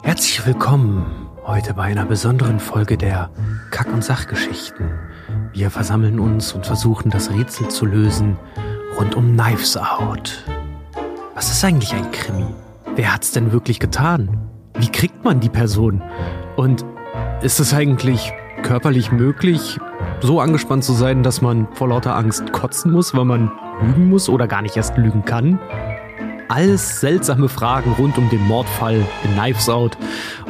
Herzlich willkommen heute bei einer besonderen Folge der Kack- und Sachgeschichten. Wir versammeln uns und versuchen das Rätsel zu lösen rund um Knives Out. Was ist eigentlich ein Krimi? Wer hat's denn wirklich getan? Wie kriegt man die Person? Und ist es eigentlich körperlich möglich, so angespannt zu sein, dass man vor lauter Angst kotzen muss, weil man lügen muss oder gar nicht erst lügen kann? Alles seltsame Fragen rund um den Mordfall in Knives Out.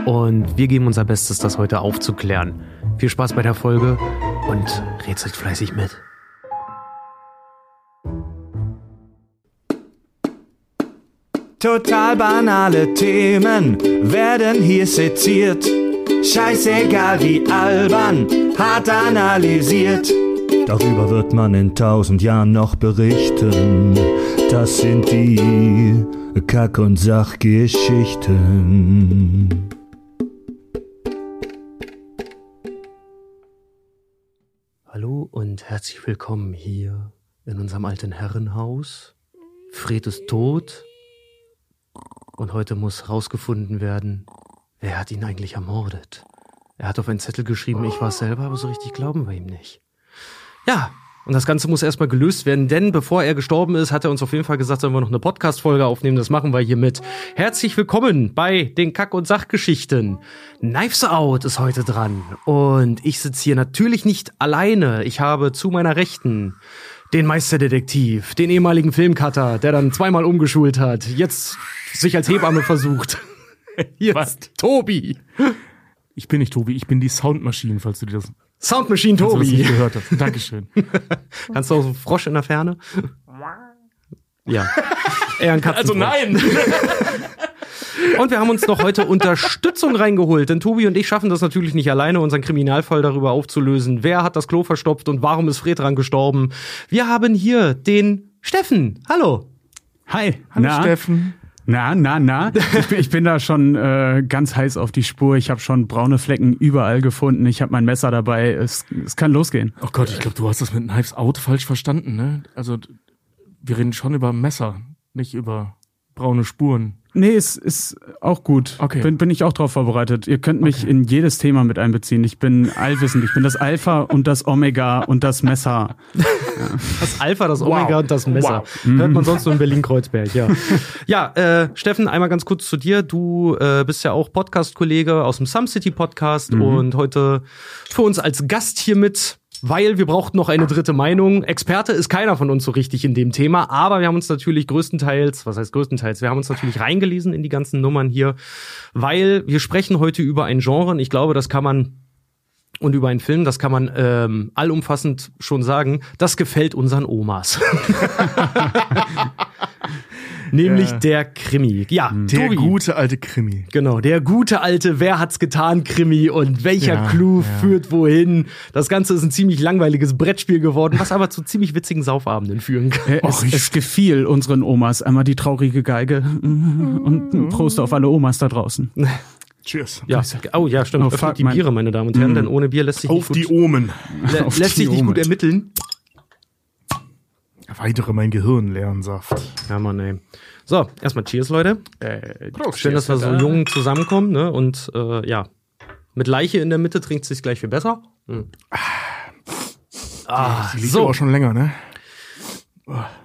Und wir geben unser Bestes, das heute aufzuklären. Viel Spaß bei der Folge und rätselt fleißig mit. Total banale Themen werden hier seziert. Scheißegal wie albern, hart analysiert. Darüber wird man in tausend Jahren noch berichten. Das sind die Kack- und Sachgeschichten. Hallo und herzlich willkommen hier in unserem alten Herrenhaus. Fred ist tot und heute muss rausgefunden werden, wer hat ihn eigentlich ermordet. Er hat auf einen Zettel geschrieben, ich war es selber, aber so richtig glauben wir ihm nicht. Ja, und das Ganze muss erstmal gelöst werden, denn bevor er gestorben ist, hat er uns auf jeden Fall gesagt, sollen wir noch eine Podcast-Folge aufnehmen. Das machen wir hiermit. Herzlich willkommen bei den Kack- und Sachgeschichten. Knives Out ist heute dran. Und ich sitze hier natürlich nicht alleine. Ich habe zu meiner Rechten den Meisterdetektiv, den ehemaligen Filmcutter, der dann zweimal umgeschult hat, jetzt sich als Hebamme versucht. Hier Was? Tobi. Ich bin nicht Tobi, ich bin die Soundmaschine, falls du dir das, Soundmachine du das Tobi. hast. Dankeschön. Kannst du auch so einen Frosch in der Ferne? Ja. Eher ein Katzenfrosch. Also nein! Und wir haben uns noch heute Unterstützung reingeholt, denn Tobi und ich schaffen das natürlich nicht alleine, unseren Kriminalfall darüber aufzulösen. Wer hat das Klo verstopft und warum ist Fred dran gestorben? Wir haben hier den Steffen. Hallo. Hi, Hallo na, Steffen. Na, na, na. Ich bin, ich bin da schon äh, ganz heiß auf die Spur. Ich habe schon braune Flecken überall gefunden. Ich habe mein Messer dabei. Es, es kann losgehen. Oh Gott, ich glaube, du hast das mit Knives Out falsch verstanden, ne? Also, wir reden schon über Messer, nicht über braune Spuren. Nee, es ist auch gut. Okay. Bin, bin ich auch drauf vorbereitet. Ihr könnt mich in jedes Thema mit einbeziehen. Ich bin allwissend. Ich bin das Alpha und das Omega und das Messer. Das Alpha, das Omega und das Messer. Wow. Hört man sonst nur in Berlin-Kreuzberg, ja. ja, äh, Steffen, einmal ganz kurz zu dir. Du äh, bist ja auch Podcast-Kollege aus dem Some City Podcast und heute für uns als Gast hier mit. Weil wir brauchten noch eine dritte Meinung. Experte ist keiner von uns so richtig in dem Thema, aber wir haben uns natürlich größtenteils, was heißt größtenteils, wir haben uns natürlich reingelesen in die ganzen Nummern hier, weil wir sprechen heute über ein Genre und ich glaube, das kann man und über einen Film, das kann man ähm, allumfassend schon sagen, das gefällt unseren Omas. Nämlich Ja. der Krimi. Ja, Der Tobi. gute alte Krimi. Genau, der gute alte Wer hat's getan Krimi und welcher Ja, Clou ja. führt wohin. Das Ganze ist ein ziemlich langweiliges Brettspiel geworden, was aber zu ziemlich witzigen Saufabenden führen kann. Äh, Es, es gefiel unseren Omas. Einmal die traurige Geige und ein Prost auf alle Omas da draußen. Cheers. Ja. Oh ja, stimmt. Oh, Öffnet die Biere, meine Damen und Herren, denn ohne Bier lässt sich Auf nicht die gut, Omen. lä- auf lässt die sich nicht gut Omen. ermitteln. Erweitere mein Gehirn, leeren Saft. Ja, Mann, ey. So, erstmal Cheers, Leute. Äh, Schön, dass wir so jung zusammenkommen, ne? Und äh, ja, mit Leiche in der Mitte trinkt es sich gleich viel besser. Mhm. Ah, Die liegt so. aber auch schon länger, ne?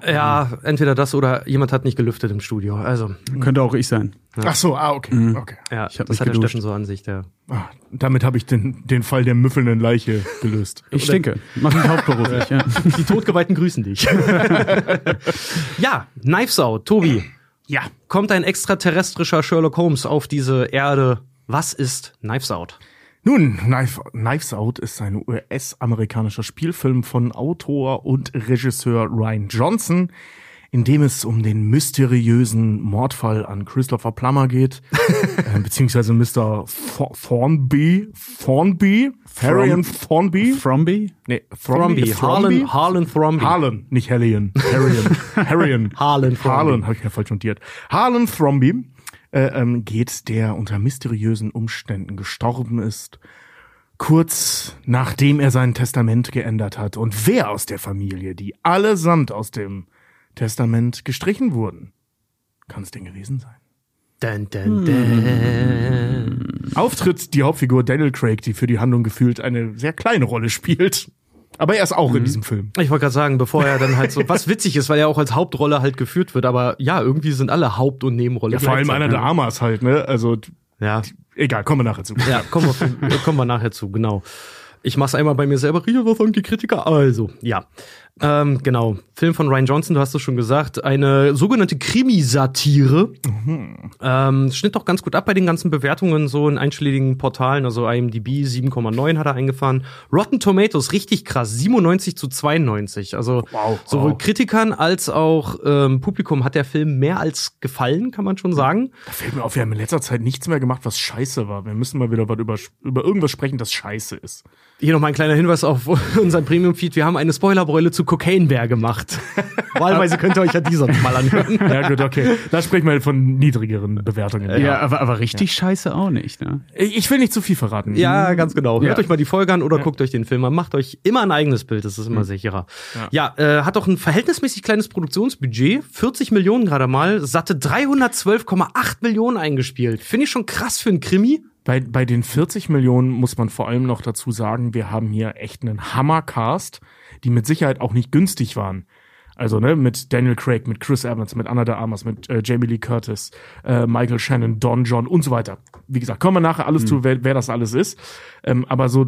Ja, entweder das oder jemand hat nicht gelüftet im Studio. Also, könnte auch ich sein. Ach so, ah, okay. okay. ja, Ich hab das mich hat der geduscht. Steffen so an sich. Der Ah, damit habe ich den, den Fall der müffelnden Leiche gelöst. Ich stinke. Mach mich hauptberuflich. ja. Die Todgeweihten grüßen dich. ja, Knives Out, Tobi. Ja. Kommt ein extraterrestrischer Sherlock Holmes auf diese Erde? Was ist Knives Out? Nun, Knife, Knives Out ist ein US-amerikanischer Spielfilm von Autor und Regisseur Ryan Johnson, in dem es um den mysteriösen Mordfall an Christopher Plummer geht, äh, beziehungsweise Mr. Thor- Thornby, Thornby, Farian Thornby, Fromby? nee, Thromby, Harlan, Harlan Thromby. Harlan, nicht Hellion, Harrian, Harrian, Harlan Thromby. Harlan, habe ich ja falsch notiert. Harlan Thromby äh, ähm, geht, der unter mysteriösen Umständen gestorben ist, kurz nachdem er sein Testament geändert hat. Und wer aus der Familie, die allesamt aus dem Testament gestrichen wurden, kann es denn gewesen sein? Dun, dun, dun. Auftritt die Hauptfigur Daniel Craig, die für die Handlung gefühlt eine sehr kleine Rolle spielt. Aber er ist auch Mhm. in diesem Film. Ich wollte gerade sagen, bevor er dann halt so, was witzig ist, weil er auch als Hauptrolle halt geführt wird, aber ja, irgendwie sind alle Haupt- und Nebenrolle. Ja, vor allem einer der Amas halt, ne? Also, Ja, egal, kommen wir nachher zu. ja, kommen wir, kommen wir nachher zu, genau. Ich mach's einmal bei mir selber. Ria, was sagen die Kritiker? Also, ja. Ähm, genau. Film von Ryan Johnson, du hast es schon gesagt. Eine sogenannte Krimisatire. Ähm, schnitt doch ganz gut ab bei den ganzen Bewertungen, so in einschlägigen Portalen. Also IMDb 7,9 hat er eingefahren. Rotten Tomatoes, richtig krass. 97 zu 92. Also Wow, sowohl wow. Kritikern als auch ähm, Publikum hat der Film mehr als gefallen, kann man schon sagen. Da fällt mir auf, wir haben in letzter Zeit nichts mehr gemacht, was scheiße war. Wir müssen mal wieder was über, über irgendwas sprechen, das scheiße ist. Hier noch mal ein kleiner Hinweis auf unseren Premium-Feed. Wir haben eine Spoilerbräule zu Cocaine Bear gemacht. Wahlweise könnt ihr euch ja die sonst mal anhören. Ja, gut, okay. Da sprechen wir von niedrigeren Bewertungen. Ja, aber, aber richtig scheiße auch nicht. Ne? Ich will nicht zu viel verraten. Ja, ganz genau. Hört Ja. euch mal die Folge an oder guckt euch den Film an. Macht euch immer ein eigenes Bild, das ist immer sicherer. Ja, äh, hat auch ein verhältnismäßig kleines Produktionsbudget. 40 Millionen gerade mal. Satte 312,8 Millionen eingespielt. Finde ich schon krass für einen Krimi. Bei, bei den 40 Millionen muss man vor allem noch dazu sagen, wir haben hier echt einen Hammercast, die mit Sicherheit auch nicht günstig waren. Also ne, mit Daniel Craig, mit Chris Evans, mit Anna de Armas, mit äh, Jamie Lee Curtis, äh, Michael Shannon, Don John und so weiter. Wie gesagt, kommen wir nachher alles zu, wer, wer das alles ist. Ähm, aber so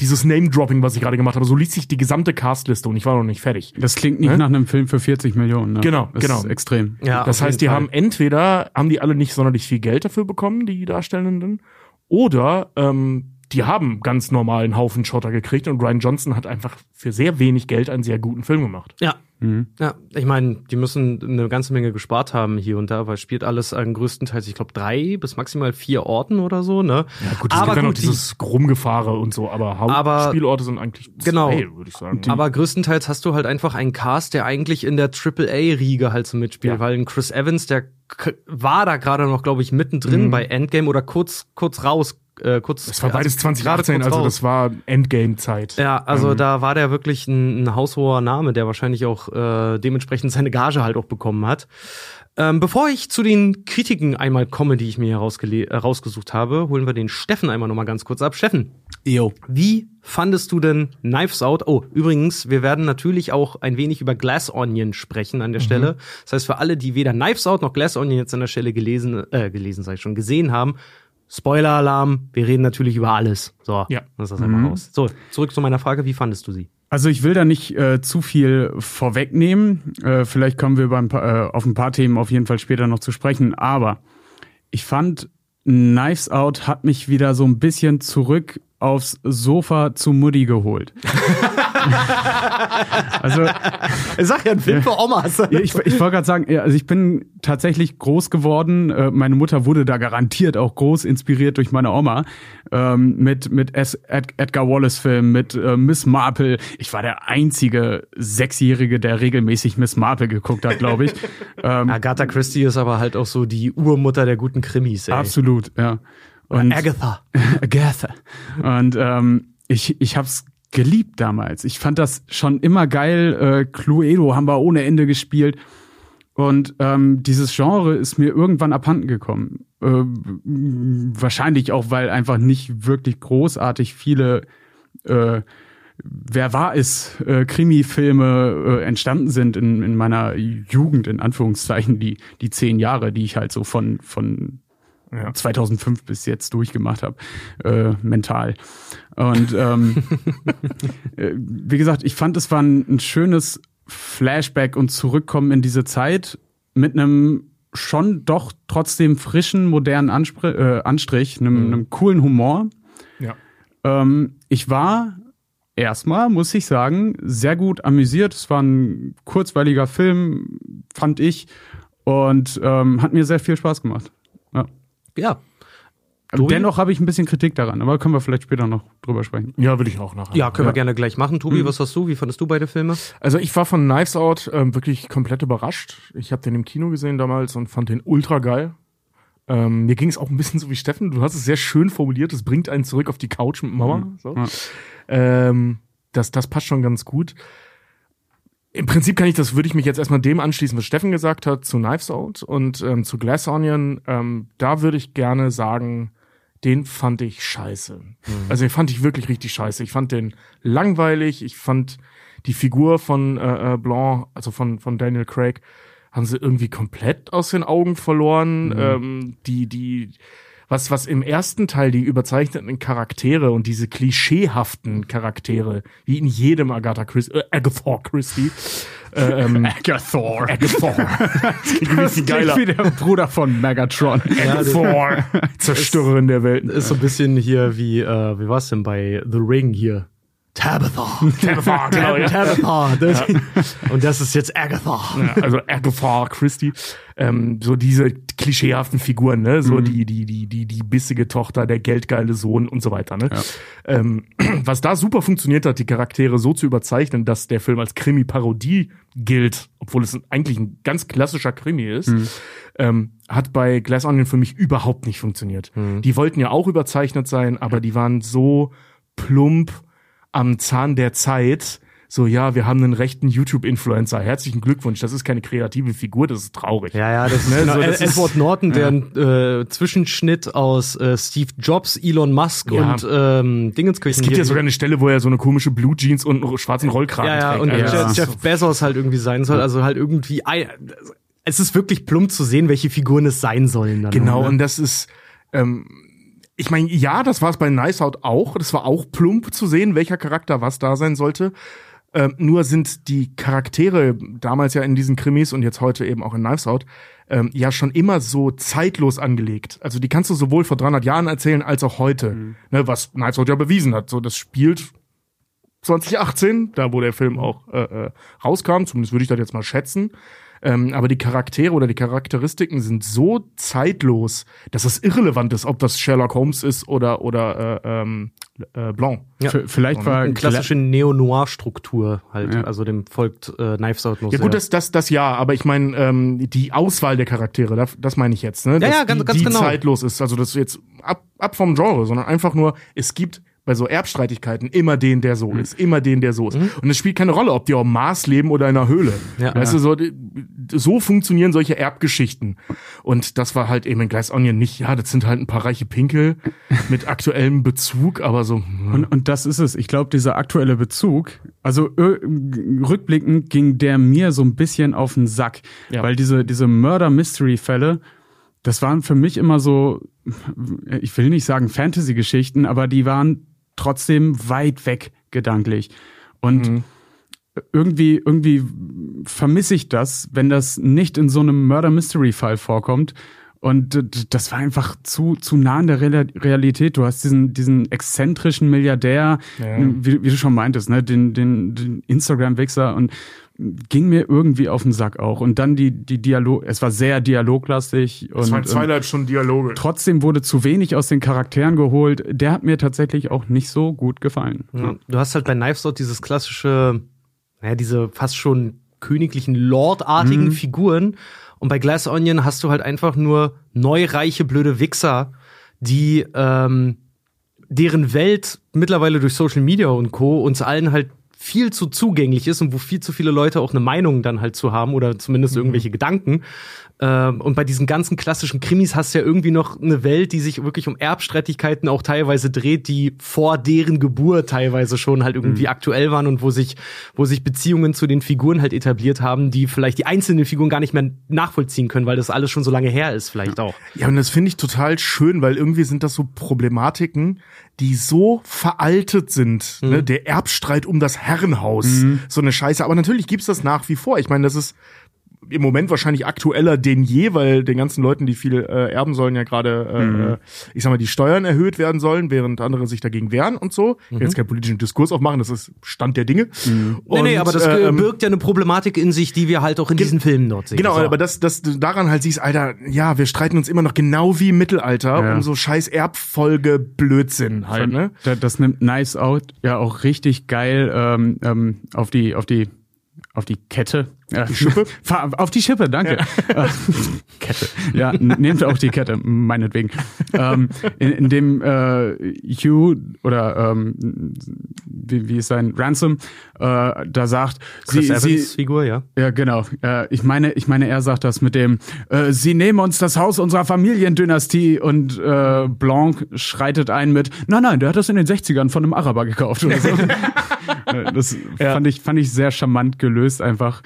dieses Name-Dropping, was ich gerade gemacht habe, so liest sich die gesamte Castliste und ich war noch nicht fertig. Das klingt nicht Hä? nach einem Film für 40 Millionen. Ne? Genau, das genau. Ist extrem. Ja, das heißt, die jeden haben Fall. entweder haben die alle nicht sonderlich viel Geld dafür bekommen, die Darstellenden, oder ähm, die haben ganz normal einen Haufen Schotter gekriegt und Ryan Johnson hat einfach für sehr wenig Geld einen sehr guten Film gemacht. Ja. Ja, ich meine, die müssen eine ganze Menge gespart haben hier und da, weil spielt alles an größtenteils, ich glaube, drei bis maximal vier Orten oder so, ne? Ja, gut, es aber gibt dann noch gut, die- dieses Rumgefahre und so, aber Aber- Hauptspielorte sind eigentlich Genau. zwei, würde ich sagen. Aber größtenteils hast du halt einfach einen Cast, der eigentlich in der AAA-Riege halt so mitspielt, Ja. weil ein Chris Evans, der war da gerade noch, glaube ich, mittendrin bei Endgame oder kurz, kurz raus, äh, kurz. das war beides also gerade 2018, kurz also das war Endgame-Zeit. Ja, also Ähm, da war der wirklich ein, ein haushoher Name, der wahrscheinlich auch äh, dementsprechend seine Gage halt auch bekommen hat. Ähm, bevor ich zu den Kritiken einmal komme, die ich mir hier rausgele- äh, rausgesucht habe, holen wir den Steffen einmal noch mal ganz kurz ab. Steffen, Jo. wie fandest du denn Knives Out? Oh, übrigens, wir werden natürlich auch ein wenig über Glass Onion sprechen an der Stelle. Das heißt, für alle, die weder Knives Out noch Glass Onion jetzt an der Stelle gelesen, äh, gelesen, sag ich schon, gesehen haben, Spoiler-Alarm, wir reden natürlich über alles. So, Ja. lass das einmal raus. So, zurück zu meiner Frage, wie fandest du sie? Also ich will da nicht äh, zu viel vorwegnehmen. Äh, vielleicht kommen wir paar, äh, auf ein paar Themen auf jeden Fall später noch zu sprechen. Aber ich fand, Knives Out hat mich wieder so ein bisschen zurück aufs Sofa zu Mutti geholt. also Sag ja, ein Film für Omas. Ich, ich wollte gerade sagen, ja, also ich bin tatsächlich groß geworden. Äh, Meine Mutter wurde da garantiert auch groß inspiriert durch meine Oma ähm, mit mit Edgar Wallace Film, mit äh, Miss Marple. Ich war der einzige Sechsjährige, der regelmäßig Miss Marple geguckt hat, glaube ich. ähm, Agatha Christie ist aber halt auch so die Urmutter der guten Krimis, ey. absolut, ja. Und Agatha. Agatha. Und ähm, ich, ich hab's geliebt damals. Ich fand das schon immer geil. Äh, Cluedo haben wir ohne Ende gespielt. Und ähm, dieses Genre ist mir irgendwann abhanden gekommen. Äh, wahrscheinlich auch, weil einfach nicht wirklich großartig viele äh, Wer war es? Äh, Krimi-Filme äh, entstanden sind in, in meiner Jugend, in Anführungszeichen, die, die zehn Jahre, die ich halt so von, von Ja. 2005 bis jetzt durchgemacht habe, äh, mental. Und ähm, äh, wie gesagt, ich fand, es war ein, ein schönes Flashback und Zurückkommen in diese Zeit mit einem schon doch trotzdem frischen, modernen Anspr äh, Anstrich, einem, einem coolen Humor. Ja. Ähm, ich war erstmal, muss ich sagen, sehr gut amüsiert. Es war ein kurzweiliger Film, fand ich, und ähm, hat mir sehr viel Spaß gemacht. Ja. Ja. Tobi? Dennoch habe ich ein bisschen Kritik daran, aber können wir vielleicht später noch drüber sprechen. Ja, will ich auch nachher. Ja, können wir gerne gleich machen. Tobi, was hast du? Wie fandest du beide Filme? Also ich war von Knives Out ähm, wirklich komplett überrascht. Ich habe den im Kino gesehen damals und fand den ultra geil. Ähm, mir ging es auch ein bisschen so wie Steffen. Du hast es sehr schön formuliert. Es bringt einen zurück auf die Couch mit Mama. So. Ja. Ähm, das, das passt schon ganz gut. Im Prinzip kann ich das, würde ich mich jetzt erstmal dem anschließen, was Steffen gesagt hat zu Knives Out und ähm, zu Glass Onion. Ähm, da würde ich gerne sagen, den fand ich scheiße. Mhm. Also den fand ich wirklich richtig scheiße. Ich fand den langweilig. Ich fand die Figur von äh, äh Blanc, also von, von Daniel Craig, haben sie irgendwie komplett aus den Augen verloren. Mhm. Ähm, die, die, was, was im ersten Teil die überzeichneten Charaktere und diese klischeehaften Charaktere, wie in jedem Agatha Christie, äh, Agatha Christie, äh, ähm, Agathor. Agathor. das klingt geiler. wie der Bruder von Megatron. Agathor. Zerstörerin der Welt. Ist so ein bisschen hier wie, äh, wie war's denn bei The Ring hier? Tabitha. Tabitha, genau, ja. Tabitha. Das, ja. Und das ist jetzt Agatha. Ja, also Agatha Christie. Ähm, so diese klischeehaften Figuren, ne? So mhm. die, die, die, die, die bissige Tochter, der geldgeile Sohn und so weiter, ne? Ja. Ähm, was da super funktioniert hat, die Charaktere so zu überzeichnen, dass der Film als Krimi-Parodie gilt, obwohl es eigentlich ein ganz klassischer Krimi ist, mhm. ähm, hat bei Glass Onion für mich überhaupt nicht funktioniert. Mhm. Die wollten ja auch überzeichnet sein, aber die waren so plump am Zahn der Zeit. So, ja, wir haben einen rechten YouTube-Influencer. Herzlichen Glückwunsch. Das ist keine kreative Figur, das ist traurig. Ja, ja, das ist, ne? genau, das Edward Norton, der ja. äh, Zwischenschnitt aus äh, Steve Jobs, Elon Musk ja. und ähm, Dingenskirchen. Es gibt ja sogar eine Stelle, wo er so eine komische Blue Jeans und einen schwarzen Rollkragen ja, ja, trägt. Und ja. Jeff Bezos halt irgendwie sein soll. Also halt irgendwie. Es ist wirklich plump zu sehen, welche Figuren es sein sollen. Dann genau, ne? und das ist. Ähm, ich meine, ja, das war es bei Nice Out auch. Das war auch plump zu sehen, welcher Charakter was da sein sollte. Ähm, nur sind die Charaktere damals ja in diesen Krimis und jetzt heute eben auch in Knives Out ähm, ja schon immer so zeitlos angelegt. Also die kannst du sowohl vor 300 Jahren erzählen als auch heute, mhm. ne, was Knives Out ja bewiesen hat. So, das spielt 2018, da wo der Film auch äh, äh, rauskam, zumindest würde ich das jetzt mal schätzen. Ähm, aber die Charaktere oder die Charakteristiken sind so zeitlos, dass es irrelevant ist, ob das Sherlock Holmes ist oder oder äh, ähm, äh, Blanc. Ja. Vielleicht war eine klassische Neo-Noir-Struktur halt, ja. also dem folgt äh, Knives Out noch Ja gut, das, das, das ja, aber ich meine ähm, die Auswahl der Charaktere, das, das meine ich jetzt, ne? Dass ja, ja, ganz, die, ganz die genau. zeitlos ist, also das jetzt ab, ab vom Genre, sondern einfach nur, es gibt bei so Erbstreitigkeiten immer den, der so mhm. ist, immer den, der so ist. Mhm. Und es spielt keine Rolle, ob die auf dem Mars leben oder in einer Höhle. Ja, weißt ja. du, so, so funktionieren solche Erbgeschichten. Und das war halt eben in Glass Onion nicht, ja, das sind halt ein paar reiche Pinkel mit aktuellem Bezug, aber so. Und, und das ist es. Ich glaube, dieser aktuelle Bezug, also rückblickend ging der mir so ein bisschen auf den Sack, ja. weil diese, diese Murder-Mystery-Fälle, das waren für mich immer so, ich will nicht sagen Fantasy-Geschichten, aber die waren trotzdem weit weg gedanklich. Und mhm. irgendwie, irgendwie vermisse ich das, wenn das nicht in so einem Murder-Mystery-Fall vorkommt. Und das war einfach zu, zu nah an der Realität. Du hast diesen, diesen exzentrischen Milliardär, ja. wie, wie, du schon meintest, ne, den, den, den Instagram-Wichser und ging mir irgendwie auf den Sack auch. Und dann die, die Dialog, es war sehr dialoglastig. Und, es waren zweieinhalb Stunden Dialoge. Trotzdem wurde zu wenig aus den Charakteren geholt. Der hat mir tatsächlich auch nicht so gut gefallen. Ja. Du hast halt bei Knives Out dieses klassische, naja, diese fast schon königlichen Lordartigen mhm. Figuren. Und bei Glass Onion hast du halt einfach nur neureiche, blöde Wichser, die, ähm, deren Welt mittlerweile durch Social Media und Co. uns allen halt viel zu zugänglich ist und wo viel zu viele Leute auch eine Meinung dann halt zu haben oder zumindest mhm. irgendwelche Gedanken. Ähm, und bei diesen ganzen klassischen Krimis hast du ja irgendwie noch eine Welt, die sich wirklich um Erbstreitigkeiten auch teilweise dreht, die vor deren Geburt teilweise schon halt irgendwie mhm. aktuell waren und wo sich, wo sich Beziehungen zu den Figuren halt etabliert haben, die vielleicht die einzelnen Figuren gar nicht mehr nachvollziehen können, weil das alles schon so lange her ist, vielleicht ja. auch. Ja, und das finde ich total schön, weil irgendwie sind das so Problematiken, die so veraltet sind. Ne? Mhm. Ne? Der Erbstreit um das Herrenhaus, mhm. so eine Scheiße. Aber natürlich gibt's das nach wie vor. Ich meine, das ist im Moment wahrscheinlich aktueller denn je, weil den ganzen Leuten, die viel äh, erben sollen, ja gerade, äh, mhm. Äh, ich sag mal, die Steuern erhöht werden sollen, während andere sich dagegen wehren und so. Ich will jetzt mhm. keinen politischen Diskurs aufmachen, das ist Stand der Dinge. Mhm. Und, nee, nee, aber das äh, ähm, birgt ja eine Problematik in sich, die wir halt auch in diesen Filmen dort sehen. Genau, so. aber das, das daran halt siehst, Alter, ja, wir streiten uns immer noch genau wie im Mittelalter ja. um so scheiß Erbfolge Blödsinn halt, ne? Das nimmt Nice Out ja auch richtig geil ähm, ähm, auf die, auf die, auf die Kette. Die Schippe? Auf die Schippe, danke. Ja. Kette. Ja, nehmt auch die Kette, meinetwegen. ähm, in, in dem äh, Hugh oder ähm, wie, wie ist sein Ransom äh, da sagt, Chris sie, Evans sie Figur, ja. ja genau. Äh, ich meine, ich meine, er sagt das mit dem, äh, sie nehmen uns das Haus unserer Familiendynastie und äh, Blanc schreitet ein mit, nein, nein, der hat das in den 60ern von einem Araber gekauft oder so. Äh, das ja. fand ich fand ich sehr charmant gelöst einfach.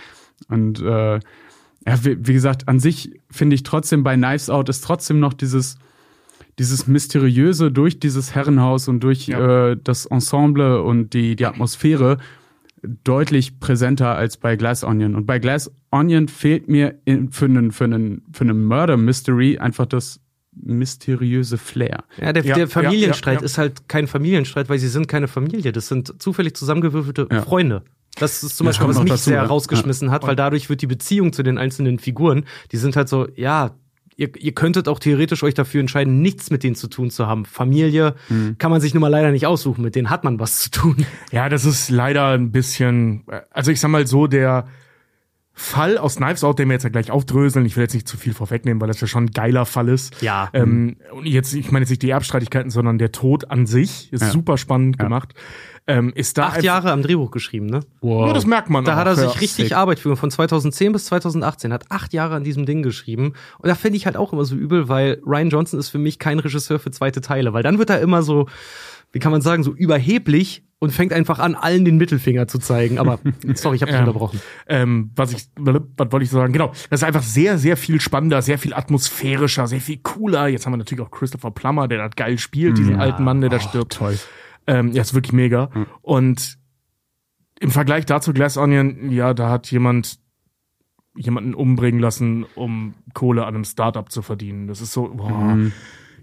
Und äh, ja, wie, wie gesagt, an sich finde ich trotzdem bei Knives Out ist trotzdem noch dieses dieses mysteriöse durch dieses Herrenhaus und durch ja. äh, das Ensemble und die die Atmosphäre deutlich präsenter als bei Glass Onion. Und bei Glass Onion fehlt mir in, für einen für einen für einen Murder Mystery einfach das mysteriöse Flair. Ja, der, ja, der Familienstreit ja, ja, ist halt kein Familienstreit, weil sie sind keine Familie. Das sind zufällig zusammengewürfelte Freunde. Das ist zum Beispiel, was mich dazu, sehr rausgeschmissen hat, weil dadurch wird die Beziehung zu den einzelnen Figuren, die sind halt so, ja, ihr, ihr könntet auch theoretisch euch dafür entscheiden, nichts mit denen zu tun zu haben. Familie mhm. kann man sich nun mal leider nicht aussuchen, mit denen hat man was zu tun. Ja, das ist leider ein bisschen, also ich sag mal so, der Fall aus Knives Out, den wir jetzt ja gleich aufdröseln. Ich will jetzt nicht zu viel vorwegnehmen, weil das ja schon ein geiler Fall ist. Ja. Ähm, und jetzt, ich meine jetzt nicht die Erbstreitigkeiten, sondern der Tod an sich ist ja. super spannend ja. gemacht. Ähm, ist da Acht Jahre am Drehbuch geschrieben, ne? Wow. Ja, das merkt man. Da auch. hat er sich ja. richtig Sick. Arbeit für von 2010 bis 2018 hat acht Jahre an diesem Ding geschrieben. Und da finde ich halt auch immer so übel, weil Ryan Johnson ist für mich kein Regisseur für zweite Teile, weil dann wird er immer so, wie kann man sagen, so überheblich und fängt einfach an, allen den Mittelfinger zu zeigen. Aber sorry, ich habe dich ja. unterbrochen. Ähm, was ich, was wollte ich sagen? Genau, das ist einfach sehr, sehr viel spannender, sehr viel atmosphärischer, sehr viel cooler. Jetzt haben wir natürlich auch Christopher Plummer, der das geil spielt, diesen ja. alten Mann, der da stirbt. Toll. Ähm, ja, ist wirklich mega. Mhm. Und im Vergleich dazu Glass Onion, ja, da hat jemand jemanden umbringen lassen, um Kohle an einem Startup zu verdienen. Das ist so, boah. Mhm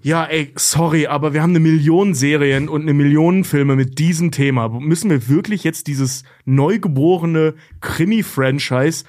ja, ey, sorry, aber wir haben eine Million Serien und eine Million Filme mit diesem Thema. Müssen wir wirklich jetzt dieses neugeborene Krimi-Franchise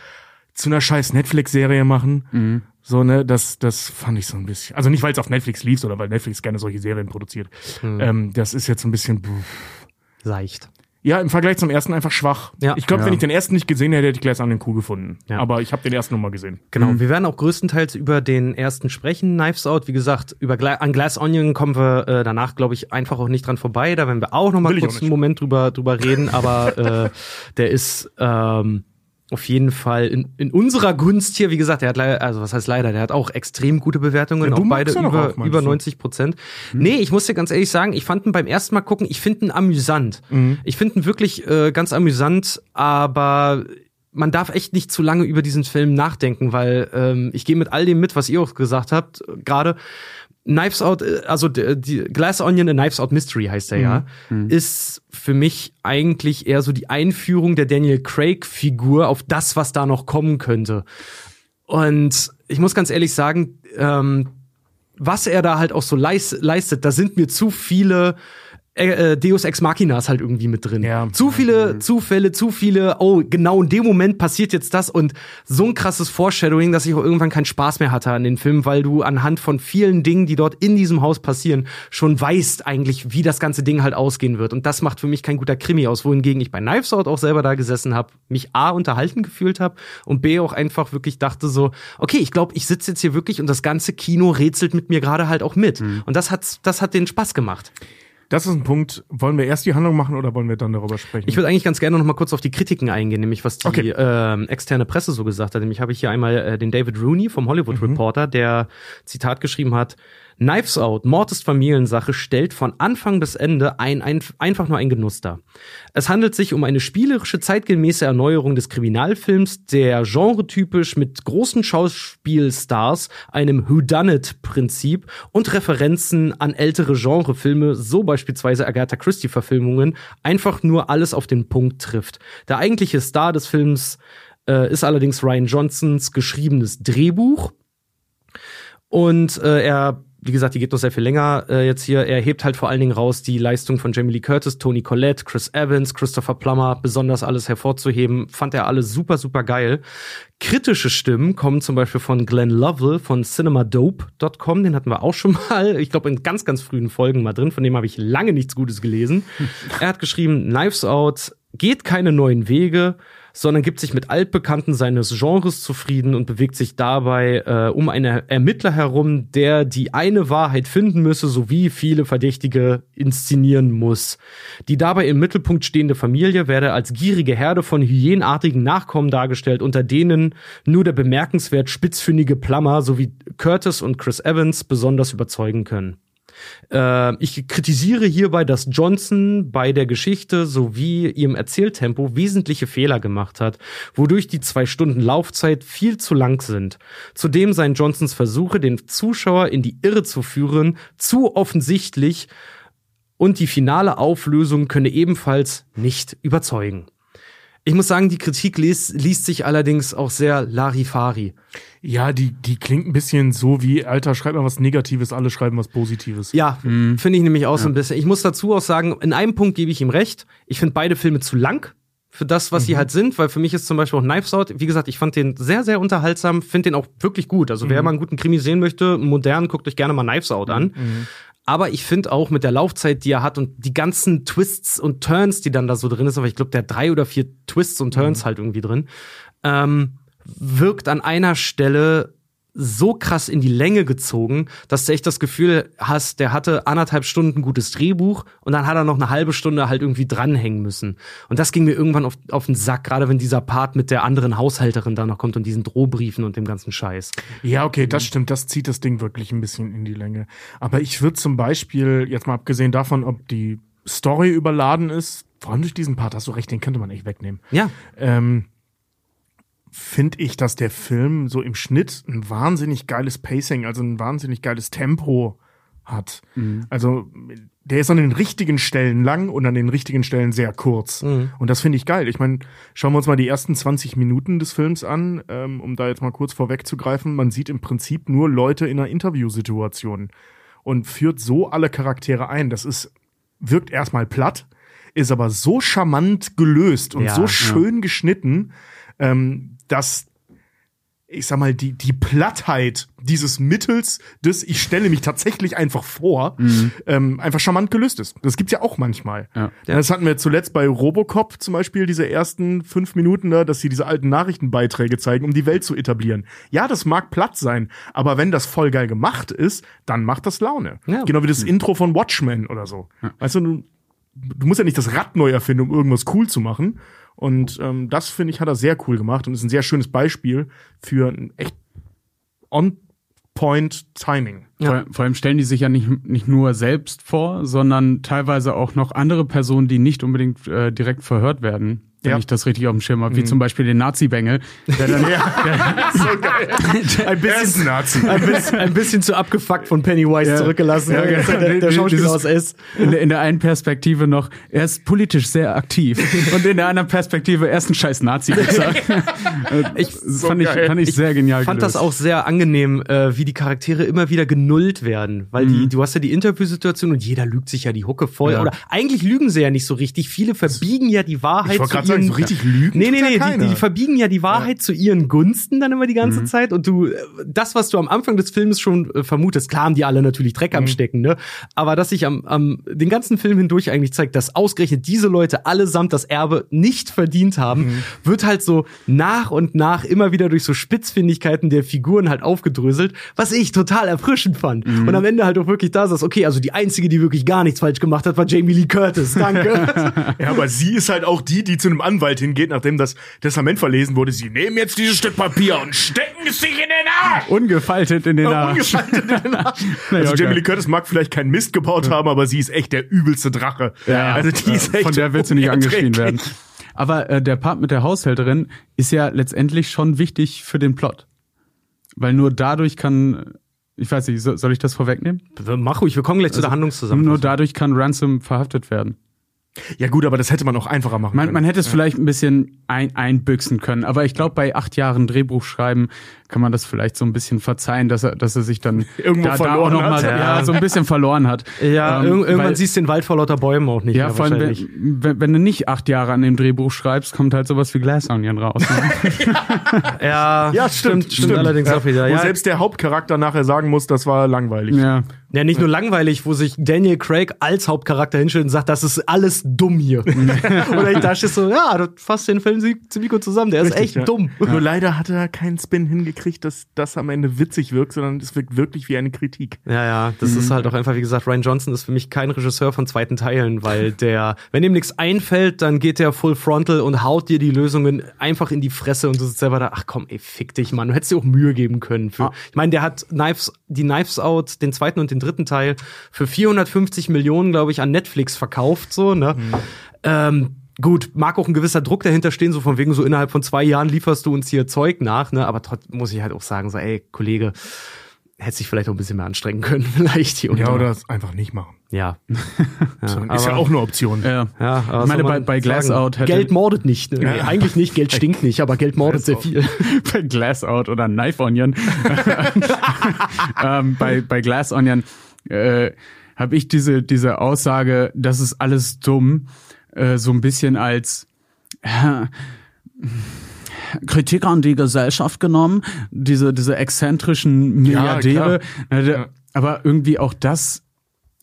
zu einer scheiß Netflix-Serie machen? Mhm. So, ne, das, das fand ich so ein bisschen. Also nicht, weil es auf Netflix lief, oder weil Netflix gerne solche Serien produziert. Mhm. Ähm, das ist jetzt ein bisschen. Pff. Seicht. Ja, im Vergleich zum ersten einfach schwach. Ja. Ich glaube, ja. wenn ich den ersten nicht gesehen hätte, hätte ich Glass Onion cool gefunden. Ja. Aber ich habe den ersten nochmal gesehen. Genau, mhm. wir werden auch größtenteils über den ersten sprechen, Knives Out. Wie gesagt, über Gla an Glass Onion kommen wir äh, danach, glaube ich, einfach auch nicht dran vorbei. Da werden wir auch nochmal kurz einen Moment drüber, drüber reden. Aber äh, der ist ähm, auf jeden Fall in, in unserer Gunst hier, wie gesagt, der hat leider, also was heißt leider, der hat auch extrem gute Bewertungen, ja, auch beide über, auch, über 90 Prozent. Mhm. Nee, ich muss dir ganz ehrlich sagen, ich fand ihn beim ersten Mal gucken, ich finde ihn amüsant. Mhm. Ich finde ihn wirklich äh, ganz amüsant, aber man darf echt nicht zu lange über diesen Film nachdenken, weil ähm, ich gehe mit all dem mit, was ihr auch gesagt habt, gerade Knives Out, äh, also die Glass Onion, a Knives Out Mystery heißt er ja, mhm. mhm. ist für mich eigentlich eher so die Einführung der Daniel Craig-Figur auf das, was da noch kommen könnte. Und ich muss ganz ehrlich sagen, ähm, was er da halt auch so leistet, da sind mir zu viele äh, äh, Deus Ex Machina ist halt irgendwie mit drin. Ja. Zu viele mhm. Zufälle, zu viele, oh, genau in dem Moment passiert jetzt das und so ein krasses Foreshadowing, dass ich auch irgendwann keinen Spaß mehr hatte an den Film, weil du anhand von vielen Dingen, die dort in diesem Haus passieren, schon weißt eigentlich, wie das ganze Ding halt ausgehen wird. Und das macht für mich kein guter Krimi aus, wohingegen ich bei Knives Out auch selber da gesessen habe, mich A unterhalten gefühlt habe und B auch einfach wirklich dachte so, okay, ich glaube, ich sitze jetzt hier wirklich und das ganze Kino rätselt mit mir gerade halt auch mit. Mhm. Und das hat, das hat den Spaß gemacht. Das ist ein Punkt. Wollen wir erst die Handlung machen oder wollen wir dann darüber sprechen? Ich würde eigentlich ganz gerne noch mal kurz auf die Kritiken eingehen, nämlich was die okay. äh, externe Presse so gesagt hat. Nämlich habe ich hier einmal äh, den David Rooney vom Hollywood mhm. Reporter, der Zitat geschrieben hat: Knives Out, Mord ist Familiensache, stellt von Anfang bis Ende ein, ein, einfach nur ein Genuss dar. Es handelt sich um eine spielerische, zeitgemäße Erneuerung des Kriminalfilms, der genretypisch mit großen Schauspielstars, einem Whodunit-Prinzip und Referenzen an ältere Genrefilme, so beispielsweise Agatha Christie-Verfilmungen, einfach nur alles auf den Punkt trifft. Der eigentliche Star des Films äh, ist allerdings Ryan Johnsons geschriebenes Drehbuch. Und äh, er wie gesagt, die geht noch sehr viel länger äh, jetzt hier. Er hebt halt vor allen Dingen raus die Leistung von Jamie Lee Curtis, Tony Collette, Chris Evans, Christopher Plummer, besonders alles hervorzuheben. Fand er alle super, super geil. Kritische Stimmen kommen zum Beispiel von Glenn Lovell von cinemadope.com. Den hatten wir auch schon mal, ich glaube, in ganz, ganz frühen Folgen mal drin. Von dem habe ich lange nichts Gutes gelesen. er hat geschrieben, Knives Out geht keine neuen Wege sondern gibt sich mit Altbekannten seines Genres zufrieden und bewegt sich dabei äh, um einen Ermittler herum, der die eine Wahrheit finden müsse, sowie viele Verdächtige inszenieren muss. Die dabei im Mittelpunkt stehende Familie werde als gierige Herde von hyänenartigen Nachkommen dargestellt, unter denen nur der bemerkenswert spitzfindige Plummer sowie Curtis und Chris Evans besonders überzeugen können. Äh, ich kritisiere hierbei, dass Johnson bei der Geschichte sowie ihrem Erzähltempo wesentliche Fehler gemacht hat, wodurch die zwei Stunden Laufzeit viel zu lang sind. Zudem seien Johnsons Versuche, den Zuschauer in die Irre zu führen, zu offensichtlich und die finale Auflösung könne ebenfalls nicht überzeugen. Ich muss sagen, die Kritik liest, liest sich allerdings auch sehr Larifari. Ja, die, die klingt ein bisschen so wie, Alter, schreib mal was Negatives, alle schreiben was Positives. Ja, finde ich nämlich auch so ein bisschen. Ich muss dazu auch sagen, in einem Punkt gebe ich ihm recht. Ich finde beide Filme zu lang für das, was sie halt sind, weil für mich ist zum Beispiel auch Knives Out, wie gesagt, ich fand den sehr, sehr unterhaltsam, finde den auch wirklich gut. Also wer mal einen guten Krimi sehen möchte, modern, guckt euch gerne mal Knives Out an. Aber ich finde auch mit der Laufzeit, die er hat und die ganzen Twists und Turns, die dann da so drin ist, aber ich glaube, der hat drei oder vier Twists und Turns halt irgendwie drin, ähm, wirkt an einer Stelle so krass in die Länge gezogen, dass du echt das Gefühl hast, der hatte anderthalb Stunden gutes Drehbuch und dann hat er noch eine halbe Stunde halt irgendwie dranhängen müssen. Und das ging mir irgendwann auf, auf den Sack, gerade wenn dieser Part mit der anderen Haushälterin da noch kommt und diesen Drohbriefen und dem ganzen Scheiß. Ja, okay, das stimmt. Das zieht das Ding wirklich ein bisschen in die Länge. Aber ich würde zum Beispiel, jetzt mal abgesehen davon, ob die Story überladen ist, vor allem durch diesen Part, hast du recht, den könnte man echt wegnehmen. Ja, Ähm, finde ich, dass der Film so im Schnitt ein wahnsinnig geiles Pacing, also ein wahnsinnig geiles Tempo hat. Also der ist an den richtigen Stellen lang und an den richtigen Stellen sehr kurz. Und das finde ich geil. Ich meine, schauen wir uns mal die ersten 20 Minuten des Films an, ähm, um da jetzt mal kurz vorwegzugreifen. Man sieht im Prinzip nur Leute in einer Interviewsituation und führt so alle Charaktere ein. Das ist, wirkt erstmal platt, ist aber so charmant gelöst und Ja, so ja. schön geschnitten, ähm, dass ich sag mal, die, die Plattheit dieses Mittels des, ich stelle mich tatsächlich einfach vor, ähm, einfach charmant gelöst ist. Das gibt's ja auch manchmal. Ja. Das hatten wir zuletzt bei Robocop zum Beispiel, diese ersten fünf Minuten da, dass sie diese alten Nachrichtenbeiträge zeigen, um die Welt zu etablieren. Ja, das mag platt sein, aber wenn das voll geil gemacht ist, dann macht das Laune. Ja. Genau wie das Intro von Watchmen oder so. Weißt du, du, du musst ja nicht das Rad neu erfinden, um irgendwas cool zu machen. Und ähm, das, finde ich, hat er sehr cool gemacht und ist ein sehr schönes Beispiel für ein echt on-point-Timing. Vor, vor allem stellen die sich ja nicht, nicht nur selbst vor, sondern teilweise auch noch andere Personen, die nicht unbedingt äh, direkt verhört werden. Wenn Ja. ich das richtig auf dem Schirm habe, wie zum Beispiel den Nazi-Bengel, der dann Ein bisschen Nazi. ein bisschen, ein bisschen zu abgefuckt von Pennywise Ja. zurückgelassen. Ja, der, genau. der, der Schauspieler Dieses- aus S. in, der- in der einen Perspektive noch, er ist politisch sehr aktiv und in der anderen Perspektive, er ist ein scheiß nazi Ich Das fand, ich, fand ich sehr genial fand gelöst. das auch sehr angenehm, äh, wie die Charaktere immer wieder genullt werden. Weil Mhm. die, du hast ja die Interviewsituation und jeder lügt sich ja die Hucke voll. Ja. Oder eigentlich lügen sie ja nicht so richtig. Viele verbiegen ja die Wahrheit Ich zu sagen, so richtig lügen Nee, nee, ja nee, die, die verbiegen ja die Wahrheit zu ihren Gunsten dann immer die Mhm. ganze Zeit. Und du, äh, das, was du am Anfang des Films schon äh, vermutest, klar haben die alle natürlich Dreck Mhm. am Stecken, ne? Aber dass sich am, am den ganzen Film hindurch eigentlich zeigt, dass ausgerechnet diese Leute allesamt das Erbe nicht verdient haben, Mhm. wird halt so nach und nach immer wieder durch so Spitzfindigkeiten der Figuren halt aufgedröselt, was ich total erfrischend fand. Mhm. Und am Ende halt auch wirklich da saß, okay, also die einzige, die wirklich gar nichts falsch gemacht hat, war Jamie Lee Curtis. Danke. Ja, aber sie ist halt auch die, die zu einem Anwalt hingeht, nachdem das Testament verlesen wurde. Sie nehmen jetzt dieses Stück Papier und stecken es sich in den Arsch. ungefaltet in den Arsch. Ungefaltet in den Arsch. Also Jamie. Lee Curtis mag vielleicht keinen Mist gebaut haben, aber sie ist echt der übelste Drache. also die ist echt Von der willst du nicht angeschrien werden. Aber äh, der Part mit der Haushälterin ist ja letztendlich schon wichtig für den Plot. Weil nur dadurch kann, ich weiß nicht, so- soll ich das vorwegnehmen? Mach ruhig, wir kommen gleich zu der Handlungszusammenfassung. Nur dadurch kann Ransom verhaftet werden. Ja gut, aber das hätte man auch einfacher machen Man, können. man hätte es vielleicht ein bisschen ein, einbüchsen können, aber ich glaube, bei acht Jahren Drehbuch schreiben kann man das vielleicht so ein bisschen verzeihen, dass er, dass er sich dann Irgendwo da, da auch verloren noch mal hat. ja. so ein bisschen verloren hat. Ja, Ähm, irg irgendwann weil- siehst du den Wald vor lauter Bäumen auch nicht ja, mehr vor allem, wahrscheinlich. wenn, wenn, wenn du nicht acht Jahre an dem Drehbuch schreibst, kommt halt sowas wie Glass Onion raus. Ne? Ja, Ja, stimmt, stimmt, allerdings auch wieder. Wo Ja, selbst der Hauptcharakter nachher sagen muss, das war langweilig. ja. ja, nicht nur langweilig, wo sich Daniel Craig als Hauptcharakter hinstellt und sagt, das ist alles dumm hier. Oder ich da stehe so, ja, das fasst den Film zie- ziemlich gut zusammen, der ist echt ja. dumm. Nur leider hat er keinen Spin hingekriegt, dass das am Ende witzig wirkt, sondern es wirkt wirklich wie eine Kritik. Ja, ja, das ist halt auch einfach, wie gesagt, Ryan Johnson ist für mich kein Regisseur von zweiten Teilen, weil der, wenn ihm nichts einfällt, dann geht der full frontal und haut dir die Lösungen einfach in die Fresse und du sitzt selber da, ach komm, ey, fick dich, Mann, du hättest dir auch Mühe geben können. Für, Ich meine, der hat Knives, die Knives Out, den zweiten und den dritten Teil, für 450 Millionen, glaube ich, an Netflix verkauft, so, ne? Ähm, Gut, mag auch ein gewisser Druck dahinter stehen, so von wegen so innerhalb von zwei Jahren lieferst du uns hier Zeug nach, ne? Aber trotzdem muss ich halt auch sagen, so, ey, Kollege, hätte sich vielleicht auch ein bisschen mehr anstrengen können, vielleicht hier und Ja, da. oder es einfach nicht machen. Ja. ist ja aber- auch eine Option. Ja. Ja, aber ich meine, bei, man bei Glass? Out hätte Geld mordet nicht. Ne? Nee, eigentlich nicht, Geld stinkt nicht, aber Geld mordet sehr viel. bei Glass Out oder Knife Onion. ähm, bei, bei Glass Onion äh, habe ich diese, diese Aussage, das ist alles dumm, äh, so ein bisschen als äh, Kritik an die Gesellschaft genommen, diese, diese exzentrischen Milliardäre. Äh, Ja. Aber irgendwie auch das,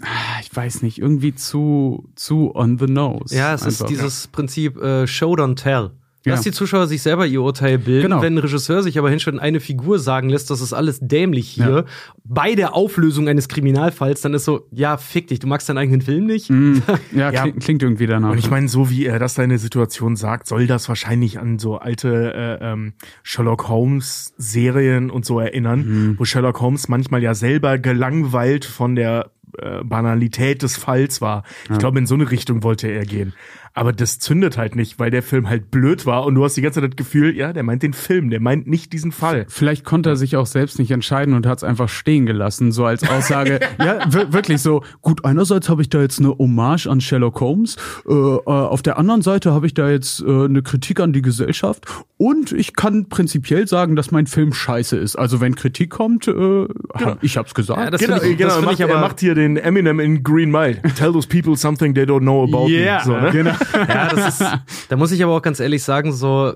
ah, ich weiß nicht, irgendwie zu, zu on the nose. Ja, es ist einfach. dieses Prinzip äh, Show don't tell. Lass Ja. die Zuschauer sich selber ihr Urteil bilden. Genau. Wenn ein Regisseur sich aber hinstellt und eine Figur sagen lässt, das ist alles dämlich hier, Ja. bei der Auflösung eines Kriminalfalls, dann ist so, ja, fick dich, du magst deinen eigenen Film nicht? Mm, ja, Ja. Klingt, klingt irgendwie danach. Und ich meine, so wie er das seine Situation sagt, soll das wahrscheinlich an so alte äh, ähm, Sherlock Holmes Serien und so erinnern, wo Sherlock Holmes manchmal ja selber gelangweilt von der äh, Banalität des Falls war. Ich glaube, in so eine Richtung wollte er gehen. Aber das zündet halt nicht, weil der Film halt blöd war und du hast die ganze Zeit das Gefühl, ja, der meint den Film, der meint nicht diesen Fall. Vielleicht konnte er sich auch selbst nicht entscheiden und hat es einfach stehen gelassen, so als Aussage. ja, wir- wirklich so. Gut, einerseits habe ich da jetzt eine Hommage an Sherlock Holmes, äh, äh, auf der anderen Seite habe ich da jetzt äh, eine Kritik an die Gesellschaft und ich kann prinzipiell sagen, dass mein Film scheiße ist. Also wenn Kritik kommt, äh, hab, ich hab's gesagt. Ja, das genau, ich- genau das er, macht, ich aber- er macht hier den Eminem in Green Mile. Tell those people something they don't know about Yeah, me. So, ne? genau. Ja, das ist, da muss ich aber auch ganz ehrlich sagen, so,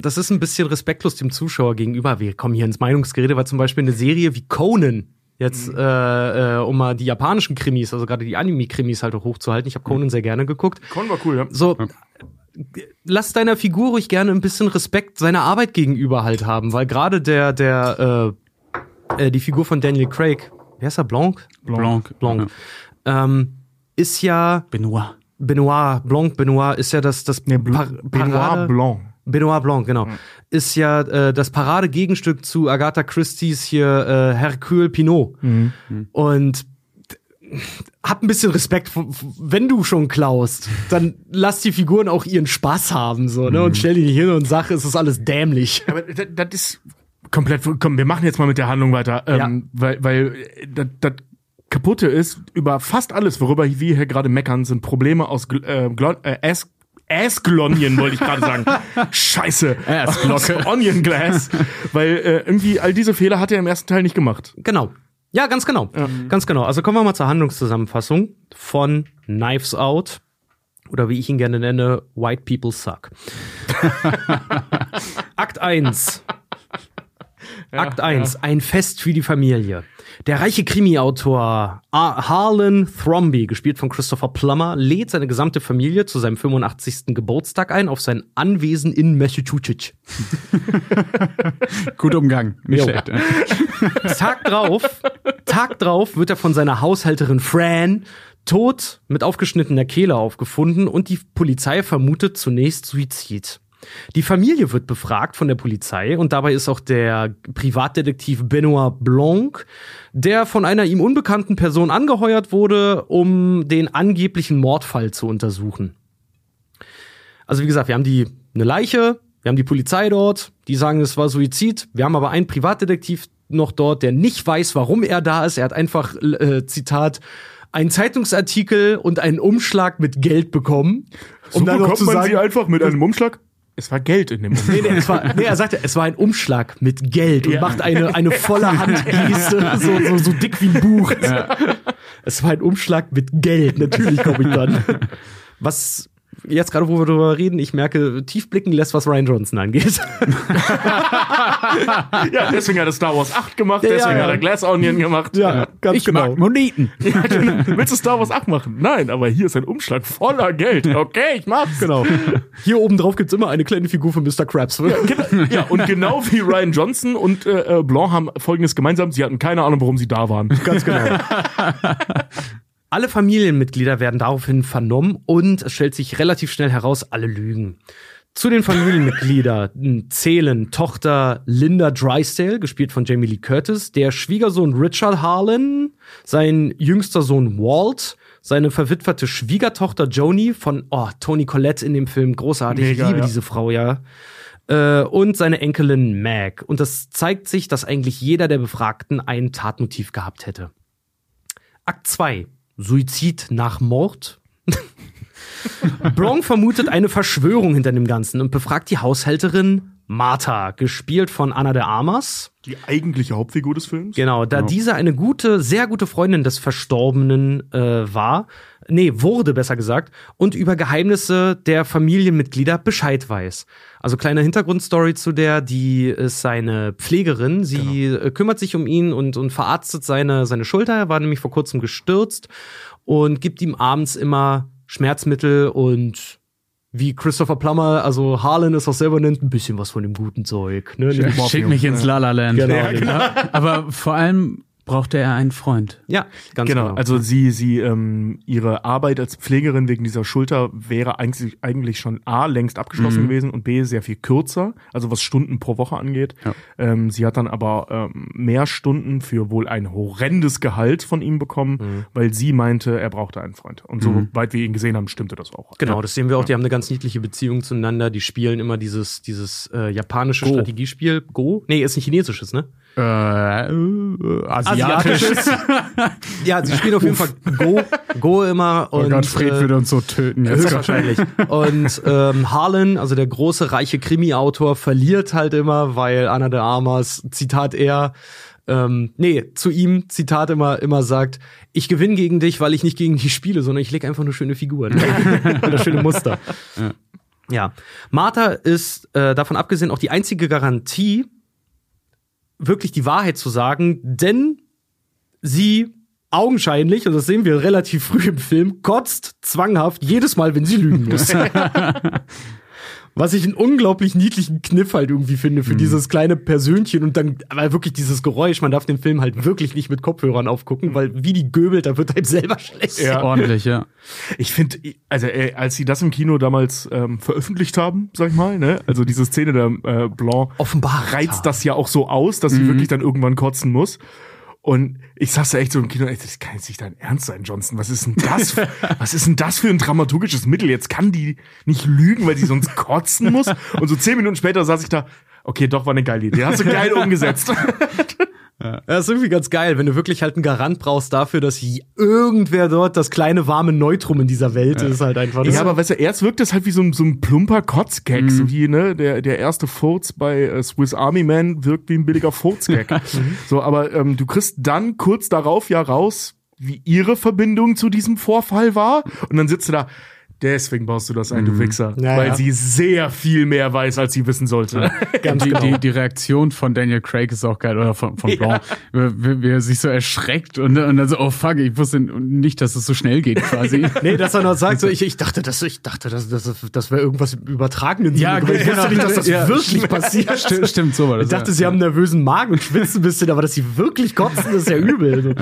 das ist ein bisschen respektlos dem Zuschauer gegenüber. Wir kommen hier ins Meinungsgerede, weil zum Beispiel eine Serie wie Conan, jetzt, äh, äh, um mal die japanischen Krimis, also gerade die Anime-Krimis halt auch hochzuhalten. Ich habe Conan sehr gerne geguckt. Con war cool, ja. So, lass deiner Figur ruhig gerne ein bisschen Respekt seiner Arbeit gegenüber halt haben, weil gerade der, der, äh, äh, die Figur von Daniel Craig, wer ist er, Blanc? Blanc. Blanc. Ähm, ist ja Benoit. Benoit, Blanc, Benoit ist ja das, das Nee, Bl Par Benoit Parade- Blanc. Benoit Blanc, genau. Ist ja äh, das Paradegegenstück zu Agatha Christie's hier äh, Hercule Pinot. Und d- hab ein bisschen Respekt, wenn du schon klaust, dann lass die Figuren auch ihren Spaß haben, so, ne? Und stell die nicht hin und sag, es ist alles dämlich. Aber das, das ist komplett. Komm, wir machen jetzt mal mit der Handlung weiter. Ähm, Ja. Weil, weil äh, das, das Kaputte ist, über fast alles, worüber wir hier gerade meckern, sind Probleme aus äh, Glon äh, Ass Assglonien, wollte ich gerade sagen. Scheiße. Assglocke. Onion Glass. weil äh, irgendwie all diese Fehler hat er im ersten Teil nicht gemacht. Genau. Ja, ganz genau. Ganz genau. Also kommen wir mal zur Handlungszusammenfassung von Knives Out. Oder wie ich ihn gerne nenne, White People Suck. Akt 1. Akt 1. Ein Fest für die Familie. Der reiche Krimi-Autor Ar- Harlan Thromby, gespielt von Christopher Plummer, lädt seine gesamte Familie zu seinem 85. Geburtstag ein auf sein Anwesen in Massachusetts. Gut Umgang. Nicht Jo. schlecht. Tag drauf, Tag drauf wird er von seiner Haushälterin Fran tot mit aufgeschnittener Kehle aufgefunden und die Polizei vermutet zunächst Suizid. Die Familie wird befragt von der Polizei und dabei ist auch der Privatdetektiv Benoit Blanc, der von einer ihm unbekannten Person angeheuert wurde, um den angeblichen Mordfall zu untersuchen. Also wie gesagt, wir haben die eine Leiche, wir haben die Polizei dort, die sagen, es war Suizid. Wir haben aber einen Privatdetektiv noch dort, der nicht weiß, warum er da ist. Er hat einfach, äh, Zitat, einen Zeitungsartikel und einen Umschlag mit Geld bekommen. Um dann bekommt man sie einfach mit einem Umschlag. Es war Geld in dem Nee, Moment. nee, es war, nee, er sagte, es war ein Umschlag mit Geld und Ja. macht eine, eine volle Handgeste, so, so, so dick wie ein Buch. Es war ein Umschlag mit Geld, natürlich komme ich dann. Was jetzt gerade, wo wir darüber reden, ich merke, tief blicken lässt, was Ryan Johnson angeht. Ja, deswegen hat er Star Wars 8 gemacht, Ja, deswegen ja. hat er Glass Onion gemacht. ganz ich mag Moneten. Ja, genau. Willst du Star Wars 8 machen? Nein, aber hier ist ein Umschlag voller Geld. Okay, ich mach's. Genau. Hier oben drauf gibt's immer eine kleine Figur von Mr. Krabs. Genau. Ja, und genau wie Ryan Johnson und äh, äh, Blanc haben folgendes gemeinsam, sie hatten keine Ahnung, warum sie da waren. Ganz genau. Alle Familienmitglieder werden daraufhin vernommen und es stellt sich relativ schnell heraus, alle lügen. Zu den Familienmitgliedern zählen Tochter Linda Drysdale, gespielt von Jamie Lee Curtis, der Schwiegersohn Richard Harlan, sein jüngster Sohn Walt, seine verwitwete Schwiegertochter Joni von oh, Toni Collette in dem Film, großartig, Mega, ich liebe ja. diese Frau, ja. Äh, und seine Enkelin Mag. Und das zeigt sich, dass eigentlich jeder der Befragten ein Tatmotiv gehabt hätte. Akt 2. Suizid nach Mord. Bronk vermutet eine Verschwörung hinter dem Ganzen und befragt die Haushälterin Martha, gespielt von Anna de Armas. Die eigentliche Hauptfigur des Films. Genau, da diese eine gute, sehr gute Freundin des Verstorbenen äh, war, nee, wurde besser gesagt, und über Geheimnisse der Familienmitglieder Bescheid weiß. Also kleine Hintergrundstory zu der, die ist seine Pflegerin, sie äh, kümmert sich um ihn und, und verarztet seine, seine Schulter, er war nämlich vor kurzem gestürzt und gibt ihm abends immer Schmerzmittel und wie Christopher Plummer, also Harlan es auch selber nennt, ein bisschen was von dem guten Zeug. Ne? Schick mich ins La La Land. Genau, Ja, genau. Aber vor allem brauchte er einen Freund. Ja, ganz Genau, genau. also sie, sie, ähm, ihre Arbeit als Pflegerin wegen dieser Schulter wäre eigentlich, eigentlich schon A, längst abgeschlossen gewesen und B, sehr viel kürzer, also was Stunden pro Woche angeht. Ja. Ähm, sie hat dann aber ähm, mehr Stunden für wohl ein horrendes Gehalt von ihm bekommen, weil sie meinte, er brauchte einen Freund. Und soweit wir ihn gesehen haben, stimmte das auch. Genau, das sehen wir auch. Die haben eine ganz niedliche Beziehung zueinander. Die spielen immer dieses, dieses äh, japanische Go. Strategiespiel. Go? Nee, ist nicht chinesisches, ne? Äh, äh, asiatisch. ja, sie spielen auf jeden Fall Go, Go immer. Oh Und, Gott, Fred äh, würde uns so töten jetzt. Höchstwahrscheinlich. Und ähm, Harlan, also der große, reiche Krimi-Autor, verliert halt immer, weil Anna de Armas, Zitat er, ähm, nee, zu ihm, Zitat immer, immer sagt, ich gewinne gegen dich, weil ich nicht gegen dich spiele, sondern ich lege einfach nur schöne Figuren. Oder schöne Muster. Ja. Martha ist äh, davon abgesehen auch die einzige Garantie, wirklich die Wahrheit zu sagen, denn sie augenscheinlich, und das sehen wir relativ früh im Film, kotzt zwanghaft jedes Mal, wenn sie lügen muss. Was ich einen unglaublich niedlichen Kniff halt irgendwie finde für dieses kleine Persönchen und dann aber wirklich dieses Geräusch. Man darf den Film halt wirklich nicht mit Kopfhörern aufgucken, weil wie die göbelt, da wird einem selber schlecht. Ja. Ordentlich, ja. Ich finde, also äh, als sie das im Kino damals ähm, veröffentlicht haben, sag ich mal, ne, also diese Szene der äh, Blanc Offenbar reizt das ja auch so aus, dass sie wirklich dann irgendwann kotzen muss. Und ich saß da echt so im Kino, ey, das kann jetzt nicht dein Ernst sein, Johnson. Was ist denn das? für- was ist denn das für ein dramaturgisches Mittel? Jetzt kann die nicht lügen, weil sie sonst kotzen muss. Und so zehn Minuten später saß ich da, okay, doch, war eine geile Idee. Hast du geil umgesetzt. Ja, das ist irgendwie ganz geil, wenn du wirklich halt einen Garant brauchst dafür, dass irgendwer dort das kleine warme Neutrum in dieser Welt ist halt einfach. Ja, aber weißt du, erst wirkt das halt wie so ein, so ein plumper Kotzgag, so wie, ne, der, der erste Furz bei äh, Swiss Army Man wirkt wie ein billiger Furzgag. so, aber ähm, du kriegst dann kurz darauf ja raus, wie ihre Verbindung zu diesem Vorfall war. Und dann sitzt du da, deswegen baust du das ein, du Wichser. Ja, weil ja. sie sehr viel mehr weiß, als sie wissen sollte. ganz die, genau. die, die Reaktion von Daniel Craig ist auch geil, oder von, von Blanc, wie, wie er sich so erschreckt und, und dann so, oh fuck, ich wusste nicht, dass es so schnell geht quasi. Nee, dass er noch sagt, so, ich, ich dachte, das, ich dachte, das, das, das wäre irgendwas im übertragenen Sinne. Ja, aber ich genau. wusste nicht, dass das Ja, wirklich passiert. Stimmt, stimmt, so war das. Ich dachte, ja. sie haben einen nervösen Magen und schwitzen ein bisschen, aber dass sie wirklich kotzen, das ist ja übel.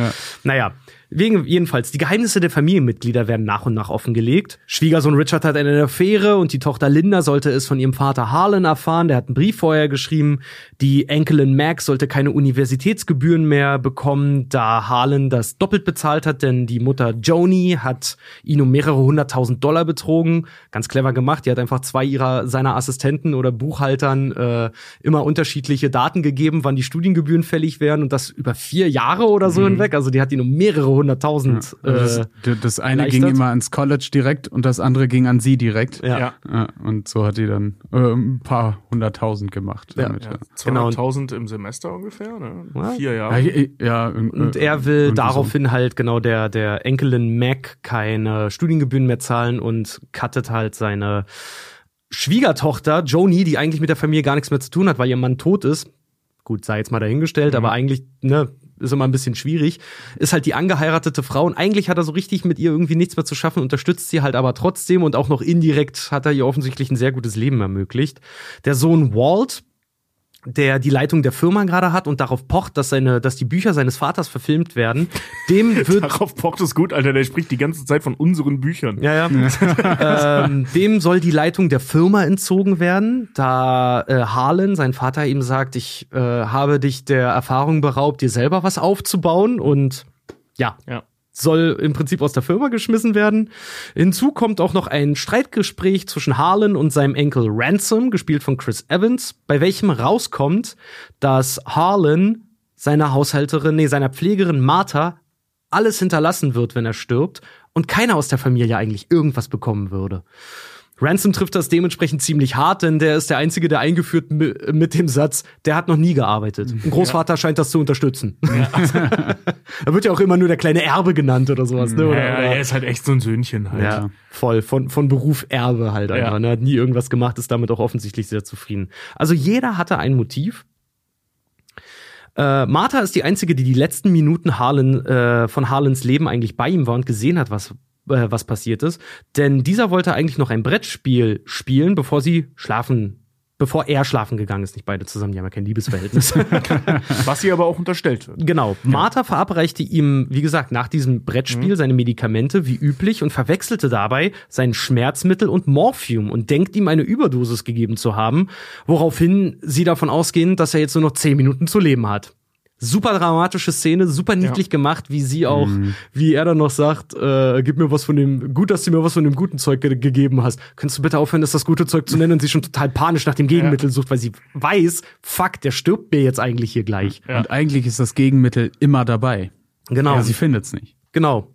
Naja. Wegen, jedenfalls, die Geheimnisse der Familienmitglieder werden nach und nach offengelegt. Schwiegersohn Richard hat eine Affäre und die Tochter Linda sollte es von ihrem Vater Harlan erfahren. Der hat einen Brief vorher geschrieben. Die Enkelin Max sollte keine Universitätsgebühren mehr bekommen, da Harlan das doppelt bezahlt hat, denn die Mutter Joni hat ihn um mehrere hunderttausend Dollar betrogen. Ganz clever gemacht. Die hat einfach zwei ihrer seiner Assistenten oder Buchhaltern äh, immer unterschiedliche Daten gegeben, wann die Studiengebühren fällig wären und das über vier Jahre oder so hinweg. Also die hat ihn um mehrere hunderttausend. Ja, also äh, das, das eine erleichtert. ging immer ans College direkt und das andere ging an sie direkt. ja. Ja. Und so hat die dann äh, ein paar hunderttausend gemacht. Ja. Damit, Ja, ja. Genau. 200.000 im Semester ungefähr, ne? Ja. Vier Ja, Jahre. ja, ja, Und äh, er will daraufhin halt genau der, der Enkelin Mac keine Studiengebühren mehr zahlen und cuttet halt seine Schwiegertochter Joni, die eigentlich mit der Familie gar nichts mehr zu tun hat, weil ihr Mann tot ist. Gut, sei jetzt mal dahingestellt, aber eigentlich, ne, ist immer ein bisschen schwierig. Ist halt die angeheiratete Frau und eigentlich hat er so richtig mit ihr irgendwie nichts mehr zu schaffen, unterstützt sie halt aber trotzdem und auch noch indirekt hat er ihr offensichtlich ein sehr gutes Leben ermöglicht. Der Sohn Walt, der die Leitung der Firma gerade hat und darauf pocht, dass seine, dass die Bücher seines Vaters verfilmt werden, dem wird Darauf pocht es gut, Alter. Der spricht die ganze Zeit von unseren Büchern. ja, ja. ähm, dem soll die Leitung der Firma entzogen werden, da äh, Harlan, sein Vater, ihm sagt, ich äh, habe dich der Erfahrung beraubt, dir selber was aufzubauen und ja, Ja. Soll im Prinzip aus der Firma geschmissen werden. Hinzu kommt auch noch ein Streitgespräch zwischen Harlan und seinem Enkel Ransom, gespielt von Chris Evans, bei welchem rauskommt, dass Harlan seiner Haushälterin, nee, seiner Pflegerin Martha alles hinterlassen wird, wenn er stirbt und keiner aus der Familie eigentlich irgendwas bekommen würde. Ransom trifft das dementsprechend ziemlich hart, denn der ist der Einzige, der eingeführt mi- mit dem Satz, der hat noch nie gearbeitet. Ein Großvater scheint das zu unterstützen. er wird ja auch immer nur der kleine Erbe genannt oder sowas. Ne? Ja, Oder, ja, oder, er ist halt echt so ein Söhnchen halt. ja, voll. Von, von Beruf Erbe halt einfach. Ja. Ne? Hat nie irgendwas gemacht, ist damit auch offensichtlich sehr zufrieden. Also jeder hatte ein Motiv. Äh, Martha ist die einzige, die die letzten Minuten Harlan, äh, von Harlans Leben eigentlich bei ihm war und gesehen hat, was, äh, was passiert ist. Denn dieser wollte eigentlich noch ein Brettspiel spielen, bevor sie schlafen, bevor er schlafen gegangen ist. Nicht beide zusammen, die haben ja kein Liebesverhältnis. Was ihr aber auch unterstellt wird. Genau. Martha verabreichte ihm, wie gesagt, nach diesem Brettspiel seine Medikamente wie üblich und verwechselte dabei sein Schmerzmittel und Morphium und denkt ihm eine Überdosis gegeben zu haben, woraufhin sie davon ausgehen, dass er jetzt nur noch zehn Minuten zu leben hat. Super dramatische Szene, super niedlich gemacht, wie sie auch, wie er dann noch sagt, äh, gib mir was von dem, gut, dass du mir was von dem guten Zeug ge gegeben hast. Könntest du bitte aufhören, das das gute Zeug zu nennen und sie schon total panisch nach dem Gegenmittel sucht, weil sie weiß, fuck, der stirbt mir jetzt eigentlich hier gleich. Und eigentlich ist das Gegenmittel immer dabei. Genau. Ja, sie findet es nicht. Genau.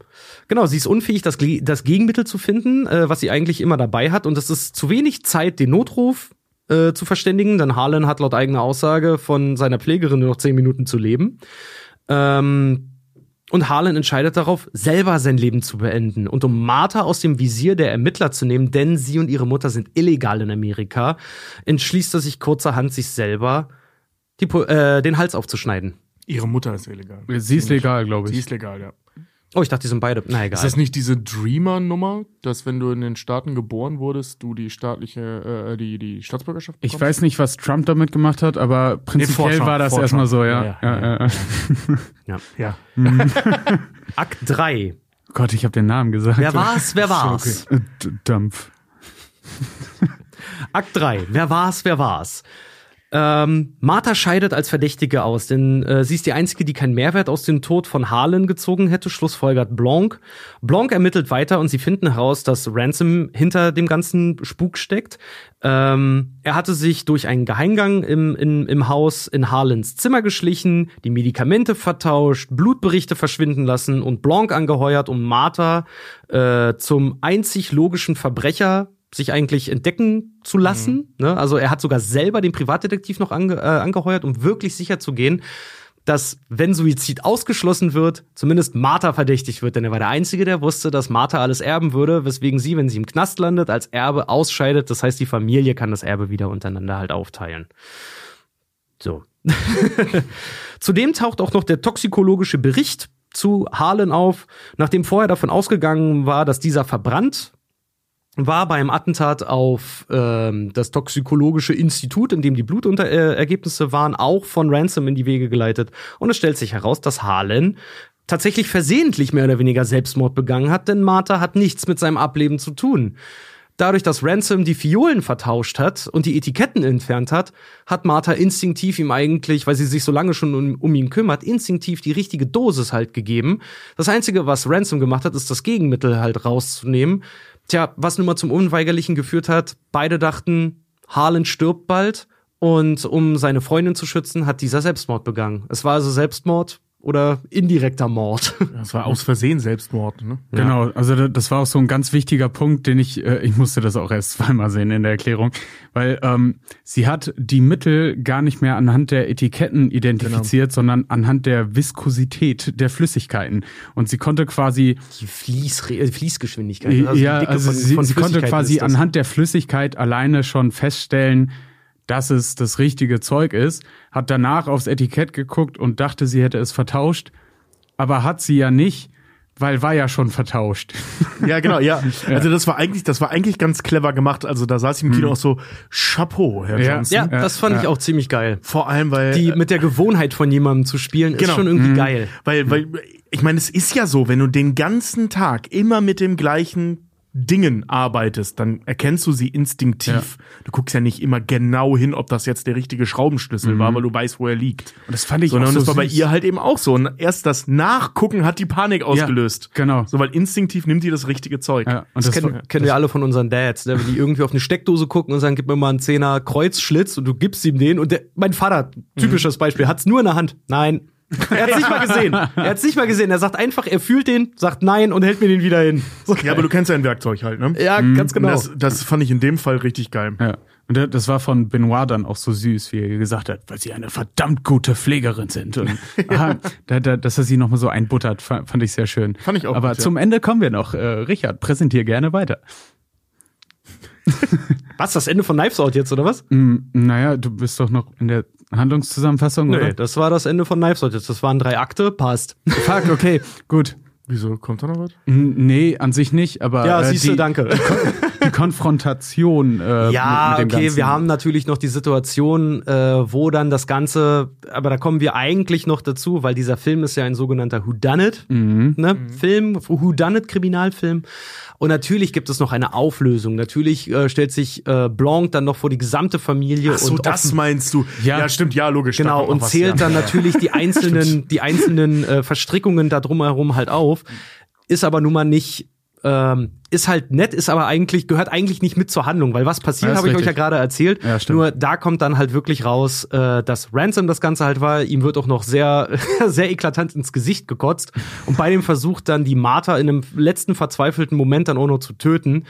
Genau, sie ist unfähig, das, das Gegenmittel zu finden, äh, was sie eigentlich immer dabei hat. Und es ist zu wenig Zeit, den Notruf äh, zu verständigen, denn Harlan hat laut eigener Aussage von seiner Pflegerin nur noch zehn Minuten zu leben. Ähm, und Harlan entscheidet darauf, selber sein Leben zu beenden und um Martha aus dem Visier der Ermittler zu nehmen, denn sie und ihre Mutter sind illegal in Amerika, entschließt er sich kurzerhand, sich selber die, äh, den Hals aufzuschneiden. Ihre Mutter ist illegal. Sie ist legal, glaube Sie ich. ist legal, ja. Oh, ich dachte, die sind beide. Na egal. Ist das nicht diese Dreamer-Nummer, dass wenn du in den Staaten geboren wurdest, du die staatliche, äh, die, die Staatsbürgerschaft Ich bekommst? weiß nicht, was Trump damit gemacht hat, aber prinzipiell Vorschau, war das erstmal so, ja. Ja, ja, ja, ja. ja. Ja. Akt 3. Gott, ich habe den Namen gesagt. Wer war's? Wer war's? Äh, D- Dampf. Akt 3. Wer war's? Wer war's? Ähm, Martha scheidet als Verdächtige aus, denn äh, sie ist die Einzige, die keinen Mehrwert aus dem Tod von Harlan gezogen hätte, schlussfolgert Blanc. Blanc ermittelt weiter und sie finden heraus, dass Ransom hinter dem ganzen Spuk steckt. Ähm, er hatte sich durch einen Geheimgang im, in, im Haus in Harlans Zimmer geschlichen, die Medikamente vertauscht, Blutberichte verschwinden lassen und Blanc angeheuert, um Martha äh, zum einzig logischen Verbrecher sich eigentlich entdecken zu lassen. Ne? Also er hat sogar selber den Privatdetektiv noch ange äh, angeheuert, um wirklich sicher zu gehen, dass, wenn Suizid ausgeschlossen wird, zumindest Martha verdächtigt wird, denn er war der Einzige, der wusste, dass Martha alles erben würde, weswegen sie, wenn sie im Knast landet, als Erbe ausscheidet. Das heißt, die Familie kann das Erbe wieder untereinander halt aufteilen. So. Zudem taucht auch noch der toxikologische Bericht zu Harlan auf, nachdem vorher davon ausgegangen war, dass dieser verbrannt war beim Attentat auf ähm, das Toxikologische Institut, in dem die Blutergebnisse waren, auch von Ransom in die Wege geleitet. Und es stellt sich heraus, dass Harlan tatsächlich versehentlich mehr oder weniger Selbstmord begangen hat, denn Martha hat nichts mit seinem Ableben zu tun. Dadurch, dass Ransom die Fiolen vertauscht hat und die Etiketten entfernt hat, hat Martha instinktiv ihm eigentlich, weil sie sich so lange schon um, um ihn kümmert, instinktiv die richtige Dosis halt gegeben. Das Einzige, was Ransom gemacht hat, ist das Gegenmittel halt rauszunehmen. Tja, was nun mal zum Unweigerlichen geführt hat, beide dachten, Harlan stirbt bald und um seine Freundin zu schützen, hat dieser Selbstmord begangen. Es war also Selbstmord oder indirekter Mord. Das war aus Versehen Selbstmord, ne? Genau, also da- das war auch so ein ganz wichtiger Punkt, den ich, äh, ich musste das auch erst zweimal sehen in der Erklärung, weil ähm, sie hat die Mittel gar nicht mehr anhand der Etiketten identifiziert, sondern anhand der Viskosität der Flüssigkeiten. Und sie konnte quasi Die Fließ, äh, Fließgeschwindigkeit. die ja, Dicke also von- sie, von sie konnte quasi anhand der Flüssigkeit alleine schon feststellen, dass es das richtige Zeug ist, hat danach aufs Etikett geguckt und dachte, sie hätte es vertauscht, aber hat sie ja nicht, weil war ja schon vertauscht. Ja, genau, ja. Also das war eigentlich, das war eigentlich ganz clever gemacht. Also da saß ich im Kino auch so, Chapeau, Herr Ja. Johnson. Ja, das fand ich auch ziemlich geil. Vor allem, weil Die mit der Gewohnheit von jemandem zu spielen, ist Genau. schon irgendwie geil. Weil, weil, ich meine, es ist ja so, wenn du den ganzen Tag immer mit dem gleichen Dingen arbeitest, dann erkennst du sie instinktiv. Du guckst ja nicht immer genau hin, ob das jetzt der richtige Schraubenschlüssel war, weil du weißt, wo er liegt. Und das fand ich Sondern auch so das war bei ihr halt eben auch so. Und erst das Nachgucken hat die Panik ausgelöst. genau. So, weil instinktiv nimmt die das richtige Zeug. Ja, und Das, das, kennen, war, kennen wir alle von unseren Dads, ne? wenn die irgendwie auf eine Steckdose gucken und sagen, gib mir mal einen Zehner Kreuzschlitz und du gibst ihm den und der, mein Vater, typisches Beispiel, hat's nur in der Hand. Nein. Er hat's nicht mal gesehen. Er hat's nicht mal gesehen. Er sagt einfach, er fühlt den, sagt nein und hält mir den wieder hin. So Ja, aber du kennst ja ein Werkzeug halt, ne? ja, ganz Und genau. Das, das fand ich in dem Fall richtig geil. ja. Und das war von Benoit dann auch so süß, wie er gesagt hat, weil sie eine verdammt gute Pflegerin sind. Und, aha, da, da, dass er sie nochmal so einbuttert, fa- fand ich sehr schön. Fand ich auch Aber gut, ja. zum Ende kommen wir noch. Äh, Richard, präsentier gerne weiter. was, das Ende von Knives Out jetzt, oder was? Hm, naja, du bist doch noch in der Handlungszusammenfassung, Nee, oder? das war das Ende von Knives Out jetzt. Das waren drei Akte, passt. Fuck, okay, gut. Wieso kommt da noch was? Nee, an sich nicht, aber Ja, äh, siehst du, die, danke. die Konfrontation äh, Ja, mit, mit dem okay, Ganzen. wir haben natürlich noch die Situation, äh, wo dann das Ganze, aber da kommen wir eigentlich noch dazu, weil dieser Film ist ja ein sogenannter Whodunit, Mhm. ne? Film, Whodunit Kriminalfilm. Und natürlich gibt es noch eine Auflösung. Natürlich äh, stellt sich äh, Blanc dann noch vor die gesamte Familie Ach so, und das offen- meinst du. Ja. Ja, stimmt, ja, logisch. Genau, und was, zählt ja. dann natürlich die einzelnen, die einzelnen äh, Verstrickungen da drumherum halt auf. Ist aber nun mal nicht, ähm, ist halt nett, ist aber eigentlich, gehört eigentlich nicht mit zur Handlung, weil was passiert, Ja, habe ich euch ja gerade erzählt. Ja. Nur da kommt dann halt wirklich raus, äh, dass Ransom das Ganze halt war. Ihm wird auch noch sehr, sehr eklatant ins Gesicht gekotzt. Und bei dem Versuch dann die Martha in einem letzten verzweifelten Moment dann auch noch zu töten,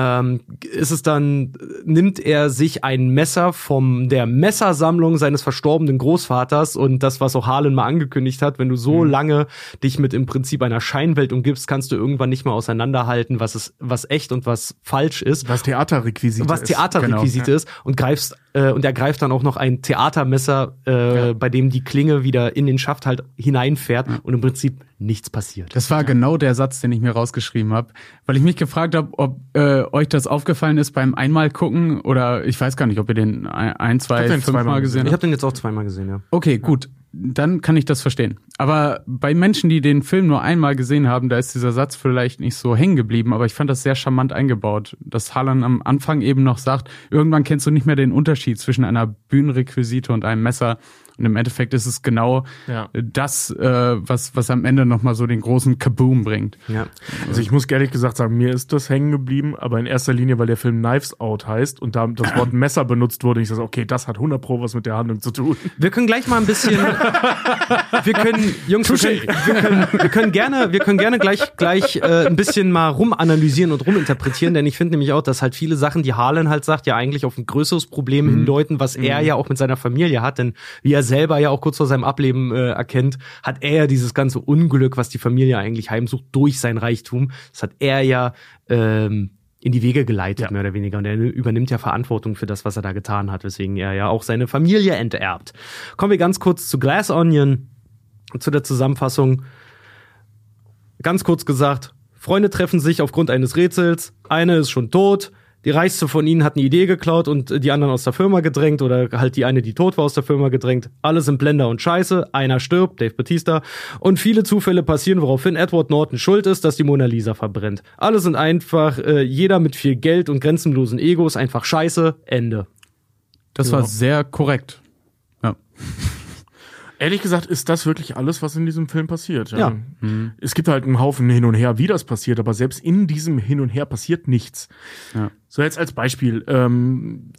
ähm, ist es dann, nimmt er sich ein Messer vom der Messersammlung seines verstorbenen Großvaters und das, was auch Harlan mal angekündigt hat, wenn du so Mhm. lange dich mit im Prinzip einer Scheinwelt umgibst, kannst du irgendwann nicht mehr auseinanderhalten, was ist, was echt und was falsch ist. Was Theaterrequisite Was ist. Theaterrequisite Genau, ist und greifst äh, und er greift dann auch noch ein Theatermesser, äh, bei dem die Klinge wieder in den Schaft halt hineinfährt und im Prinzip nichts passiert. Das war genau der Satz, den ich mir rausgeschrieben habe, weil ich mich gefragt habe, ob äh, euch das aufgefallen ist beim einmal gucken oder ich weiß gar nicht, ob ihr den ein, ein zwei, fünfmal gesehen Ich habt. habe den jetzt auch zweimal gesehen, ja. Okay, gut, dann kann ich das verstehen. Aber bei Menschen, die den Film nur einmal gesehen haben, da ist dieser Satz vielleicht nicht so hängen geblieben, aber ich fand das sehr charmant eingebaut, dass Harlan am Anfang eben noch sagt, irgendwann kennst du nicht mehr den Unterschied zwischen einer Bühnenrequisite und einem Messer. Und im Endeffekt ist es genau Ja. das, äh, was, was am Ende nochmal so den großen Kaboom bringt. ja. Also ich muss ehrlich gesagt sagen, mir ist das hängen geblieben, aber in erster Linie, weil der Film Knives Out heißt und da das Wort Messer benutzt wurde. Ich sage, okay, das hat 100 pro was mit der Handlung zu tun. Wir können gleich mal ein bisschen. wir können, Jungs, wir können, wir, können, wir können gerne, wir können gerne gleich, gleich äh, ein bisschen mal rumanalysieren und ruminterpretieren, denn ich finde nämlich auch, dass halt viele Sachen, die Harlan halt sagt, ja eigentlich auf ein größeres Problem hindeuten, was er ja auch mit seiner Familie hat, denn wie er selber ja auch kurz vor seinem Ableben äh, erkennt, hat er ja dieses ganze Unglück, was die Familie eigentlich heimsucht, durch sein Reichtum. Das hat er ja ähm, in die Wege geleitet, Ja. mehr oder weniger. Und er übernimmt ja Verantwortung für das, was er da getan hat, weswegen er ja auch seine Familie enterbt. Kommen wir ganz kurz zu Glass Onion, zu der Zusammenfassung. Ganz kurz gesagt, Freunde treffen sich aufgrund eines Rätsels. Eine ist schon tot. Die reichste von ihnen hat eine Idee geklaut und die anderen aus der Firma gedrängt oder halt die eine, die tot war, aus der Firma gedrängt. Alle sind Blender und Scheiße. Einer stirbt, Dave Batista. Und viele Zufälle passieren, woraufhin Edward Norton schuld ist, dass die Mona Lisa verbrennt. Alle sind einfach, äh, jeder mit viel Geld und grenzenlosen Egos, einfach Scheiße. Ende. Das war sehr korrekt. Ja. Ehrlich gesagt ist das wirklich alles, was in diesem Film passiert. Ja. Es gibt halt einen Haufen hin und her, wie das passiert, aber selbst in diesem Hin und Her passiert nichts. Ja. So jetzt als Beispiel. Ähm,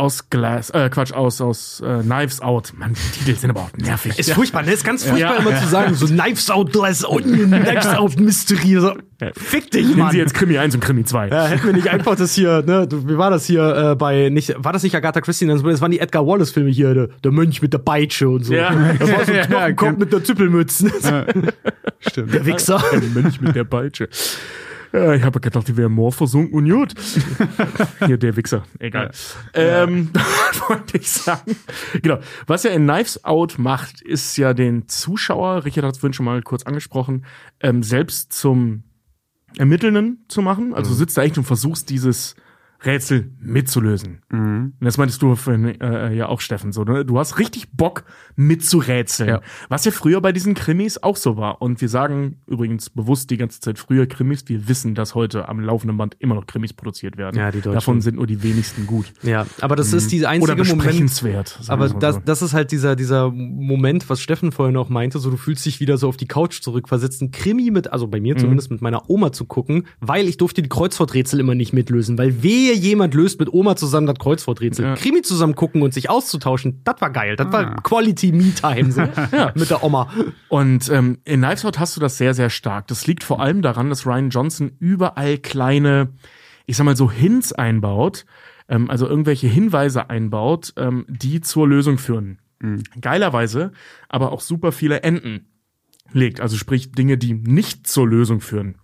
aus Glass, äh, Quatsch, aus, aus äh, Knives Out. Mann, die Titel sind aber auch nervig. Ist furchtbar, ne? Ist ganz furchtbar Ja. immer zu sagen, so Knives Out, Glass Onion, Knives Out Mystery. So. Fick dich, Nehmen Mann. Sie jetzt Krimi 1 und Krimi 2. Ja, hätten wir nicht einfach das hier, ne, wie war das hier äh, bei, nicht, war das nicht Agatha Christie, das waren die Edgar Wallace-Filme hier, der, der Mönch mit der Peitsche und so. Ja. Da war so Ja, ein Knochenkopf ja, mit der Züppelmütze. Stimmt. Der Wichser. Der Mönch mit der Peitsche. Ja, ich habe gedacht, die wäre Moor versunken und gut. Hier, der Wichser. Egal. Ähm, wollte ich sagen. Genau. Was er in Knives Out macht, ist ja den Zuschauer, Richard hat es vorhin schon mal kurz angesprochen, ähm, selbst zum Ermittelnden zu machen. Also du sitzt da echt und versuchst dieses Rätsel mitzulösen. Und das meintest du vorhin, äh, ja auch, Steffen, so, ne? Du hast richtig Bock mitzurätseln. Ja. Was ja früher bei diesen Krimis auch so war. Und wir sagen übrigens bewusst die ganze Zeit früher Krimis. Wir wissen, dass heute am laufenden Band immer noch Krimis produziert werden. Ja, die Deutschen. Davon sind nur die wenigsten gut. Ja, aber das ist die Oder einzige Moment, besprechenswert. sagen Aber mal das, so. das ist halt dieser, dieser Moment, was Steffen vorhin auch meinte, so du fühlst dich wieder so auf die Couch zurückversetzt, ein Krimi mit, also bei mir Mhm. zumindest mit meiner Oma zu gucken, weil ich durfte die Kreuzworträtsel immer nicht mitlösen, weil wehe jemand löst mit Oma zusammen das Kreuzworträtsel. Ja. Krimi zusammen gucken und sich auszutauschen, das war geil. Das Ah. war Quality Me Time so, mit der Oma. Und ähm, in Knives Out hast du das sehr, sehr stark. Das liegt vor allem daran, dass Ryan Johnson überall kleine, ich sag mal so Hints einbaut, ähm, also irgendwelche Hinweise einbaut, ähm, die zur Lösung führen. Geilerweise aber auch super viele Enden legt, also sprich Dinge, die nicht zur Lösung führen.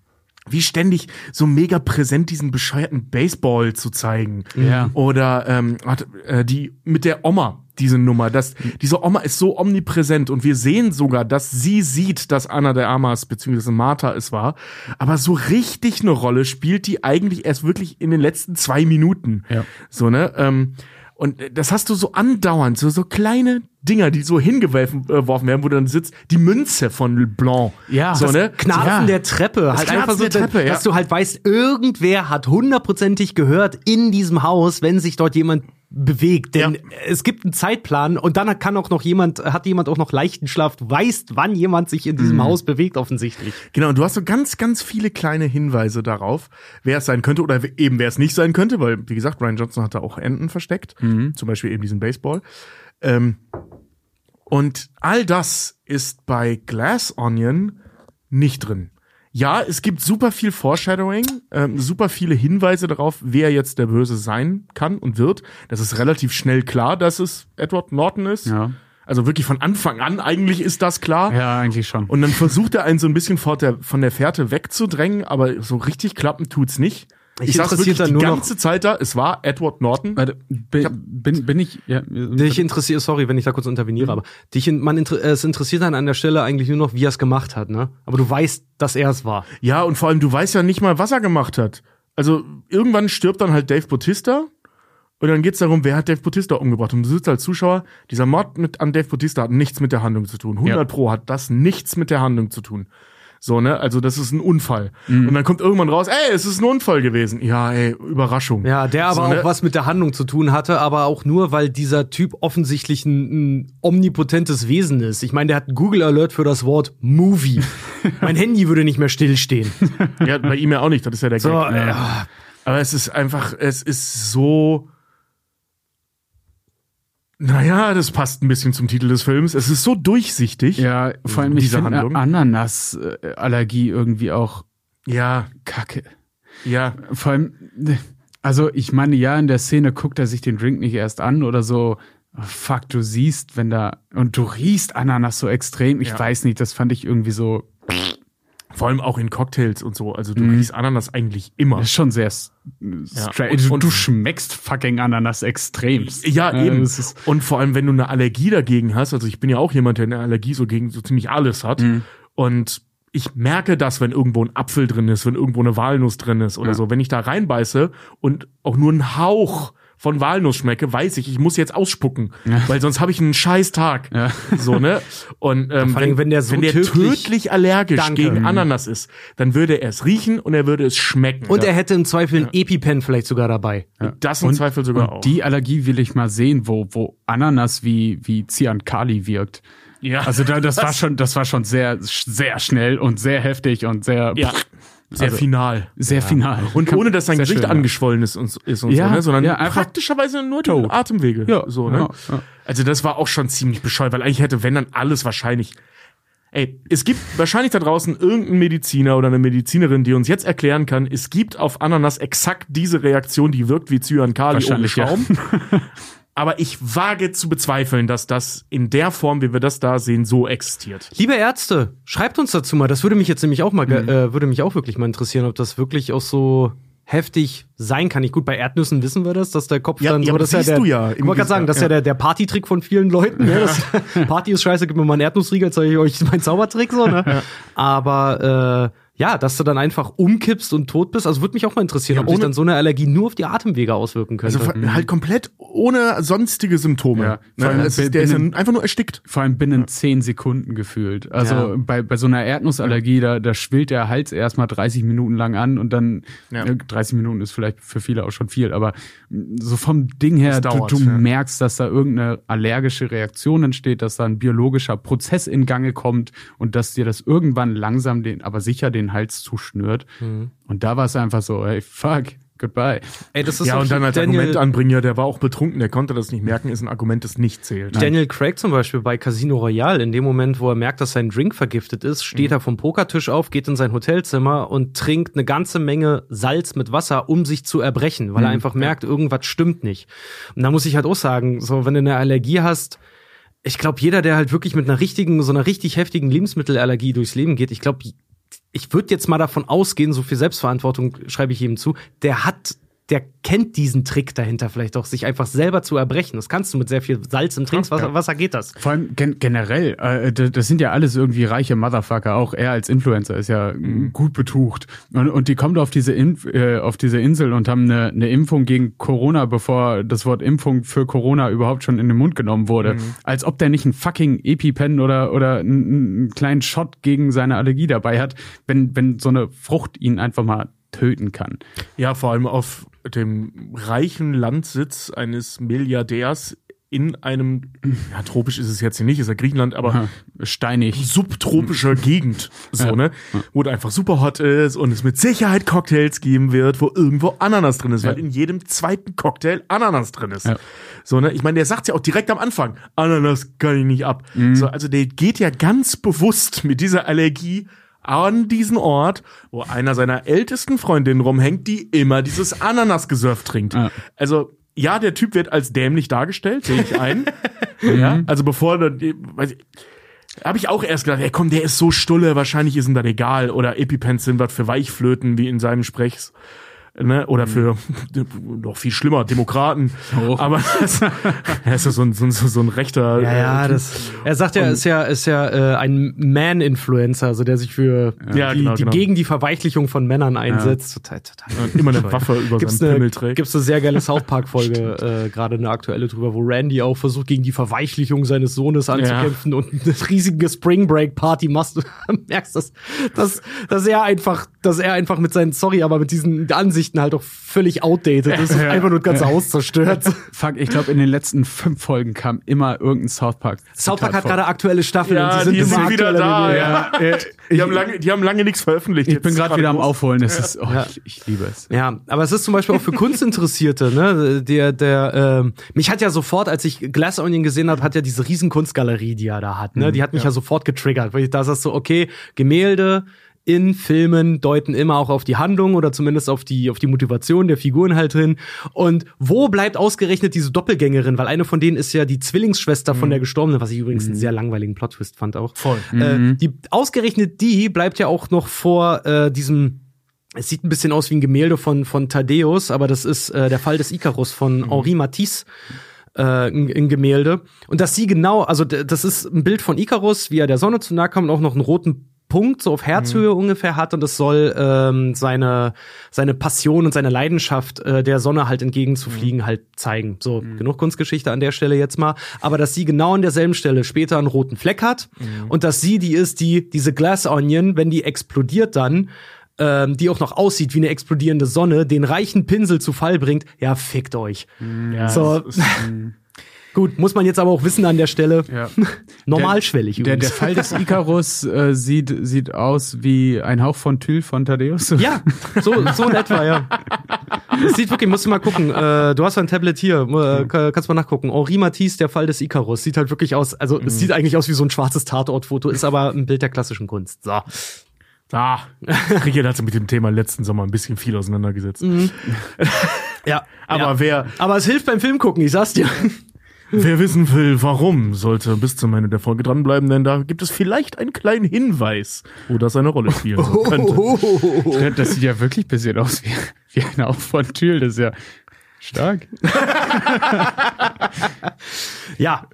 Wie ständig so mega präsent diesen bescheuerten Baseball zu zeigen. Ja. Oder ähm, hat, äh, die mit der Oma, diese Nummer. Das, diese Oma ist so omnipräsent und wir sehen sogar, dass sie sieht, dass Anna de Armas bzw. Martha es war. Aber so richtig eine Rolle spielt die eigentlich erst wirklich in den letzten zwei Minuten. Ja. So, ne? Ähm, und das hast du so andauernd, so, so kleine Dinger, die so hingeworfen äh, werden, wo du dann sitzt, die Münze von Blanc. Ja, so, das ne? Knarzen Ja. der Treppe. Halt Knarzen einfach so, der Treppe, ja. dass du halt weißt, irgendwer hat hundertprozentig gehört in diesem Haus, wenn sich dort jemand bewegt. Denn Ja. es gibt einen Zeitplan und dann kann auch noch jemand, hat jemand auch noch leichten Schlaf. Du weißt, wann jemand sich in Mhm. diesem Haus bewegt, offensichtlich. Genau, und du hast so ganz, ganz viele kleine Hinweise darauf, wer es sein könnte oder eben wer es nicht sein könnte, weil, wie gesagt, Ryan Johnson hat da auch Enten versteckt, zum Beispiel eben diesen Baseball. Ähm, und all das ist bei Glass Onion nicht drin. Ja, es gibt super viel Foreshadowing, ähm, super viele Hinweise darauf, wer jetzt der Böse sein kann und wird. Das ist relativ schnell klar, dass es Edward Norton ist. Ja. Also wirklich von Anfang an eigentlich ist das klar. Ja, eigentlich schon. Und dann versucht er einen so ein bisschen von der, von der Fährte wegzudrängen, aber so richtig klappen tut's nicht. Ich Ich, saß interessiert wirklich dann die nur noch- ganze Zeit da, es war Edward Norton. Warte, bin, bin, bin ich, ja, Dich interessiert, sorry, wenn ich da kurz interveniere, aber dich, man, es interessiert dann an der Stelle eigentlich nur noch, wie er es gemacht hat, ne? Aber du weißt, dass er es war. Ja, und vor allem, du weißt ja nicht mal, was er gemacht hat. Also irgendwann stirbt dann halt Dave Bautista und dann geht's darum, wer hat Dave Bautista umgebracht. Und du sitzt als Zuschauer, dieser Mord mit, an Dave Bautista hat nichts mit der Handlung zu tun. 100 Ja. Pro hat das nichts mit der Handlung zu tun. So, ne? Also das ist ein Unfall. Mhm. Und dann kommt irgendwann raus, ey, es ist ein Unfall gewesen. Ja, ey, Überraschung. Ja, der aber So, auch ne? was mit der Handlung zu tun hatte, aber auch nur, weil dieser Typ offensichtlich ein, ein omnipotentes Wesen ist. Ich meine, der hat einen Google Alert für das Wort Movie. mein Handy würde nicht mehr stillstehen. Ja, bei ihm ja auch nicht, das ist ja der So, Gag. äh, Aber es ist einfach, es ist so. Naja, das passt ein bisschen zum Titel des Films. Es ist so durchsichtig. ja, vor allem Diese Handlung. Ananasallergie irgendwie auch Ja, kacke. ja. Vor allem, also ich meine, ja, in der Szene guckt er sich den Drink nicht erst an oder so. Oh, Fuck, du siehst, wenn da, und du riechst Ananas so extrem. Ich Ja. weiß nicht, das fand ich irgendwie so, Vor allem auch in Cocktails und so. Also du riechst Ananas eigentlich immer. das ist schon sehr strange. und- du, und- du schmeckst fucking Ananas extremst. Ja, eben. das ist, Und vor allem, wenn du eine Allergie dagegen hast, also ich bin ja auch jemand, der eine Allergie so gegen so ziemlich alles hat. Mhm. Und ich merke das, wenn irgendwo ein Apfel drin ist, wenn irgendwo eine Walnuss drin ist oder Ja. so. Wenn ich da reinbeiße und auch nur einen Hauch von Walnuss schmecke, weiß ich, ich muss jetzt ausspucken, weil sonst habe ich einen scheiß Tag. Ja. So, ne? Und ähm, Vor allem, wenn der so wenn der tödlich- tödlich allergisch Danke. gegen Mhm. Ananas ist, dann würde er es riechen und er würde es schmecken. Und er hätte im Zweifel ein EpiPen vielleicht sogar dabei. das im Zweifel sogar und auch. die Allergie will ich mal sehen, wo, wo Ananas wie, wie Cyankali wirkt. ja. Also da, das war schon, das war schon sehr, sehr schnell und sehr heftig und sehr. Ja. Sehr Also, final. Sehr final. Und Kann- ohne, dass sein Gesicht schön, ja. angeschwollen ist und, ist und Ja, so, ne? sondern ja, praktischerweise nur die tot. Atemwege. Ja, so, ne? ja, ja. Also das war auch schon ziemlich bescheuert, weil eigentlich hätte, wenn dann alles wahrscheinlich. Ey, es gibt wahrscheinlich da draußen irgendeinen Mediziner oder eine Medizinerin, die uns jetzt erklären kann, es gibt auf Ananas exakt diese Reaktion, die wirkt wie Cyankali ohne Wahrscheinlich, ja. Aber ich wage zu bezweifeln, dass das in der Form, wie wir das da sehen, so existiert. Liebe Ärzte, schreibt uns dazu mal. Das würde mich jetzt nämlich auch mal, Mhm. äh, würde mich auch wirklich mal interessieren, ob das wirklich auch so heftig sein kann. Ich gut, bei Erdnüssen wissen wir das, dass der Kopf Ja, dann ja, so, das ist ja der, du ja ich wollte gerade sagen, das ist ja der, der Partytrick von vielen Leuten. Ne? Das, Party ist scheiße, gib mir mal einen Erdnussriegel, zeige ich euch meinen Zaubertrick so. Ne? Aber äh, ja, dass du dann einfach umkippst und tot bist, also würde mich auch mal interessieren, Ja, ob sich dann so eine Allergie nur auf die Atemwege auswirken könnte. Also ver- halt komplett ohne sonstige Symptome. Ja, vor ne? allem es ist, der ist ja binnen- einfach nur erstickt. Vor allem binnen zehn Sekunden gefühlt. Also Ja. bei, bei so einer Erdnussallergie, da, da schwillt der Hals erstmal 30 Minuten lang an und dann Ja. äh, 30 Minuten ist vielleicht für viele auch schon viel, aber so vom Ding her, Das du, dauert, du ja. merkst, dass da irgendeine allergische Reaktion entsteht, dass da ein biologischer Prozess in Gange kommt und dass dir das irgendwann langsam den, aber sicher den Hals zuschnürt. Mhm. Und da war es einfach so, hey, fuck, goodbye. Ey, das ist Ja, und dann als Daniel, Argument anbringen, ja, der war auch betrunken, der konnte das nicht merken, ist ein Argument, das nicht zählt. Daniel Craig zum Beispiel bei Casino Royale, in dem Moment, wo er merkt, dass sein Drink vergiftet ist, steht er vom Pokertisch auf, geht in sein Hotelzimmer und trinkt eine ganze Menge Salz mit Wasser, um sich zu erbrechen, weil er einfach merkt, irgendwas stimmt nicht. Und da muss ich halt auch sagen, so, wenn du eine Allergie hast, ich glaube, jeder, der halt wirklich mit einer richtigen, so einer richtig heftigen Lebensmittelallergie durchs Leben geht, ich glaube, ich würde jetzt mal davon ausgehen, so viel Selbstverantwortung schreibe ich ihm zu, der hat, der kennt diesen Trick dahinter vielleicht auch, sich einfach selber zu erbrechen. Das kannst du mit sehr viel Salz im Trinkwasser Wasser geht das. Vor allem gen generell, äh, das sind ja alles irgendwie reiche Motherfucker. Auch er als Influencer ist ja Mhm. gut betucht. Und, und die kommen auf diese, Inf äh, auf diese Insel und haben eine, eine Impfung gegen Corona, bevor das Wort Impfung für Corona überhaupt schon in den Mund genommen wurde. Mhm. Als ob der nicht einen fucking EpiPen oder, oder einen, einen kleinen Shot gegen seine Allergie dabei hat, wenn, wenn so eine Frucht ihn einfach mal töten kann. Ja, vor allem auf dem reichen Landsitz eines Milliardärs in einem, ja, tropisch ist es jetzt hier nicht, ist ja Griechenland, aber Steinig. subtropischer Gegend, so, Ja. ne? Wo es einfach super hot ist und es mit Sicherheit Cocktails geben wird, wo irgendwo Ananas drin ist, weil Ja. in jedem zweiten Cocktail Ananas drin ist. Ja. So, ne? Ich meine, der sagt ja auch direkt am Anfang, Ananas kann ich nicht ab. Mhm. So, also der geht ja ganz bewusst mit dieser Allergie an diesen Ort, wo einer seiner ältesten Freundinnen rumhängt, die immer dieses Ananas-Gesöff trinkt. Ja. Also, ja, der Typ wird als dämlich dargestellt, sehe ich ein. ja, also bevor, weiß ich, habe ich auch erst gedacht, ey komm, der ist so stulle, wahrscheinlich ist ihm das egal. Oder Epipens sind was für Weichflöten, wie in seinem Sprechs. Ne? Oder für noch viel schlimmer, Demokraten. Oh. Aber das, er ist ja so ein, so ein, so ein rechter. Ja, ja, äh, das. Er sagt ja, ist ja, ist ja äh, ein Man-Influencer, also der sich für Ja, die, genau, die genau. gegen die Verweichlichung von Männern einsetzt. Total, total. immer eine Waffe über Gibt's seinem eine, Pimmel trägt. gibt's eine sehr geile South Park Folge, äh, gerade eine aktuelle drüber, wo Randy auch versucht, gegen die Verweichlichung seines Sohnes anzukämpfen und eine riesige Spring Break Party machst. Du merkst, dass, dass, dass er einfach, dass er einfach mit seinen, sorry, aber mit diesen Ansichten halt auch völlig outdated ist und Ja. einfach nur das ganze Haus zerstört. Fuck, ich glaube, in den letzten fünf Folgen kam immer irgendein South Park. South Park hat vor. gerade aktuelle Staffeln Ja, und die sind, die immer sind wieder da, ja. Äh, Die ich, haben lange, die haben lange nichts veröffentlicht. ich Jetzt bin gerade wieder am groß. Aufholen. Das ist, oh, Ja. ich, ich liebe es. Ja, aber es ist zum Beispiel auch für Kunstinteressierte, ne? Der, der, ähm, mich hat ja sofort, als ich Glass Onion gesehen habe, hat ja diese riesen Kunstgalerie, die er da hat, ne? Die hat mich ja, sofort getriggert, weil ich da sagst so, okay, Gemälde in Filmen deuten immer auch auf die Handlung oder zumindest auf die auf die Motivation der Figuren halt hin. Und wo bleibt ausgerechnet diese Doppelgängerin? Weil eine von denen ist ja die Zwillingsschwester von der Gestorbenen, was ich übrigens einen sehr langweiligen Plot-Twist fand auch. Voll. Äh, die ausgerechnet die bleibt ja auch noch vor äh, diesem es sieht ein bisschen aus wie ein Gemälde von, von Thaddeus, aber das ist äh, der Fall des Icarus von Henri Matisse. Äh, ein, ein Gemälde. Und dass sie genau, also das ist ein Bild von Icarus, wie er der Sonne zu nahe kommt und auch noch einen roten Punkt so auf Herzhöhe ungefähr hat und es soll ähm, seine seine Passion und seine Leidenschaft äh, der Sonne halt entgegenzufliegen halt zeigen. So genug Kunstgeschichte an der Stelle jetzt mal, aber dass sie genau an derselben Stelle später einen roten Fleck hat und dass sie die ist, die diese Glass Onion, wenn die explodiert dann ähm, die auch noch aussieht wie eine explodierende Sonne, den reichen Pinsel zu Fall bringt, ja, fickt euch. Ja, So. ist, Gut, muss man jetzt aber auch wissen an der Stelle. Ja. Normalschwellig Der, der übrigens. Fall des Icarus äh, sieht, sieht aus wie ein Hauch von Tyl von Thaddeus. Ja, so, so in etwa, ja. Es sieht wirklich, musst du mal gucken. Äh, du hast ein Tablet hier, äh, ka- kannst mal nachgucken. Henri Matisse, der Fall des Icarus. Sieht halt wirklich aus, also es sieht eigentlich aus wie so ein schwarzes Tatortfoto, ist aber ein Bild der klassischen Kunst. So. Ah, Ricky hat sich mit dem Thema letzten Sommer ein bisschen viel auseinandergesetzt. Ja. Aber ja. wer, Aber es hilft beim Film gucken, ich sag's dir. Wer wissen will, warum, sollte bis zum Ende der Folge dranbleiben, denn da gibt es vielleicht einen kleinen Hinweis, wo das eine Rolle spielen so könnte. Ja, Das sieht ja wirklich ein bisschen aus wie, wie ein Hauch von Tyl. Das ist ja stark. Ja.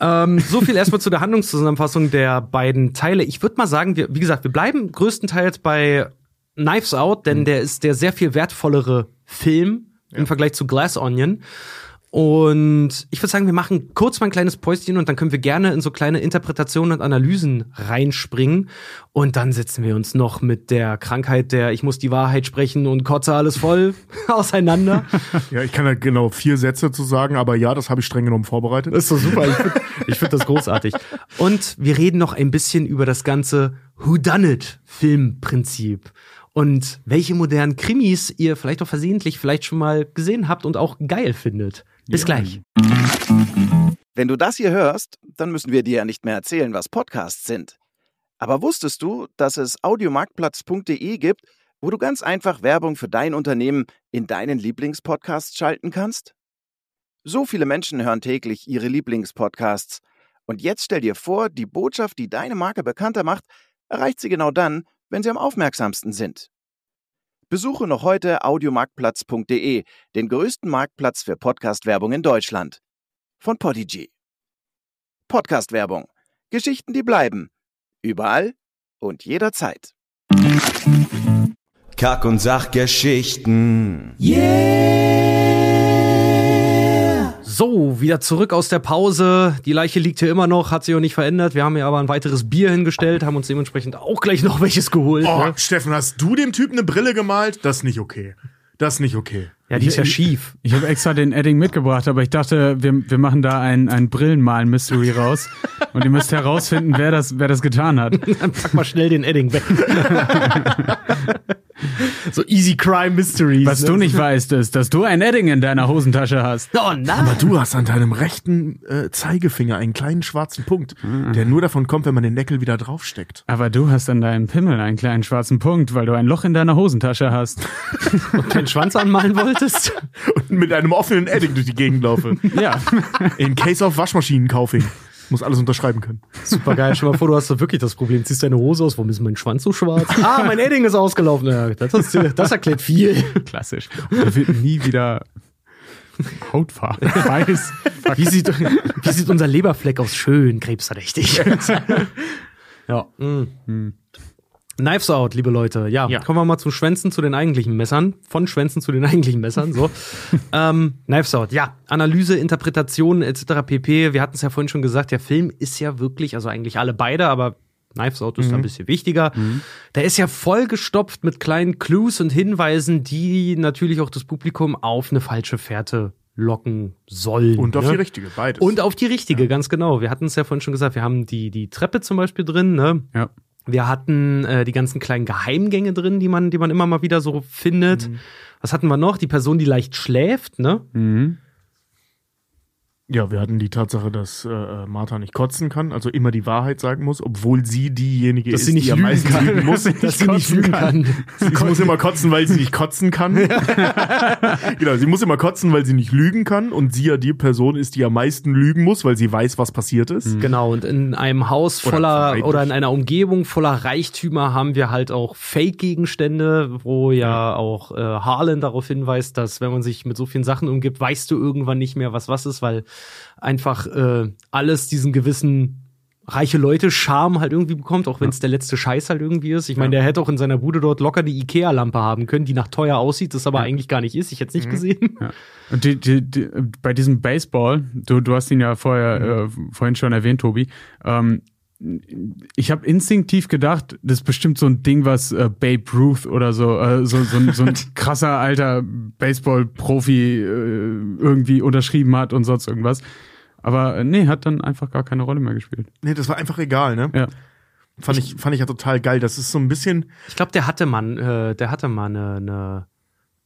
Ähm, so viel erstmal zu der Handlungszusammenfassung der beiden Teile. Ich würde mal sagen, wir, wie gesagt, wir bleiben größtenteils bei Knives Out, denn der ist der sehr viel wertvollere Film im Vergleich zu Glass Onion. Und ich würde sagen, wir machen kurz mal ein kleines Päuschen und dann können wir gerne in so kleine Interpretationen und Analysen reinspringen. Und dann setzen wir uns noch mit der Krankheit der Ich muss die Wahrheit sprechen und kotze alles voll auseinander. Ja, ich kann da genau vier Sätze zu sagen, aber ja, das habe ich streng genommen vorbereitet. Das ist so super. Ich finde ich find das großartig. Und wir reden noch ein bisschen über das ganze Whodunit-Filmprinzip. Und welche modernen Krimis ihr vielleicht auch versehentlich vielleicht schon mal gesehen habt und auch geil findet. Bis gleich. Wenn du das hier hörst, dann müssen wir dir ja nicht mehr erzählen, was Podcasts sind. Aber wusstest du, dass es audiomarktplatz.de gibt, wo du ganz einfach Werbung für dein Unternehmen in deinen Lieblingspodcasts schalten kannst? So viele Menschen hören täglich ihre Lieblingspodcasts. Und jetzt stell dir vor, die Botschaft, die deine Marke bekannter macht, erreicht sie genau dann, wenn sie am aufmerksamsten sind. Besuche noch heute audiomarktplatz.de, den größten Marktplatz für Podcast-Werbung in Deutschland. Von Podigy. Podcast-Werbung. Geschichten, die bleiben. Überall und jederzeit. Kack- und Sachgeschichten. So, wieder zurück aus der Pause. Die Leiche liegt hier immer noch, hat sich auch nicht verändert. Wir haben hier aber ein weiteres Bier hingestellt, haben uns dementsprechend auch gleich noch welches geholt. Oh, Ne? Steffen, hast du dem Typen eine Brille gemalt? Das ist nicht okay. Das ist nicht okay. Ja, die ist ja schief. Ich habe extra den Edding mitgebracht, aber ich dachte, wir, wir machen da ein, ein Brillenmalen-Mystery raus. Und ihr müsst herausfinden, wer das, wer das getan hat. Dann pack mal schnell den Edding weg. so Easy Crime Mysteries. Was ne? du nicht weißt, ist, dass du ein Edding in deiner Hosentasche hast. Oh nein. Aber du hast an deinem rechten äh, Zeigefinger einen kleinen schwarzen Punkt, der nur davon kommt, wenn man den Deckel wieder draufsteckt. Aber du hast an deinem Pimmel einen kleinen schwarzen Punkt, weil du ein Loch in deiner Hosentasche hast. Und deinen Schwanz anmalen wolltest? Und mit einem offenen Edding durch die Gegend laufe. Ja. In case of Waschmaschinenkaufing. Muss alles unterschreiben können. Super geil. Stell mal vor, du hast da wirklich das Problem. Ziehst deine Hose aus, warum ist mein Schwanz so schwarz? ah, mein Edding ist ausgelaufen. Ja, das, ist, das erklärt viel. Klassisch. Und er wird nie wieder Hautfarbe. Weiß. Wie sieht, wie sieht unser Leberfleck aus? Schön, krebsverdächtig. ja. mm. Knives Out, liebe Leute. Ja, Ja. kommen wir mal zu Schwänzen zu den eigentlichen Messern. Von Schwänzen zu den eigentlichen Messern. So. ähm, Knives Out, ja. Analyse, Interpretation etc. pp. Wir hatten es ja vorhin schon gesagt, der Film ist ja wirklich, also eigentlich alle beide, aber Knives Out ist da ein bisschen wichtiger. Der ist ja vollgestopft mit kleinen Clues und Hinweisen, die natürlich auch das Publikum auf eine falsche Fährte locken sollen. Und auf ne? die richtige, beides. Und auf die richtige, ganz genau. Wir hatten es ja vorhin schon gesagt, wir haben die, die Treppe zum Beispiel drin, ne? Ja. Wir hatten äh, die ganzen kleinen Geheimgänge drin, die man, die man immer mal wieder so findet. Was hatten wir noch? Die Person, die leicht schläft, ne? Mhm. Ja, wir hatten die Tatsache, dass äh, Martha nicht kotzen kann, also immer die Wahrheit sagen muss, obwohl sie diejenige Dass ist, sie nicht die am meisten kann. lügen muss. Dass sie nicht lügen kann. Sie muss immer kotzen, weil sie nicht kotzen kann. genau, sie muss immer kotzen, weil sie nicht lügen kann. Und sie ja die Person ist, die am meisten lügen muss, weil sie weiß, was passiert ist. Genau, und in einem Haus Oder voller vermeintlich. oder in einer Umgebung voller Reichtümer haben wir halt auch Fake-Gegenstände, wo ja auch äh, Harlan darauf hinweist, dass wenn man sich mit so vielen Sachen umgibt, weißt du irgendwann nicht mehr, was was ist, weil einfach äh, alles diesen gewissen reiche Leute Charme halt irgendwie bekommt, auch wenn es der letzte Scheiß halt irgendwie ist. Ich meine, der hätte auch in seiner Bude dort locker die Ikea-Lampe haben können, die nach teuer aussieht, das aber eigentlich gar nicht ist. Ich hätte es nicht gesehen. Ja. Und die, die, die, bei diesem Baseball, du, du hast ihn ja vorher, äh, vorhin schon erwähnt, Tobi, ähm, ich habe instinktiv gedacht, das ist bestimmt so ein Ding, was äh, Babe Ruth oder so, äh, so, so, ein- so ein krasser alter Baseball-Profi äh, irgendwie unterschrieben hat und sonst irgendwas. Aber äh, nee, hat dann einfach gar keine Rolle mehr gespielt. Nee, das war einfach egal, ne? Ja. Fand ich, fand ich ja total geil. Das ist so ein bisschen, Ich glaube, der hatte mal, äh, der hatte mal eine, eine,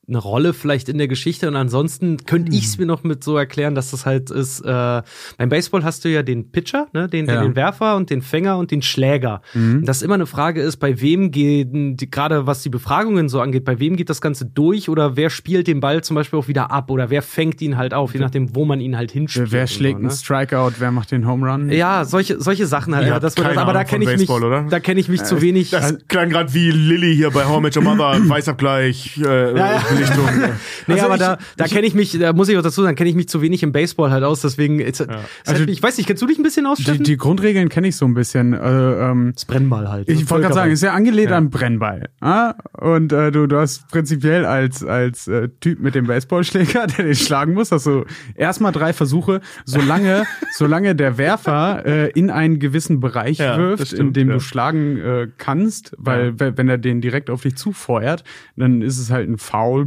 eine Rolle vielleicht in der Geschichte und ansonsten könnte ich es mir noch mit so erklären, dass das halt ist, äh, beim Baseball hast du ja den Pitcher, ne, den, Ja. den Werfer und den Fänger und den Schläger. Mhm. Das immer eine Frage ist, bei wem gehen, die- gerade was die Befragungen so angeht, bei wem geht das Ganze durch oder wer spielt den Ball zum Beispiel auch wieder ab oder wer fängt ihn halt auf, je nachdem, wo man ihn halt hinspielt. Wer, wer schlägt so, einen ne? Strikeout, wer macht den Home Run? Ja, solche, solche Sachen halt. Ja, das, das, aber da kenne ich mich, oder? da kenne ich mich zu wenig. das klang gerade wie Lilly hier bei How I Met Your Mother, Weißabgleich, äh, Ja, ja. Belichtung. Nee, Also aber ich- da, da kenne ich mich, da muss ich auch dazu sagen, kenne ich mich zu wenig im Baseball halt aus, deswegen, ist Also- halt, ich weiß nicht, kennst du dich ein bisschen aus, Die, die Grundregeln kenne ich so ein bisschen. Äh, ähm, das Brennball halt. ich wollte gerade sagen, ist ja angelehnt an Brennball. Ah? Und äh, du, du hast prinzipiell als, als äh, Typ mit dem Baseballschläger, der den schlagen muss, hast du erstmal drei Versuche, solange, solange der Werfer äh, in einen gewissen Bereich Ja, wirft, stimmt, in dem ja. du schlagen äh, kannst, weil we- wenn er den direkt auf dich zufeuert, dann ist es halt ein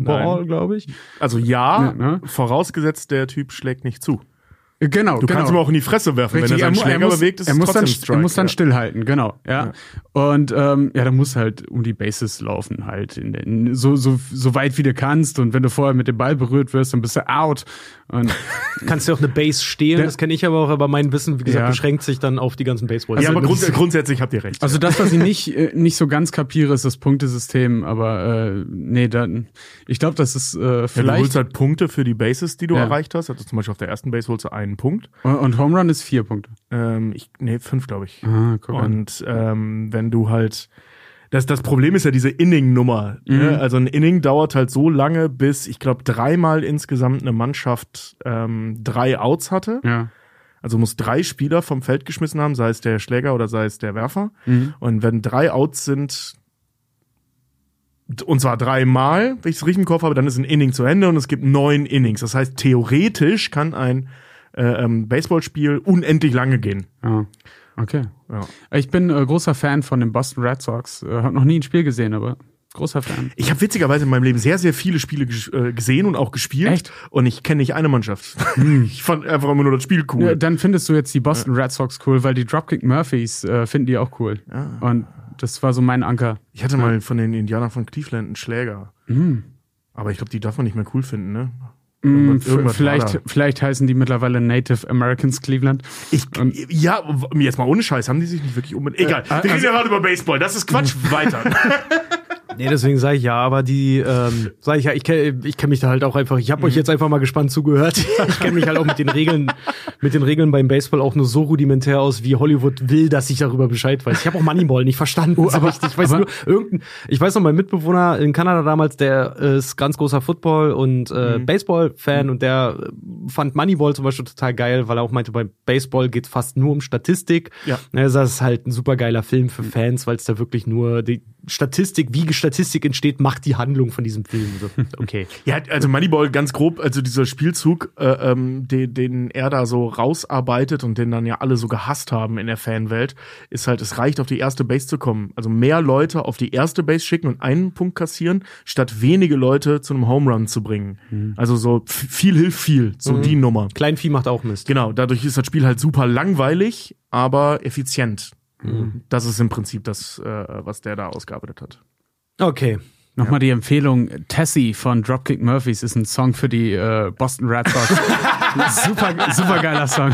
Foulball, Nein. glaube ich. Also ja, Ja, ne? vorausgesetzt, der Typ schlägt nicht zu. Genau, Du genau. kannst ihm auch in die Fresse werfen. Richtig, Wenn er seinen mu- Schläger muss, bewegt, ist er muss trotzdem dann, ein Strike. Er muss dann ja. stillhalten, genau, ja. Und ähm, ja, dann muss halt um die Bases laufen halt, in den, so, so, so weit wie du kannst. Und wenn du vorher mit dem Ball berührt wirst, dann bist du out. Und Kannst du auch eine Base stehlen, Der- das kenne ich aber auch, aber mein Wissen, wie gesagt, Ja. beschränkt sich dann auf die ganzen Baseballs. ja, Also aber das grunds ist- grundsätzlich habt ihr recht. also das, was ich nicht, äh, nicht so ganz kapiere, ist das Punktesystem. Aber äh, nee, dann, ich glaube, das ist äh, ja, du holst vielleicht. halt Punkte für die Bases, die du Ja. erreicht hast. Also zum Beispiel auf der ersten Base holst du einen Punkt. und Home Run ist vier Punkte. Ähm, ich, nee, fünf, glaube ich. Ah, guck an. Und ähm, wenn du halt das, das Problem ist ja diese Inning-Nummer. Mhm. Ne? Also ein Inning dauert halt so lange, bis ich glaube dreimal insgesamt eine Mannschaft ähm, drei Outs hatte. Ja. Also muss drei Spieler vom Feld geschmissen haben, sei es der Schläger oder sei es der Werfer. Mhm. Und wenn drei Outs sind, und zwar dreimal, wenn ich es richtig im Kopf habe, dann ist ein Inning zu Ende und es gibt neun Innings. Das heißt, theoretisch kann ein äh, ähm, Baseballspiel unendlich lange gehen. Ja. Okay. Ja. Ich bin äh, großer Fan von den Boston Red Sox. Äh, hab noch nie ein Spiel gesehen, aber großer Fan. Ich habe witzigerweise in meinem Leben sehr, sehr viele Spiele äh, gesehen und auch gespielt. Echt? Und ich kenne nicht eine Mannschaft. ich fand einfach immer nur das Spiel cool. Ja, dann findest du jetzt die Boston Red Sox cool, weil die Dropkick Murphys äh, finden die auch cool. Und das war so mein Anker. Ich hatte mal von den Indianern von Cleveland einen Schläger. Aber ich glaube, die darf man nicht mehr cool finden, ne? Mm, vielleicht, vielleicht heißen die mittlerweile Native Americans Cleveland. Ich, ja, jetzt mal ohne Scheiß, haben die sich nicht wirklich unbedingt. Egal, wir reden also- ja gerade über Baseball, das ist Quatsch. Weiter. Nee, deswegen sage ich ja, aber die, ähm, sage ich ja, ich kenne ich kenn mich da halt auch einfach, ich habe Mhm. euch jetzt einfach mal gespannt zugehört. Ich kenne mich halt auch mit den Regeln, mit den Regeln beim Baseball auch nur so rudimentär aus, wie Hollywood will, dass ich darüber Bescheid weiß. Ich habe auch Moneyball nicht verstanden. Oh, aber- richtig. Ich weiß aber- nur, irgendein, ich weiß noch, mein Mitbewohner in Kanada damals, der ist ganz großer Football- und äh, Mhm. Baseball-Fan und der äh, fand Moneyball zum Beispiel total geil, weil er auch meinte, bei Baseball geht fast nur um Statistik. Ja. Also das ist halt ein super geiler Film für Fans, weil es da wirklich nur die Statistik, wie Statistik entsteht, macht die Handlung von diesem Film. So, okay. ja, also Moneyball ganz grob, also dieser Spielzug, äh, ähm, den, den er da so rausarbeitet und den dann ja alle so gehasst haben in der Fanwelt, ist halt, es reicht auf die erste Base zu kommen. Also mehr Leute auf die erste Base schicken und einen Punkt kassieren, statt wenige Leute zu einem Home Run zu bringen. Also so viel hilft viel, so die Nummer. Kleinvieh macht auch Mist. Genau, dadurch ist das Spiel halt super langweilig, aber effizient. Das ist im Prinzip das, äh, was der da ausgearbeitet hat. Okay. Nochmal die Empfehlung, Tessie von Dropkick Murphys ist ein Song für die äh, Boston Red Sox. super, super geiler Song.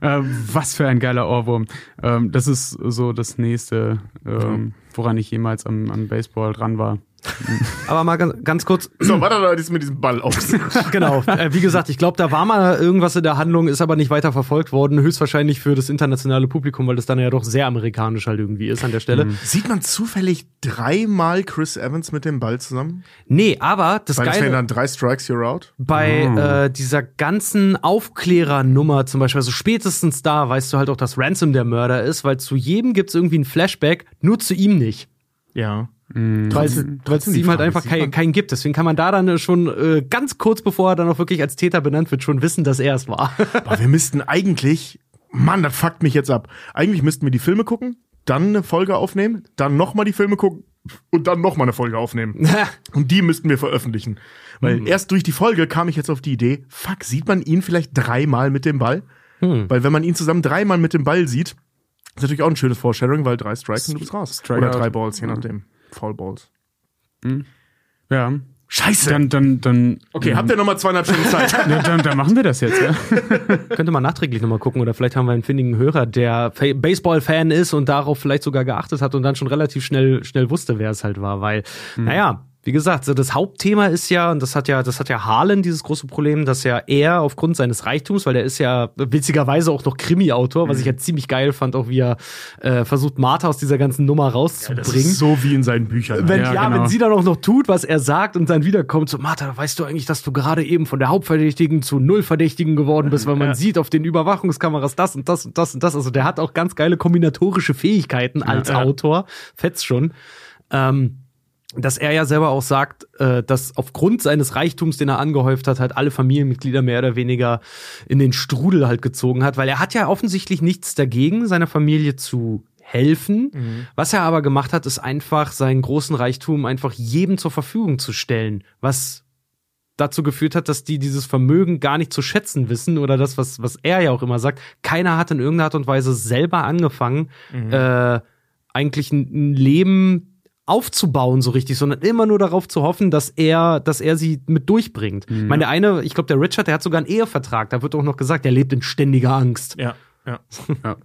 Ähm, was für ein geiler Ohrwurm. Ähm, das ist so das nächste, ähm, woran ich jemals am, am Baseball dran war. Aber mal ganz, ganz kurz, So, hat er jetzt mit diesem Ball aus? genau. Äh, wie gesagt, ich glaube, da war mal irgendwas in der Handlung, ist aber nicht weiter verfolgt worden. Höchstwahrscheinlich für das internationale Publikum, weil das dann ja doch sehr amerikanisch halt irgendwie ist an der Stelle. Sieht man zufällig dreimal Chris Evans mit dem Ball zusammen? Nee, aber das Weil Geile dann drei Strikes, you're out. bei äh, dieser ganzen Aufklärernummer zum Beispiel, also spätestens da weißt du halt auch, dass Ransom der Mörder ist, weil zu jedem gibt's irgendwie ein Flashback, nur zu ihm nicht. Ja. Weil es trotzdem die ihm halt einfach sieht kein, keinen gibt. Deswegen kann man da dann schon äh, ganz kurz bevor er dann auch wirklich als Täter benannt wird, schon wissen, dass er es war. Aber wir müssten eigentlich, Mann, das fuckt mich jetzt ab. Eigentlich müssten wir die Filme gucken, dann eine Folge aufnehmen, dann nochmal die Filme gucken und dann nochmal eine Folge aufnehmen. Und die müssten wir veröffentlichen. Mhm. Weil erst durch die Folge kam ich jetzt auf die Idee, fuck, sieht man ihn vielleicht dreimal mit dem Ball? Hm. Weil wenn man ihn zusammen dreimal mit dem Ball sieht, ist natürlich auch ein schönes Foreshadowing, weil drei Strikes und du bist raus. Strike Oder out. drei Balls, je nachdem. Foul Balls. Ja. Scheiße. Dann, dann, dann. okay, habt ihr nochmal zweieinhalb Stunden Zeit? Ja, dann, dann machen wir das jetzt, ja. Könnte man nachträglich nochmal gucken oder vielleicht haben wir einen findigen Hörer, der Fa- Baseball-Fan ist und darauf vielleicht sogar geachtet hat und dann schon relativ schnell, schnell wusste, wer es halt war, weil, naja, wie gesagt, so das Hauptthema ist ja, und das hat ja, das hat ja Harlan dieses große Problem, dass ja er aufgrund seines Reichtums, weil der ist ja witzigerweise auch noch Krimi-Autor, was ich ja ziemlich geil fand, auch wie er äh, versucht, Martha aus dieser ganzen Nummer rauszubringen. Ist so wie in seinen Büchern. Wenn, Ja, ja, genau. wenn sie dann auch noch tut, was er sagt und dann wiederkommt, so, Martha, weißt du eigentlich, dass du gerade eben von der Hauptverdächtigen zu Nullverdächtigen geworden bist, weil man sieht auf den Überwachungskameras das und das und das und das. Also der hat auch ganz geile kombinatorische Fähigkeiten als Ja. Autor. Fetz schon. Ähm, dass er ja selber auch sagt, äh, dass aufgrund seines Reichtums, den er angehäuft hat, halt alle Familienmitglieder mehr oder weniger in den Strudel halt gezogen hat, weil er hat ja offensichtlich nichts dagegen, seiner Familie zu helfen. Was er aber gemacht hat, ist einfach seinen großen Reichtum einfach jedem zur Verfügung zu stellen, was dazu geführt hat, dass die dieses Vermögen gar nicht zu schätzen wissen oder das, was, was er ja auch immer sagt, keiner hat in irgendeiner Art und Weise selber angefangen, äh, eigentlich ein, ein Leben aufzubauen so richtig, sondern immer nur darauf zu hoffen, dass er, dass er sie mit durchbringt. Ich meine, der eine, ich glaube, der Richard, der hat sogar einen Ehevertrag, da wird auch noch gesagt, er lebt in ständiger Angst. Ja, ja. Ja.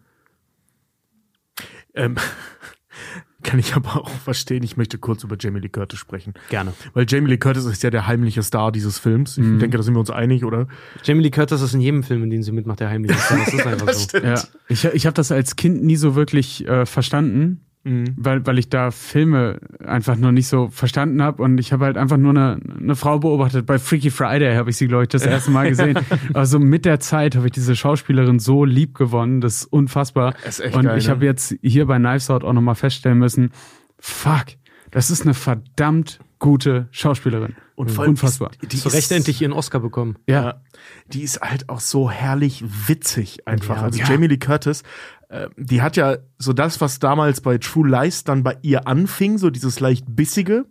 Ähm, kann ich aber auch verstehen. Ich möchte kurz über Jamie Lee Curtis sprechen. Gerne. Weil Jamie Lee Curtis ist ja der heimliche Star dieses Films. Ich denke, da sind wir uns einig, oder? Jamie Lee Curtis ist in jedem Film, in dem sie mitmacht, der heimliche Star. Das ist einfach so. Ja, ich, ich habe das als Kind nie so wirklich äh, verstanden, weil, weil ich da Filme einfach noch nicht so verstanden habe und ich habe halt einfach nur eine, eine Frau beobachtet. Bei Freaky Friday habe ich sie, glaube ich, das erste Mal gesehen. Also mit der Zeit habe ich diese Schauspielerin so lieb gewonnen, das ist unfassbar. Ist echt und geil, ich ne? habe jetzt hier bei Knives Out auch nochmal feststellen müssen, fuck, das ist eine verdammt gute Schauspielerin. Und vor allem Unfassbar. ist- die Zu ist- Recht endlich ihren Oscar bekommen. Ja. Die ist halt auch so herrlich witzig einfach. Ja. also Ja. Jamie Lee Curtis, äh, die hat ja so das, was damals bei True Lies dann bei ihr anfing, so dieses leicht bissige.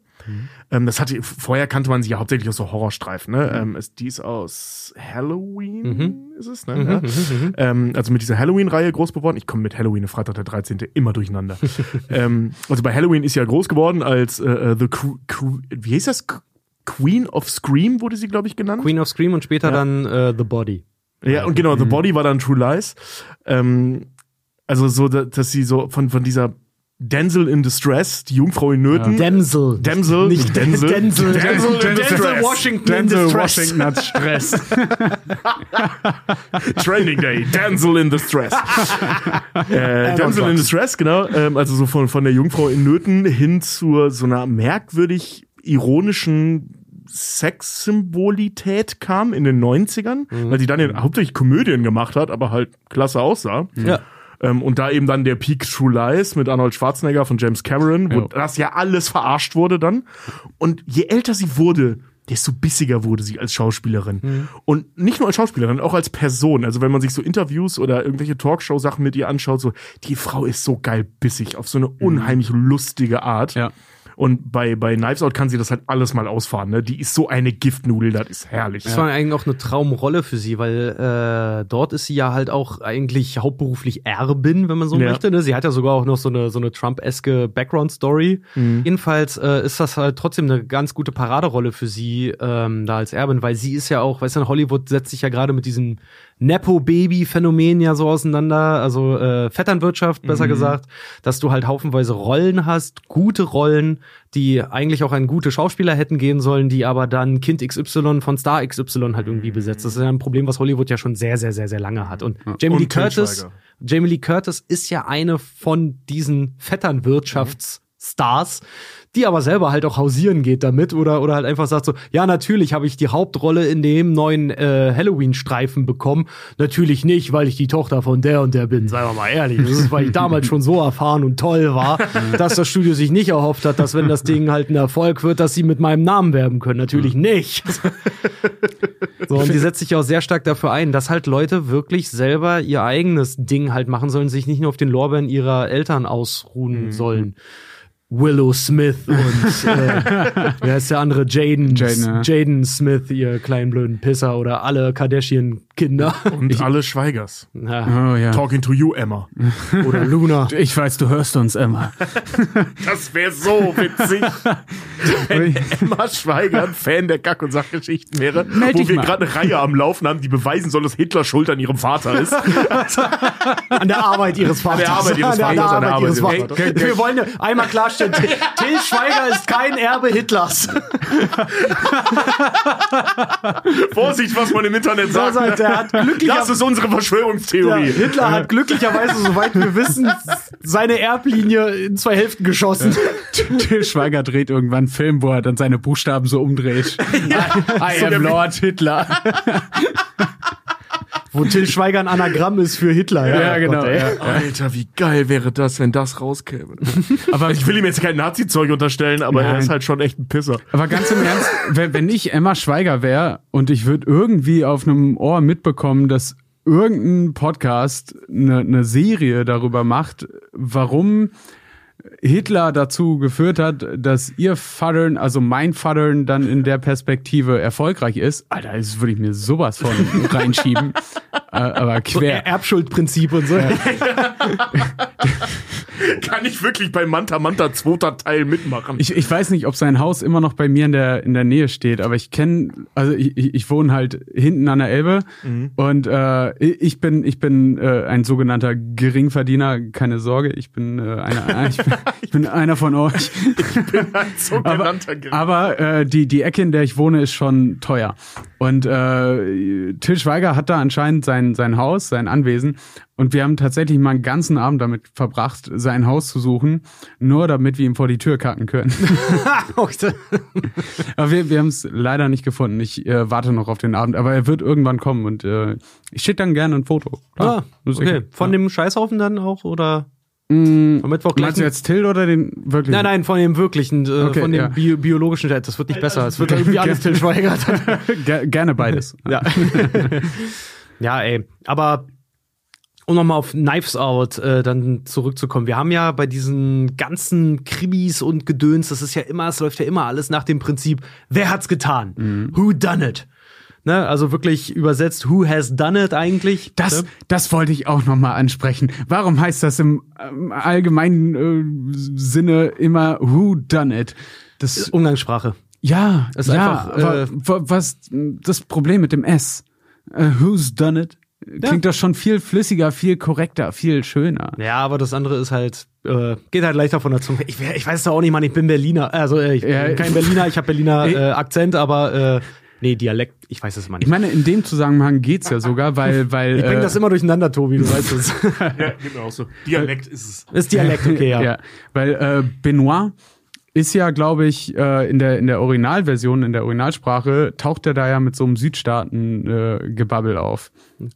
Ähm, das hatte, vorher kannte man sie ja hauptsächlich aus so Horrorstreifen, ne? Ähm, ist, die ist aus Halloween, ist es, ne? ja. Ähm, also mit dieser Halloween-Reihe groß geworden. Ich komme mit Halloween, Freitag der 13. immer durcheinander. ähm, also bei Halloween ist sie ja groß geworden als äh, äh, The Cru Cru wie hieß das? Queen of Scream wurde sie, glaube ich, genannt. Queen of Scream und später Ja. dann äh, The Body. Ja, und genau, The Body war dann True Lies. Ähm, also so, da- dass sie so von, von dieser Denzel in Distress, die Jungfrau in Nöten. Damsel. Damsel, Nicht nicht Denzel. Denzel. Denzel, Denzel in Denzel Distress. Washington in Denzel Distress. Washington hat Stress. Training Day, Denzel in Distress. äh, Denzel in Distress, genau. Ähm, also so von, von der Jungfrau in Nöten hin zu so einer merkwürdig ironischen Sexsymbolität kam in den 90ern, weil sie dann ja hauptsächlich Komödien gemacht hat, aber halt klasse aussah. Ja. Ähm, und da eben dann der Peak True Lies mit Arnold Schwarzenegger von James Cameron, wo Ja. das ja alles verarscht wurde dann. Und je älter sie wurde, desto bissiger wurde sie als Schauspielerin. Und nicht nur als Schauspielerin, auch als Person. Also wenn man sich so Interviews oder irgendwelche Talkshow-Sachen mit ihr anschaut, so, die Frau ist so geil bissig, auf so eine unheimlich lustige Art. Ja. Und bei, bei Knives Out kann sie das halt alles mal ausfahren. Ne? Die ist so eine Giftnudel, das ist herrlich. Das war eigentlich auch eine Traumrolle für sie, weil äh, dort ist sie ja halt auch eigentlich hauptberuflich Erbin, wenn man so Ja. möchte. Ne? Sie hat ja sogar auch noch so eine so eine Trump-eske Background-Story. Jedenfalls äh, ist das halt trotzdem eine ganz gute Paraderolle für sie ähm, da als Erbin, weil sie ist ja auch, weißt du, Hollywood setzt sich ja gerade mit diesem Nepo-Baby-Phänomen ja so auseinander, also äh, Vetternwirtschaft, besser gesagt, dass du halt haufenweise Rollen hast, gute Rollen, die eigentlich auch an gute Schauspieler hätten gehen sollen, die aber dann Kind XY von Star XY halt irgendwie besetzt. Das ist ja ein Problem, was Hollywood ja schon sehr, sehr, sehr, sehr lange hat. Und Jamie Und Lee Curtis. Jamie Lee Curtis ist ja eine von diesen Vetternwirtschaftsstars, die aber selber halt auch hausieren geht damit oder, oder halt einfach sagt so, ja, natürlich habe ich die Hauptrolle in dem neuen äh, Halloween-Streifen bekommen. Natürlich nicht, weil ich die Tochter von der und der bin, seien wir mal ehrlich. Das ist, weil ich damals schon so erfahren und toll war, dass das Studio sich nicht erhofft hat, dass wenn das Ding halt ein Erfolg wird, dass sie mit meinem Namen werben können. Natürlich nicht. So, und die setzt sich auch sehr stark dafür ein, dass halt Leute wirklich selber ihr eigenes Ding halt machen sollen, sich nicht nur auf den Lorbeeren ihrer Eltern ausruhen sollen. Willow Smith und äh, wer ist der andere? Jaden, Jaden, ja. Jaden Smith, ihr kleinen blöden Pisser oder alle Kardashian Kinder. Und alle Schweigers. Ja. Oh ja. Talking to you, Emma. Oder Luna. Ich weiß, du hörst uns, Emma. Das wäre so witzig, wenn Emma Schweiger ein Fan der Kack- und Sachgeschichten wäre, Meld wo wir gerade eine Reihe am Laufen haben, die beweisen soll, dass Hitler schuld an ihrem Vater ist. An der Arbeit ihres Vaters. der Arbeit ihres An der, Vaters, an der Arbeit ihres Vaters. Wir wollen einmal klarstellen, Till Till Schweiger ist kein Erbe Hitlers. Vorsicht, was man im Internet sagt. sagt, der hat glücklicher- das ist unsere Ja, Verschwörungstheorie. Hitler hat glücklicherweise, soweit wir wissen, seine Erblinie in zwei Hälften geschossen. Till Schweiger dreht irgendwann einen Film, wo er dann seine Buchstaben so umdreht. I So am Lord Hitler. Wo Till Schweiger ein Anagramm ist für Hitler. Ja, genau. Gott, ja. Alter, wie geil wäre das, wenn das rauskäme. Aber Ich will ihm jetzt kein Nazi-Zeug unterstellen, aber er Nein. ist halt schon echt ein Pisser. Aber ganz im Ernst, wenn, wenn ich Emma Schweiger wäre und ich würde irgendwie auf einem Ohr mitbekommen, dass irgendein Podcast eine, eine Serie darüber macht, warum Hitler dazu geführt hat, dass ihr Vater, also mein Vater, dann in der Perspektive erfolgreich ist, Alter, das würde ich mir sowas von reinschieben. Äh, aber So quer. Erbschuldprinzip und so. Kann ich wirklich bei Manta Manta zweiter Teil mitmachen? Ich, ich weiß nicht, ob sein Haus immer noch bei mir in der, in der Nähe steht, aber ich kenne, also ich, ich ich wohne halt hinten an der Elbe und äh, ich bin, ich bin äh, ein sogenannter Geringverdiener, keine Sorge, ich bin, äh, einer, ich, bin, ich bin einer von euch. Sogenannter Aber, aber äh, die, die Ecke, in der ich wohne, ist schon teuer. Und äh, Till Schweiger hat da anscheinend sein, sein Haus, sein Anwesen. Und wir haben tatsächlich mal einen ganzen Abend damit verbracht, sein Haus zu suchen, nur damit wir ihm vor die Tür kacken können. aber wir, wir haben es leider nicht gefunden. Ich äh, warte noch auf den Abend, aber er wird irgendwann kommen und äh, ich schicke dann gerne ein Foto. Klar, Ah, okay. Von ja. dem Scheißhaufen dann auch oder am Mittwoch gleich? Meinst du jetzt Till oder den wirklich? Nein, nein, von dem wirklichen, äh, Okay, von dem ja. Bio biologischen Teil. Das wird nicht besser. Es wird irgendwie alles Till Schweiger. Ger gerne beides. ja. ja, ey. Aber um nochmal auf Knives Out äh, dann zurückzukommen. Wir haben ja bei diesen ganzen Krimis und Gedöns, das ist ja immer, es läuft ja immer alles nach dem Prinzip, wer hat's getan? Who done it? Ne, also wirklich übersetzt, who has done it eigentlich? Das, ne? das wollte ich auch noch mal ansprechen. Warum heißt das im ähm, allgemeinen äh, Sinne immer Who done it? Das, Umgangssprache. ja, ist ja, einfach, äh, wa- was das Problem mit dem S? Äh, who's done it? Klingt doch schon viel flüssiger, viel korrekter, viel schöner. Ja, aber das andere ist halt, äh, geht halt leichter von der Zunge. Ich, ich weiß es doch auch nicht, Mann, ich bin Berliner. Also äh, ich bin Ja. kein Berliner, ich habe Berliner äh, Akzent, aber äh, nee, Dialekt, ich weiß es mal nicht. Ich meine, in dem Zusammenhang geht's ja sogar, weil, weil Ich bring äh, das immer durcheinander, Tobi, du weißt es. Ja, genau so. Dialekt ist es. ist Dialekt, okay, ja. Ja, weil äh, Benoit ist ja, glaube ich, äh, in der in der Originalversion, in der Originalsprache taucht er da ja mit so einem Südstaaten-Gebabbel auf.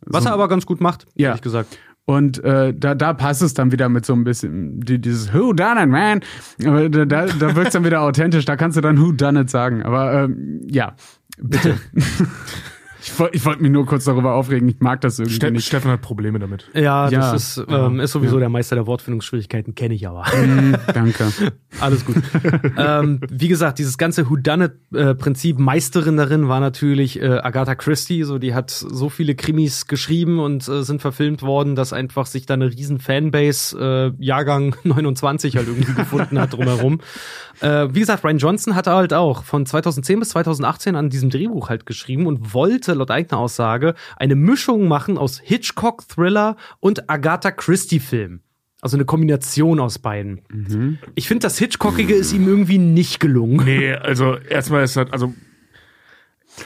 Was er aber ganz gut macht, Ja. ehrlich gesagt. Und äh, da, da passt es dann wieder mit so ein bisschen die, dieses Who done it, man? Aber da, da, da wirkt dann wieder authentisch. Da kannst du dann Who done it sagen. Aber ähm, ja, bitte. ich wollte ich wollt mich nur kurz darüber aufregen. Ich mag das irgendwie Ste nicht. Steffen hat Probleme damit. Ja, Ja. das ist, ähm, ist sowieso der Meister der Wortfindungsschwierigkeiten, kenne ich aber. Mm, danke. Alles gut. ähm, wie gesagt, dieses ganze Whodunit-Prinzip, Meisterin darin war natürlich äh, Agatha Christie. So, die hat so viele Krimis geschrieben und äh, sind verfilmt worden, dass einfach sich da eine riesen Fanbase, äh, Jahrgang 29 halt irgendwie gefunden hat drumherum. Äh, wie gesagt, Ryan Johnson hatte halt auch von 2010 bis 2018 an diesem Drehbuch halt geschrieben und wollte laut eigener Aussage eine Mischung machen aus Hitchcock, Thriller und Agatha Christie-Film. Also eine Kombination aus beiden. Ich finde, das Hitchcockige ist ihm irgendwie nicht gelungen. Nee, also erstmal ist das, also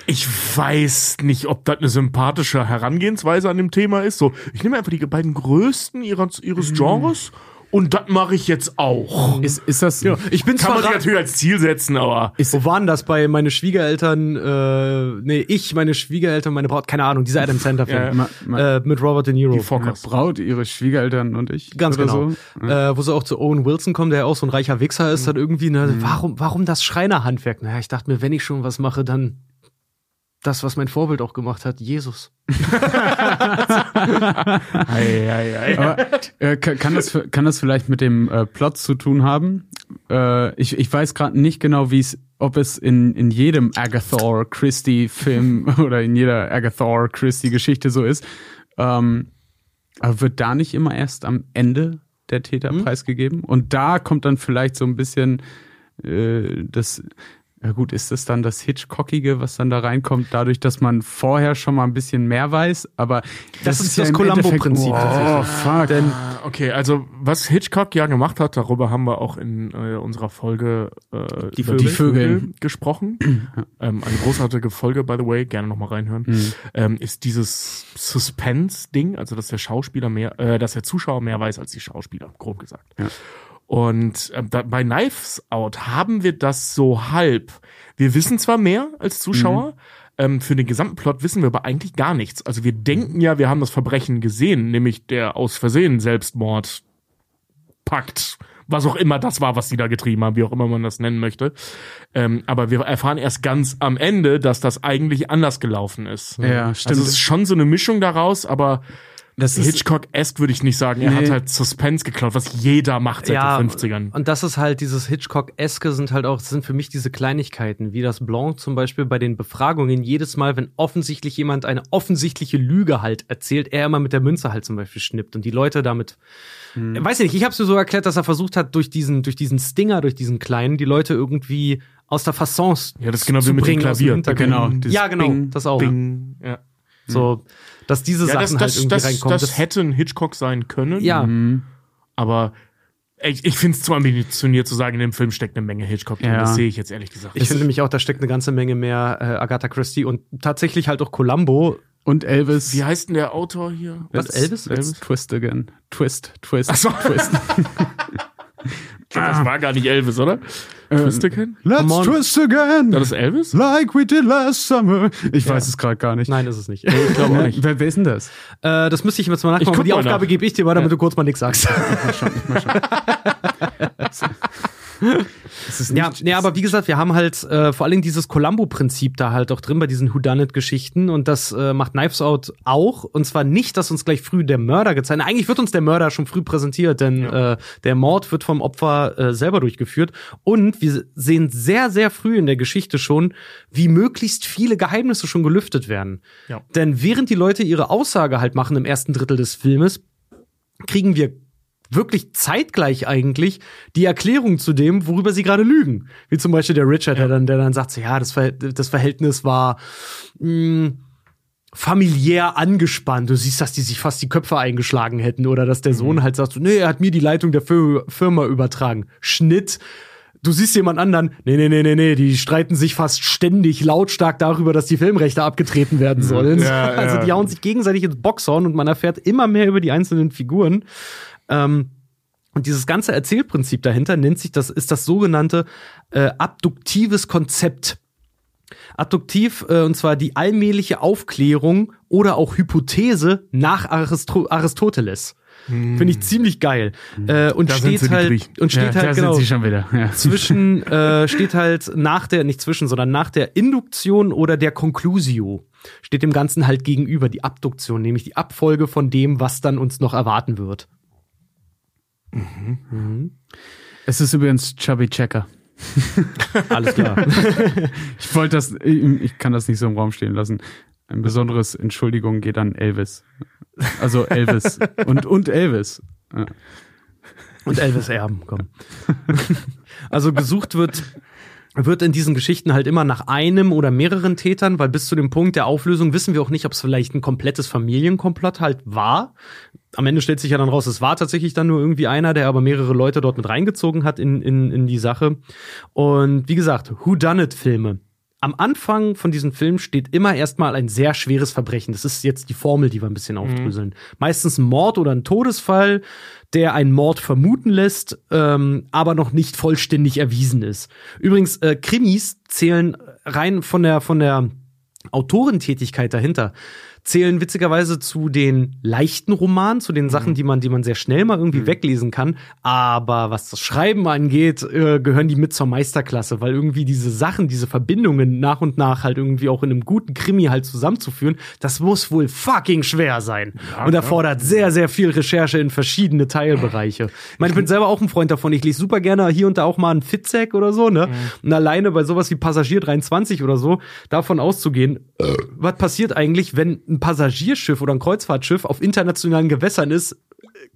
ich weiß nicht, ob das eine sympathische Herangehensweise an dem Thema ist. So, ich nehme einfach die beiden größten ihres, ihres Genres und das mache ich jetzt auch. Ist, ist das. Ich bin Kann man sich natürlich als Ziel setzen, aber Wo waren das bei meine Schwiegereltern? Äh, nee, ich, meine Schwiegereltern, meine Braut, keine Ahnung, dieser Adam Sandler Film Ja, äh, mit Robert De Niro. die Fockers. Braut, ihre Schwiegereltern und ich. Ganz genau. So. Äh, wo sie auch zu Owen Wilson kommen, der ja auch so ein reicher Wichser ist, dann irgendwie, ne, warum, warum das Schreinerhandwerk? Naja, ich dachte mir, wenn ich schon was mache, dann das, was mein Vorbild auch gemacht hat, Jesus. Ei, ei, ei. Aber äh, ka- kann, das, kann das vielleicht mit dem äh, Plot zu tun haben? äh, ich, ich weiß gerade nicht genau, wie es, ob es in, in jedem Agatha Christie-Film oder in jeder Agatha Christie-Geschichte so ist. Ähm, aber wird da nicht immer erst am Ende der Täter Hm? preisgegeben? Und da kommt dann vielleicht so ein bisschen äh, das. Ja gut, ist das dann das Hitchcockige, was dann da reinkommt, dadurch, dass man vorher schon mal ein bisschen mehr weiß, aber Das ist das im Columbo-Prinzip Endeffekt- tatsächlich. Oh, fuck. Denn Okay, also was Hitchcock ja gemacht hat, darüber haben wir auch in äh, unserer Folge äh, Die Vögel. Die Vögel. gesprochen. ähm, eine großartige Folge, by the way, gerne nochmal reinhören. Mhm. Ähm, ist dieses Suspense-Ding, also dass der Schauspieler mehr, äh, dass der Zuschauer mehr weiß als die Schauspieler, grob gesagt. Ja. Und ähm, da, bei Knives Out haben wir das so halb. Wir wissen zwar mehr als Zuschauer, ähm, für den gesamten Plot wissen wir aber eigentlich gar nichts. Also wir denken ja, wir haben das Verbrechen gesehen, nämlich der aus Versehen Selbstmord Pakt, was auch immer das war, was die da getrieben haben, wie auch immer man das nennen möchte. Ähm, aber wir erfahren erst ganz am Ende, dass das eigentlich anders gelaufen ist. Ja, stimmt. Also es ist schon so eine Mischung daraus, aber Das ist- Hitchcock-esque würde ich nicht sagen. Er Nee. hat halt Suspense geklaut, was jeder macht seit ja, den 50ern. und das ist halt dieses Hitchcock-eske sind halt auch, sind für mich diese Kleinigkeiten, wie das Blanc zum Beispiel bei den Befragungen jedes Mal, wenn offensichtlich jemand eine offensichtliche Lüge halt erzählt, er immer mit der Münze halt zum Beispiel schnippt und die Leute damit, Hm. weiß ich nicht, ich habe es mir so erklärt, dass er versucht hat, durch diesen, durch diesen Stinger, durch diesen kleinen, die Leute irgendwie aus der Fasson Ja, das ist genau wie zu mit dem Klavier. Genau, Ja, genau, Bing, das auch. Bing. Ja. So, dass diese Ja, Sachen das, halt das, irgendwie das, reinkommen. das hätte ein Hitchcock sein können. ja, Mhm. Aber ich, ich finde es zu ambitioniert zu sagen, in dem Film steckt eine Menge Hitchcock drin. Ja. Das sehe ich jetzt ehrlich gesagt. Ich finde nämlich auch, da steckt eine ganze Menge mehr äh, Agatha Christie und tatsächlich halt auch Columbo. Und Elvis. Wie heißt denn der Autor hier? Was, Let's- Elvis? Let's twist again. Twist, twist, so. twist. Das war gar nicht Elvis, oder? Twist again? Let's twist again. War das Elvis? Like we did last summer. Ich weiß es gerade gar nicht. Nein, ist es nicht. Ich glaube auch nicht. Wer, wer ist denn das? äh, das müsste ich jetzt mal nachgucken. Die mal Aufgabe nach. gebe ich dir mal, damit du kurz mal nichts sagst. Das ist ja, ja, aber wie gesagt, wir haben halt äh, vor allen Dingen dieses Columbo-Prinzip da halt auch drin bei diesen Whodunit-Geschichten und das äh, macht Knives Out auch. Und zwar nicht, dass uns gleich früh der Mörder gezeigt Eigentlich wird uns der Mörder schon früh präsentiert, denn äh, der Mord wird vom Opfer äh, selber durchgeführt. Und wir sehen sehr, sehr früh in der Geschichte schon, wie möglichst viele Geheimnisse schon gelüftet werden. Ja. Denn während die Leute ihre Aussage halt machen im ersten Drittel des Filmes, kriegen wir wirklich zeitgleich eigentlich die Erklärung zu dem, worüber sie gerade lügen. Wie zum Beispiel der Richard, der dann, der dann sagt, so, ja, das, Ver das Verhältnis war mh, familiär angespannt. Du siehst, dass die sich fast die Köpfe eingeschlagen hätten oder dass der Sohn halt sagt, nee, er hat mir die Leitung der Fir Firma übertragen. Schnitt. Du siehst jemand anderen, nee, nee, nee, nee, nee, die streiten sich fast ständig lautstark darüber, dass die Filmrechte abgetreten werden sollen. Ja, also ja. die hauen sich gegenseitig ins Boxhorn und man erfährt immer mehr über die einzelnen Figuren. Ähm, und dieses ganze Erzählprinzip dahinter nennt sich das, ist das sogenannte äh, abduktives Konzept. Adduktiv, äh, und zwar die allmähliche Aufklärung oder auch Hypothese nach Aristo Aristoteles. Finde ich ziemlich geil. Äh, und steht halt, und steht ja, halt genau. Ja. zwischen äh, steht halt nach der nicht zwischen, sondern nach der Induktion oder der Conclusio steht dem Ganzen halt gegenüber die Abduktion, nämlich die Abfolge von dem, was dann uns noch erwarten wird. Es ist übrigens Chubby Checker. Alles klar. Ich wollte das, ich ich kann das nicht so im Raum stehen lassen. Ein besonderes Entschuldigung geht an Elvis. Also Elvis und, und Elvis. Ja. Und Elvis Erben, komm. Also gesucht wird wird in diesen Geschichten halt immer nach einem oder mehreren Tätern, weil bis zu dem Punkt der Auflösung wissen wir auch nicht, ob es vielleicht ein komplettes Familienkomplott halt war. Am Ende stellt sich ja dann raus, es war tatsächlich dann nur irgendwie einer, der aber mehrere Leute dort mit reingezogen hat in, in, in die Sache. Und wie gesagt, Whodunit-Filme. Am Anfang von diesem Film steht immer erstmal ein sehr schweres Verbrechen. Das ist jetzt die Formel, die wir ein bisschen aufdröseln. Meistens ein Mord oder ein Todesfall, der einen Mord vermuten lässt, ähm, aber noch nicht vollständig erwiesen ist. Übrigens, äh, Krimis zählen rein von der, von der Autorentätigkeit dahinter, zählen witzigerweise zu den leichten Romanen, zu den Mhm. Sachen, die man, die man sehr schnell mal irgendwie weglesen kann. Aber was das Schreiben angeht, äh, gehören die mit zur Meisterklasse, weil irgendwie diese Sachen, diese Verbindungen nach und nach halt irgendwie auch in einem guten Krimi halt zusammenzuführen, das muss wohl fucking schwer sein. und erfordert sehr, sehr viel Recherche in verschiedene Teilbereiche. Ich meine, ich bin selber auch ein Freund davon. Ich lese super gerne hier und da auch mal einen Fitzek oder so, ne? Und alleine bei sowas wie Passagier 23 oder so, davon auszugehen, was passiert eigentlich, wenn ein Passagierschiff oder ein Kreuzfahrtschiff auf internationalen Gewässern ist,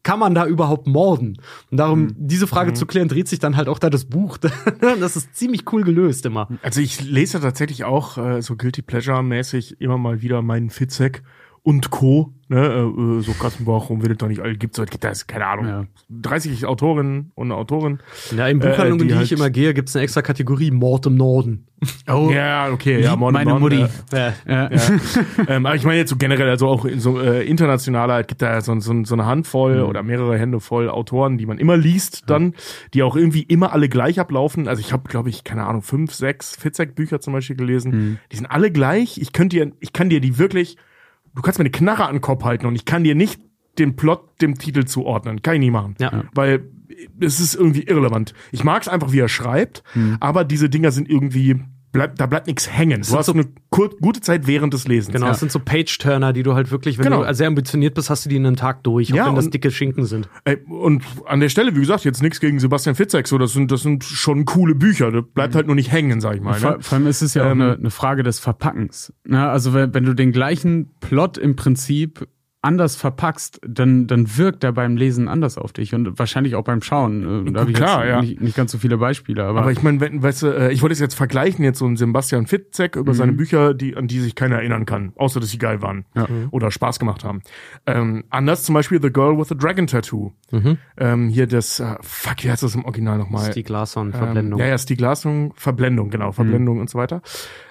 kann man da überhaupt morden? Und darum, diese Frage zu klären, dreht sich dann halt auch da das Buch. das ist ziemlich cool gelöst immer. Also ich lese tatsächlich auch äh, so Guilty Pleasure-mäßig immer mal wieder meinen Fitzek und Co. Ne, äh, so Kassenbach und es doch nicht alle gibt, so gibt es, keine Ahnung, Ja. 30 Autorinnen und Autoren. Ja, in Buchhandlungen, Äh, die in die halt- ich immer gehe, gibt's eine extra Kategorie Mord im Norden. Oh, Ja, okay, ja, Mord meine Mord, Mutti. äh, Ja. ähm, aber ich meine jetzt so generell, also auch in so äh, internationaler, es gibt da so, so, so eine Handvoll Mhm. oder mehrere Hände voll Autoren, die man immer liest, dann, die auch irgendwie immer alle gleich ablaufen. Also ich habe, glaube ich, keine Ahnung, fünf, sechs Fitzek-Bücher zum Beispiel gelesen. Mhm. Die sind alle gleich. Ich könnte dir, ich kann dir die wirklich, du kannst mir eine Knarre an den Kopf halten und ich kann dir nicht den Plot dem Titel zuordnen. Kann ich nie machen. Ja. Weil es ist irgendwie irrelevant. Ich mag es einfach, wie er schreibt, Mhm. aber diese Dinger sind irgendwie, bleib, da bleibt nichts hängen. Du sind hast so- eine gute Zeit während des Lesens. Genau, das sind so Page-Turner, die du halt wirklich, wenn Genau. du sehr ambitioniert bist, hast du die in einem Tag durch, auch Ja, wenn das und- dicke Schinken sind. Ey, und an der Stelle, wie gesagt, jetzt nichts gegen Sebastian Fitzek, so, das sind, das sind schon coole Bücher. Das bleibt halt nur nicht hängen, sag ich mal. Vor, Ne? vor allem ist es ja auch Ähm, eine, eine Frage des Verpackens. Ne? Also wenn, wenn du den gleichen Plot im Prinzip anders verpackst, dann, dann wirkt er beim Lesen anders auf dich und wahrscheinlich auch beim Schauen. Äh, Da habe ich Klar, jetzt ja. nicht, nicht ganz so viele Beispiele, aber, Aber ich meine, wenn, weißt du, äh, ich wollte es jetzt vergleichen, jetzt so einen Sebastian Fitzek über seine Bücher, die, an die sich keiner erinnern kann, außer dass sie geil waren Ja. oder Spaß gemacht haben. Ähm, anders zum Beispiel The Girl with the Dragon Tattoo. Ähm, hier das, äh, fuck, wie heißt das im Original nochmal? Stieg Larsson, Ähm, Verblendung. ja, ja, Stieg Larsson, Verblendung, genau, Verblendung und so weiter.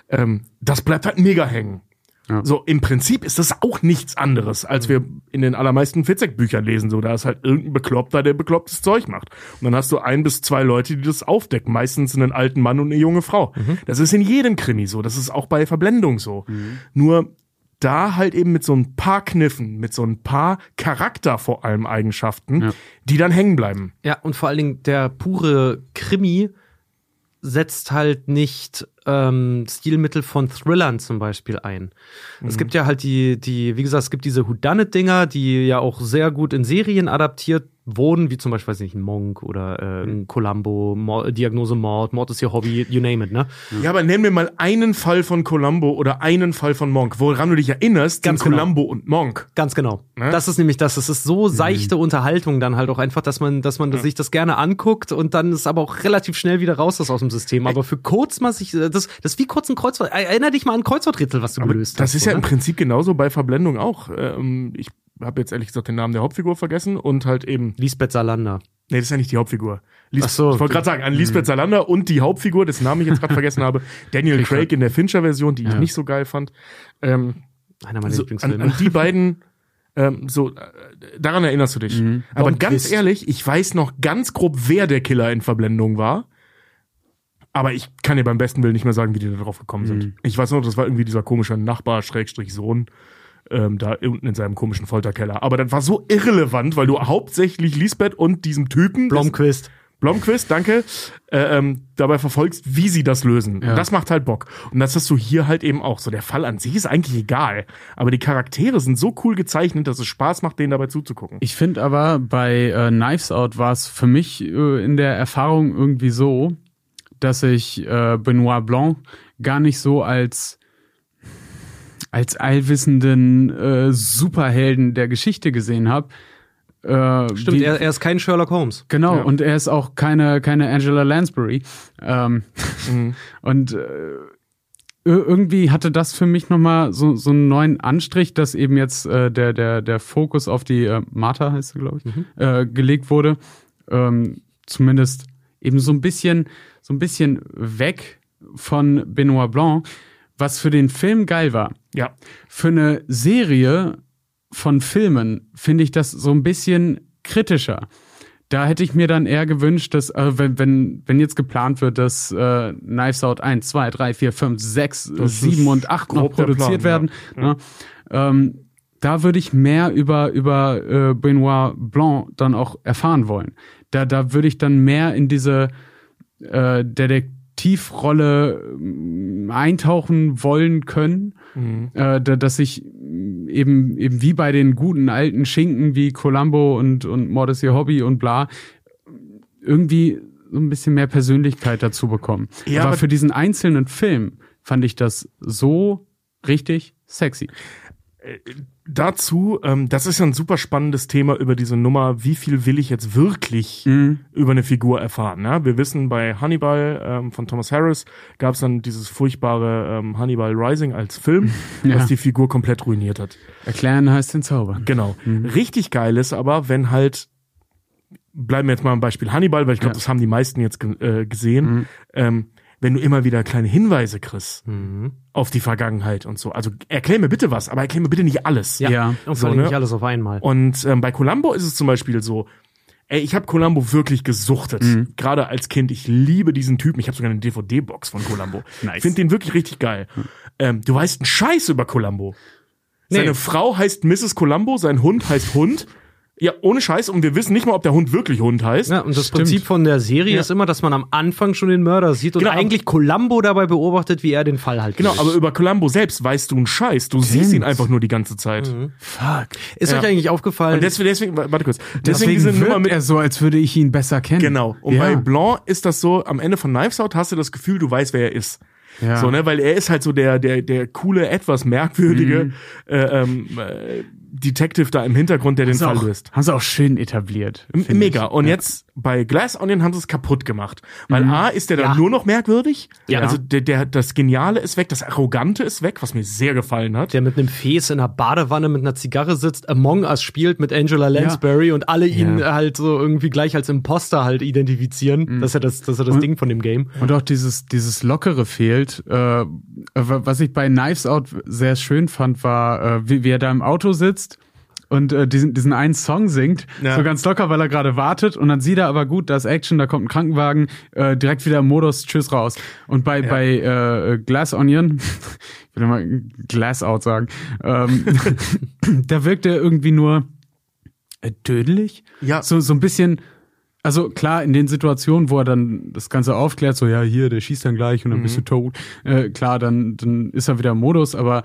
Ähm, das bleibt halt mega hängen. Ja. So, im Prinzip ist das auch nichts anderes, als wir in den allermeisten Fitzek-Büchern lesen. So, da ist halt irgendein Bekloppter, der beklopptes Zeug macht. Und dann hast du ein bis zwei Leute, die das aufdecken. Meistens einen alten Mann und eine junge Frau. Das ist in jedem Krimi so. Das ist auch bei Verblendung so. Nur da halt eben mit so ein paar Kniffen, mit so ein paar Charakter vor allem Eigenschaften, Ja. die dann hängen bleiben. Ja, und vor allen Dingen der pure Krimi setzt halt nicht ähm, Stilmittel von Thrillern zum Beispiel ein. Es gibt ja halt die, die, wie gesagt, es gibt diese Whodunit-Dinger, die ja auch sehr gut in Serien adaptiert wurden, wie zum Beispiel, weiß nicht, ein Monk oder äh, ein Columbo, Mord, Diagnose Mord, Mord ist ihr Hobby, you name it, ne? Ja, aber nenn mir mal einen Fall von Columbo oder einen Fall von Monk, woran du dich erinnerst, Ganz sind genau. Columbo und Monk. Ganz genau. Ne? Das ist nämlich das. Es ist so seichte Unterhaltung dann halt auch einfach, dass man, dass man sich das gerne anguckt und dann ist aber auch relativ schnell wieder raus ist aus dem System. Aber für kurz mal sich, das, das ist wie kurz ein Kreuzwort. Erinner dich mal an Kreuzworträtsel, was du Aber gelöst das hast. ist ja im oder? Prinzip genauso bei Verblendung auch. Ähm, ich habe jetzt ehrlich gesagt den Namen der Hauptfigur vergessen und halt eben, Lisbeth Salander. nee, das ist ja nicht die Hauptfigur. Lis Ach so, ich wollte gerade sagen, an Lisbeth Salander und die Hauptfigur, dessen Namen ich jetzt gerade vergessen habe, Daniel Craig in der Fincher-Version, die ich Ja. nicht so geil fand. Ähm, Einer meiner so, an, an die beiden, ähm, so, äh, daran erinnerst du dich. Mhm. Aber Blomqvist. ganz ehrlich, ich weiß noch ganz grob, wer der Killer in Verblendung war. Aber ich kann dir beim besten Willen nicht mehr sagen, wie die da drauf gekommen sind. Mhm. Ich weiß nur, das war irgendwie dieser komische Nachbar, Schrägstrich Sohn, ähm, da unten in seinem komischen Folterkeller. Aber das war so irrelevant, weil du hauptsächlich Lisbeth und diesem Typen, Blomqvist. Blomqvist, danke, äh, ähm, dabei verfolgst, wie sie das lösen. Ja. Und das macht halt Bock. Und das hast du hier halt eben auch. So der Fall an sich ist eigentlich egal. Aber die Charaktere sind so cool gezeichnet, dass es Spaß macht, denen dabei zuzugucken. Ich finde aber, bei äh, Knives Out war es für mich äh, in der Erfahrung irgendwie so, dass ich äh, Benoit Blanc gar nicht so als als allwissenden äh, Superhelden der Geschichte gesehen habe. Äh, Stimmt, wie- er, er ist kein Sherlock Holmes. Genau, Ja. und er ist auch keine, keine Angela Lansbury. Ähm, Mhm. Und äh, ir- irgendwie hatte das für mich nochmal so, so einen neuen Anstrich, dass eben jetzt äh, der, der, der Fokus auf die äh, Martha, heißt sie, glaube ich, äh, gelegt wurde. Ähm, zumindest eben so ein bisschen, so ein bisschen weg von Benoit Blanc, was für den Film geil war. Ja. Für eine Serie von Filmen finde ich das so ein bisschen kritischer. da hätte ich mir dann eher gewünscht, dass, äh, wenn, wenn, wenn jetzt geplant wird, dass äh, Knives Out 1, 2, 3, 4, 5, 6, Das 7 ist und 8 noch produziert Plan, werden. ja. Ne? Ähm, da würde ich mehr über, über äh, Benoit Blanc dann auch erfahren wollen. Da, da würde ich dann mehr in diese äh, Detektivrolle ähm, eintauchen wollen können, Mhm. äh, da, dass ich mm, eben, eben wie bei den guten alten Schinken wie Columbo und, und Mord ist ihr Hobby und bla, irgendwie so ein bisschen mehr Persönlichkeit dazu bekommen. Ja, aber aber- für diesen einzelnen Film fand ich das so richtig sexy. Dazu, ähm, das ist ja ein super spannendes Thema über diese Nummer, wie viel will ich jetzt wirklich Mhm. über eine Figur erfahren. Ne? Wir wissen, bei Hannibal ähm, von Thomas Harris gab es dann dieses furchtbare ähm, Hannibal Rising als Film, Ja. was die Figur komplett ruiniert hat. Erklären heißt den Zauber. Genau. Richtig geil ist aber, wenn halt, bleiben wir jetzt mal am Beispiel Hannibal, weil ich glaube, Ja. das haben die meisten jetzt äh, gesehen, ähm, wenn du immer wieder kleine Hinweise kriegst auf die Vergangenheit und so. Also erklär mir bitte was, aber erklär mir bitte nicht alles. Ja. Ja. Und So, vor allem ne? nicht alles auf einmal. Und ähm, bei Columbo ist es zum Beispiel so, ey, ich habe Columbo wirklich gesuchtet. Mhm. Gerade als Kind. Ich liebe diesen Typen. Ich habe sogar eine DVD-Box von Columbo. Nice. Ich finde den wirklich richtig geil. Ähm, du weißt einen Scheiß über Columbo. Seine Nee. Frau heißt Mrs. Columbo, sein Hund heißt Hund. Ja, ohne Scheiß. Und wir wissen nicht mal, ob der Hund wirklich Hund heißt. Ja, und das Stimmt. Prinzip von der Serie Ja. ist immer, dass man am Anfang schon den Mörder sieht und Genau, eigentlich Columbo dabei beobachtet, wie er den Fall halt Genau, löst. aber über Columbo selbst weißt du einen Scheiß. Du siehst ihn einfach nur die ganze Zeit. Fuck. Ist Ja. euch eigentlich aufgefallen? Und deswegen, deswegen, warte kurz. Deswegen, Deswegen diese Nummer mit er so, als würde ich ihn besser kennen. Genau. Und ja. bei Blanc ist das so, am Ende von Knives Out hast du das Gefühl, du weißt, wer er ist. Ja. So, ne, weil er ist halt so der, der, der coole, etwas merkwürdige Mhm. äh, ähm, äh, Detective da im Hintergrund, der den Haben sie Fall auch, löst. haben sie auch schön etabliert. Mega. ich. Und Ja. jetzt bei Glass Onion haben sie es kaputt gemacht. Weil A ist der dann Ja. nur noch merkwürdig. Ja. Also der, der, das Geniale ist weg, das Arrogante ist weg, was mir sehr gefallen hat. der mit einem Fes in einer Badewanne mit einer Zigarre sitzt, Among Us spielt mit Angela Lansbury und alle ihn Ja. halt so irgendwie gleich als Imposter halt identifizieren. Das ist ja das, das, ist ja das Ding von dem Game. Und auch dieses, dieses Lockere fehlt. Äh, was ich bei Knives Out sehr schön fand, war, äh, wie, wie er da im Auto sitzt und äh, diesen, diesen einen Song singt, Ja. so ganz locker, weil er gerade wartet und dann sieht er aber gut, da ist Action, da kommt ein Krankenwagen, äh, direkt wieder im Modus, tschüss raus. Und bei, bei äh, Glass Onion, ich will mal Glass Out sagen, ähm, da wirkt er irgendwie nur äh, dödelig. Ja. So, so ein bisschen, also klar, in den Situationen, wo er dann das Ganze aufklärt, so ja, hier, der schießt dann gleich und dann bist du tot, äh, klar, dann, dann ist er wieder im Modus, aber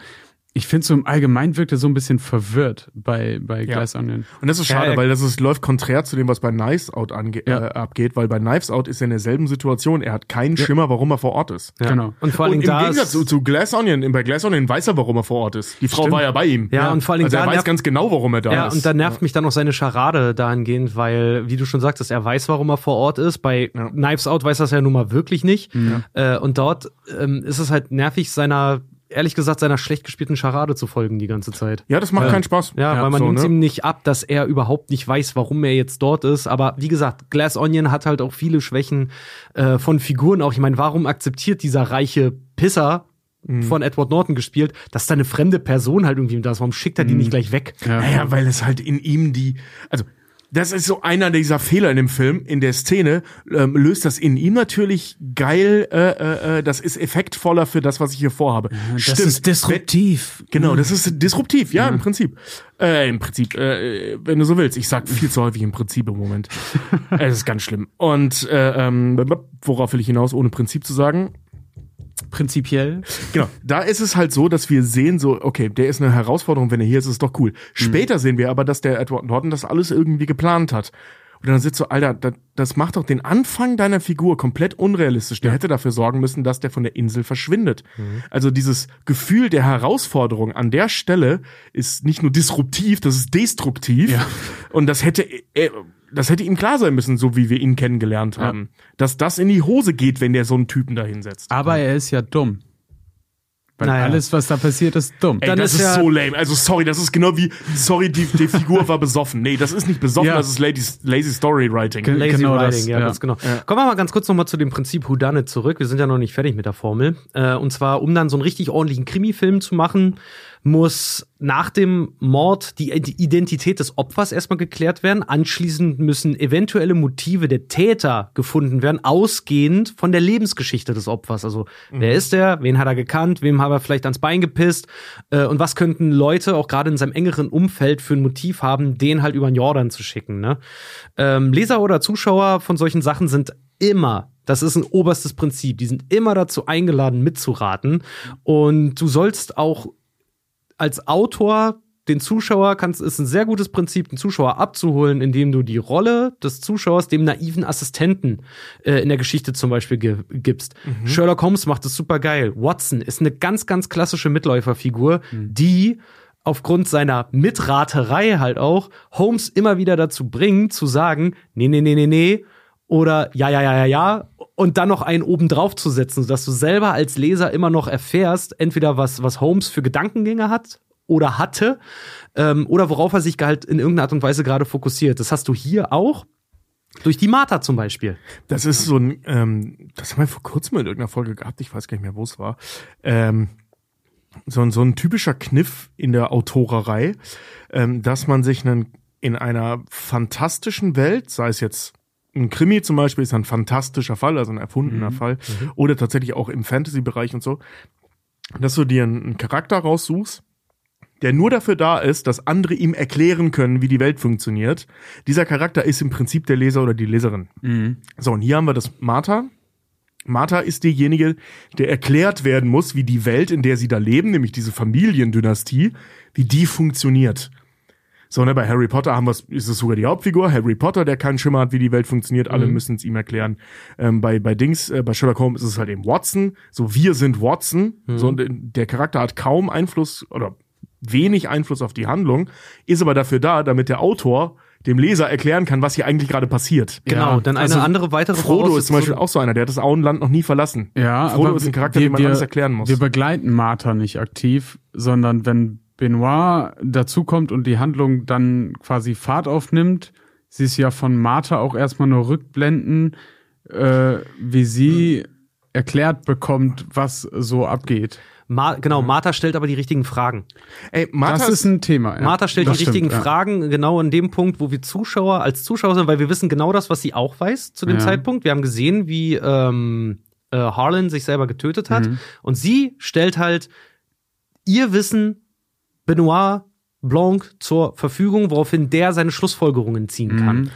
ich finde so im Allgemeinen wirkt er so ein bisschen verwirrt bei, bei Ja. Glass Onion. Und das ist Ja, schade, weil das ist, läuft konträr zu dem, was bei Knives Out ange Ja. äh, abgeht, weil bei Knives Out ist er in derselben Situation. Er hat keinen Schimmer, warum er vor Ort ist. Genau. Und vor allen Und Dingen im da Gegensatz ist, zu, zu Glass Onion, bei Glass Onion weiß er, warum er vor Ort ist. Die Frau Stimmt. war ja bei ihm. Ja, und vor allen Dingen also er da weiß ganz genau, warum er da Ja, ist. und da nervt mich dann auch seine Scharade dahingehend, weil, wie du schon sagtest, er weiß, warum er vor Ort ist. Bei Ja. Knives Out weiß er es ja nun mal wirklich nicht. Äh, und dort ähm, ist es halt nervig, seiner, ehrlich gesagt, seiner schlecht gespielten Scharade zu folgen die ganze Zeit. Ja, das macht Ja. keinen Spaß. Ja, weil man so, nimmt ne? ihm nicht ab, dass er überhaupt nicht weiß, warum er jetzt dort ist. Aber wie gesagt, Glass Onion hat halt auch viele Schwächen äh, von Figuren auch. Ich meine, warum akzeptiert dieser reiche Pisser Mhm. von Edward Norton gespielt, dass da eine fremde Person halt irgendwie da ist? Warum schickt er die nicht gleich weg? Ja. Naja, weil es halt in ihm die, also das ist so einer dieser Fehler in dem Film, in der Szene, ähm, löst das in ihm natürlich geil, äh, äh, äh, das ist effektvoller für das, was ich hier vorhabe. Das ist disruptiv. Genau, das ist disruptiv, ja, im Prinzip. Äh, Im Prinzip, äh, wenn du so willst. Ich sag viel zu häufig im Prinzip im Moment. es ist ganz schlimm. Und äh, ähm, worauf will ich hinaus, ohne Prinzip zu sagen? Prinzipiell. Genau, da ist es halt so, dass wir sehen, so, okay, der ist eine Herausforderung, wenn er hier ist, ist doch cool. Später sehen wir aber, dass der Edward Norton das alles irgendwie geplant hat. Und dann sitzt so, Alter, das, das macht doch den Anfang deiner Figur komplett unrealistisch. Der hätte dafür sorgen müssen, dass der von der Insel verschwindet. Also dieses Gefühl der Herausforderung an der Stelle ist nicht nur disruptiv, das ist destruktiv. Ja. Und das hätte, er, das hätte ihm klar sein müssen, so wie wir ihn kennengelernt haben. Dass das in die Hose geht, wenn der so einen Typen da hinsetzt. Aber er ist ja dumm. Weil Naja. alles, was da passiert, ist dumm. Ey, Dann das ist ist, ja- so lame. Also sorry, das ist genau wie, sorry, die, die Figur war besoffen. Nee, das ist nicht besoffen, Ja. das ist lazy, lazy Storywriting. Ge- Lazy Genau Writing, das, ja, ja. ganz genau. Kommen wir mal ganz kurz nochmal zu dem Prinzip Whodunit zurück. Wir sind ja noch nicht fertig mit der Formel. Äh, und zwar, um dann so einen richtig ordentlichen Krimi-Film zu machen, muss nach dem Mord die Identität des Opfers erstmal geklärt werden. Anschließend müssen eventuelle Motive der Täter gefunden werden, ausgehend von der Lebensgeschichte des Opfers. Also, mhm. wer ist er? Wen hat er gekannt? Wem hat er vielleicht ans Bein gepisst? Äh, und was könnten Leute auch gerade in seinem engeren Umfeld für ein Motiv haben, den halt über den Jordan zu schicken? Ne? Ähm, Leser oder Zuschauer von solchen Sachen sind immer das ist ein oberstes Prinzip. Die sind immer dazu eingeladen, mitzuraten. Und du sollst auch als Autor den Zuschauer kannst, ist ein sehr gutes Prinzip, den Zuschauer abzuholen, indem du die Rolle des Zuschauers dem naiven Assistenten äh, in der Geschichte zum Beispiel ge gibst. Mhm. Sherlock Holmes macht das super geil. Watson ist eine ganz, ganz klassische Mitläuferfigur, mhm. die aufgrund seiner Mitraterei halt auch Holmes immer wieder dazu bringt, zu sagen, nee, nee, nee, nee, nee, oder ja, ja, ja, ja, ja, und dann noch einen oben drauf zu setzen, sodass du selber als Leser immer noch erfährst, entweder was, was Holmes für Gedankengänge hat oder hatte, ähm, oder worauf er sich halt in irgendeiner Art und Weise gerade fokussiert. Das hast du hier auch. Durch die Martha zum Beispiel. Das ist so ein, ähm, das haben wir vor kurzem in irgendeiner Folge gehabt, ich weiß gar nicht mehr, wo es war. Ähm, so, ein so ein typischer Kniff in der Autorerei, ähm, dass man sich einen, in einer fantastischen Welt, sei es jetzt ein Krimi zum Beispiel ist ein fantastischer Fall, also ein erfundener mhm. Fall, mhm. oder tatsächlich auch im Fantasy-Bereich und so, dass du dir einen Charakter raussuchst, der nur dafür da ist, dass andere ihm erklären können, wie die Welt funktioniert. Dieser Charakter ist im Prinzip der Leser oder die Leserin. Mhm. So, und hier haben wir das Martha. Martha ist diejenige, der erklärt werden muss, wie die Welt, in der sie da leben, nämlich diese Familiendynastie, wie die funktioniert. So, ne, bei Harry Potter haben wir ist es sogar die Hauptfigur, Harry Potter, der keinen Schimmer hat, wie die Welt funktioniert, alle mhm. müssen es ihm erklären. Ähm, bei, bei Dings, äh, bei Sherlock Holmes ist es halt eben Watson, so wir sind Watson, mhm. so der Charakter hat kaum Einfluss oder wenig Einfluss auf die Handlung, ist aber dafür da, damit der Autor dem Leser erklären kann, was hier eigentlich gerade passiert. Genau, ja. dann eine also andere weitere Frodo ist zum Beispiel auch so einer, der hat das Auenland noch nie verlassen. Ja, Frodo ist ein Charakter, wir, den man wir, alles erklären muss. Wir begleiten Martha nicht aktiv, sondern wenn Benoit dazukommt und die Handlung dann quasi Fahrt aufnimmt, sie ist ja von Martha auch erstmal nur rückblenden, äh, wie sie erklärt bekommt, was so abgeht. Ma genau, Martha stellt aber die richtigen Fragen. Ey, Martha das ist ein Thema. Ja. Martha stellt das die stimmt, richtigen ja. Fragen genau in dem Punkt, wo wir Zuschauer als Zuschauer sind, weil wir wissen genau das, was sie auch weiß zu dem ja. Zeitpunkt. Wir haben gesehen, wie ähm, äh, Harlan sich selber getötet hat. Mhm. Und sie stellt halt ihr Wissen Benoit Blanc zur Verfügung, woraufhin der seine Schlussfolgerungen ziehen kann. Mhm.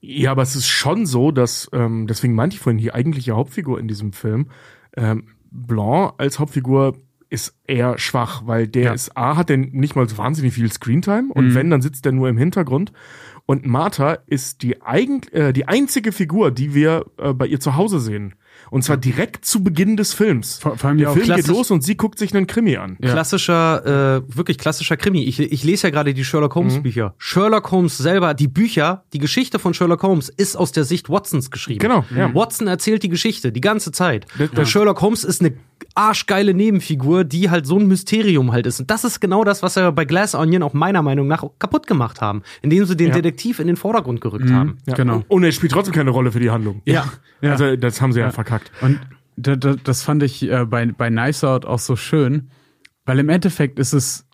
Ja, aber es ist schon so, dass, ähm, deswegen meinte ich vorhin, die eigentliche Hauptfigur in diesem Film, ähm, Blanc als Hauptfigur ist eher schwach, weil der ja. ist A, hat denn nicht mal so wahnsinnig viel Screentime und mhm. wenn, dann sitzt der nur im Hintergrund. Und Martha ist die, eigen, äh, die einzige Figur, die wir äh, bei ihr zu Hause sehen. Und zwar direkt zu Beginn des Films. Vor, vor allem Der Film geht los und sie guckt sich einen Krimi an. Ja. Klassischer, äh, wirklich klassischer Krimi. Ich, ich lese ja gerade die Sherlock Holmes mhm. Bücher. Sherlock Holmes selber, die Bücher, die Geschichte von Sherlock Holmes ist aus der Sicht Watsons geschrieben. Genau. Ja. Watson erzählt die Geschichte die ganze Zeit. Ja. Sherlock Holmes ist eine arschgeile Nebenfigur, die halt so ein Mysterium halt ist. Und das ist genau das, was wir bei Glass Onion auch meiner Meinung nach kaputt gemacht haben, indem sie den ja. Detektiv in den Vordergrund gerückt mhm. haben. Ja. Genau. Und er spielt trotzdem keine Rolle für die Handlung. Ja. ja. Also das haben sie ja, verkackt. Und das fand ich äh, bei, bei Nice Out auch so schön, weil im Endeffekt ist es,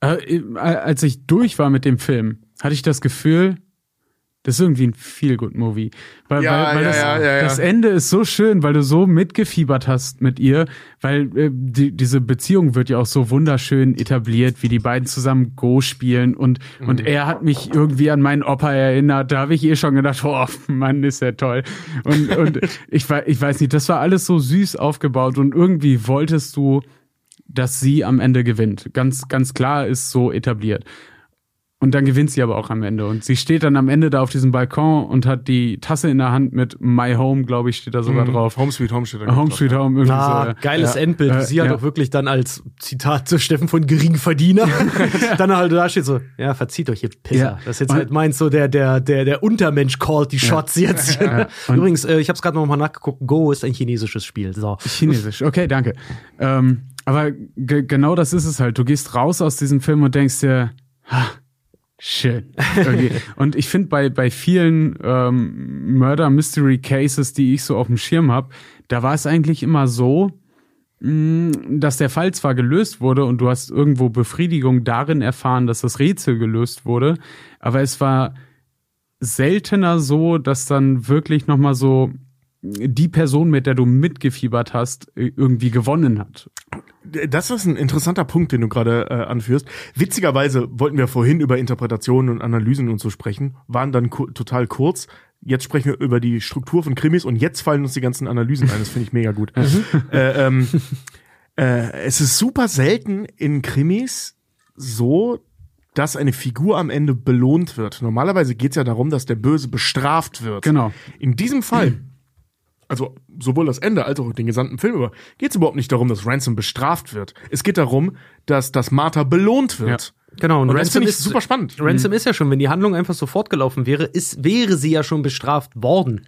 äh, als ich durch war mit dem Film, hatte ich das Gefühl, das ist irgendwie ein Feel-Good-Movie. Weil, ja, weil, weil ja, das, ja, ja, das Ende ist so schön, weil du so mitgefiebert hast mit ihr, weil äh, die, diese Beziehung wird ja auch so wunderschön etabliert, wie die beiden zusammen Go spielen und, mhm. und er hat mich irgendwie an meinen Opa erinnert. Da habe ich eh schon gedacht, oh Mann, ist ja toll. Und, und ich, ich weiß nicht, das war alles so süß aufgebaut und irgendwie wolltest du, dass sie am Ende gewinnt. Ganz, ganz klar ist so etabliert. Und dann gewinnt sie aber auch am Ende. Und sie steht dann am Ende da auf diesem Balkon und hat die Tasse in der Hand mit My Home, glaube ich, steht da sogar mhm. drauf. Home Sweet Home steht da Home Sweet Home. Irgendwie Na, so, ja. Geiles ja. Endbild. Äh, sie hat ja. auch wirklich dann als Zitat zu Steffen von Geringverdiener dann halt da steht so, ja, verzieht euch, ihr Pisser. Ja. Das jetzt halt meint so, der, der, der, der Untermensch callt die Shots jetzt. Übrigens, äh, ich habe es gerade noch mal nachgeguckt, Go ist ein chinesisches Spiel. So. Chinesisch, okay, danke. Ähm, aber genau das ist es halt. Du gehst raus aus diesem Film und denkst dir, ha, Schön. Okay. Und ich finde bei, bei vielen ähm, Murder Mystery Cases, die ich so auf dem Schirm habe, da war es eigentlich immer so, mh, dass der Fall zwar gelöst wurde und du hast irgendwo Befriedigung darin erfahren, dass das Rätsel gelöst wurde, aber es war seltener so, dass dann wirklich noch mal so die Person, mit der du mitgefiebert hast, irgendwie gewonnen hat. Das ist ein interessanter Punkt, den du gerade äh, anführst. Witzigerweise wollten wir vorhin über Interpretationen und Analysen und so sprechen, waren dann ku total kurz. Jetzt sprechen wir über die Struktur von Krimis und jetzt fallen uns die ganzen Analysen ein. Das finde ich mega gut. äh, ähm, äh, es ist super selten in Krimis so, dass eine Figur am Ende belohnt wird. Normalerweise geht es ja darum, dass der Böse bestraft wird. Genau. In diesem Fall, also sowohl das Ende als auch den gesamten Film über, geht es überhaupt nicht darum, dass Ransom bestraft wird. Es geht darum, dass, dass Martha belohnt wird. Genau, und, Und das Ransom ist super spannend. Ransom ist ja schon, wenn die Handlung einfach so fortgelaufen wäre, ist, wäre sie ja schon bestraft worden.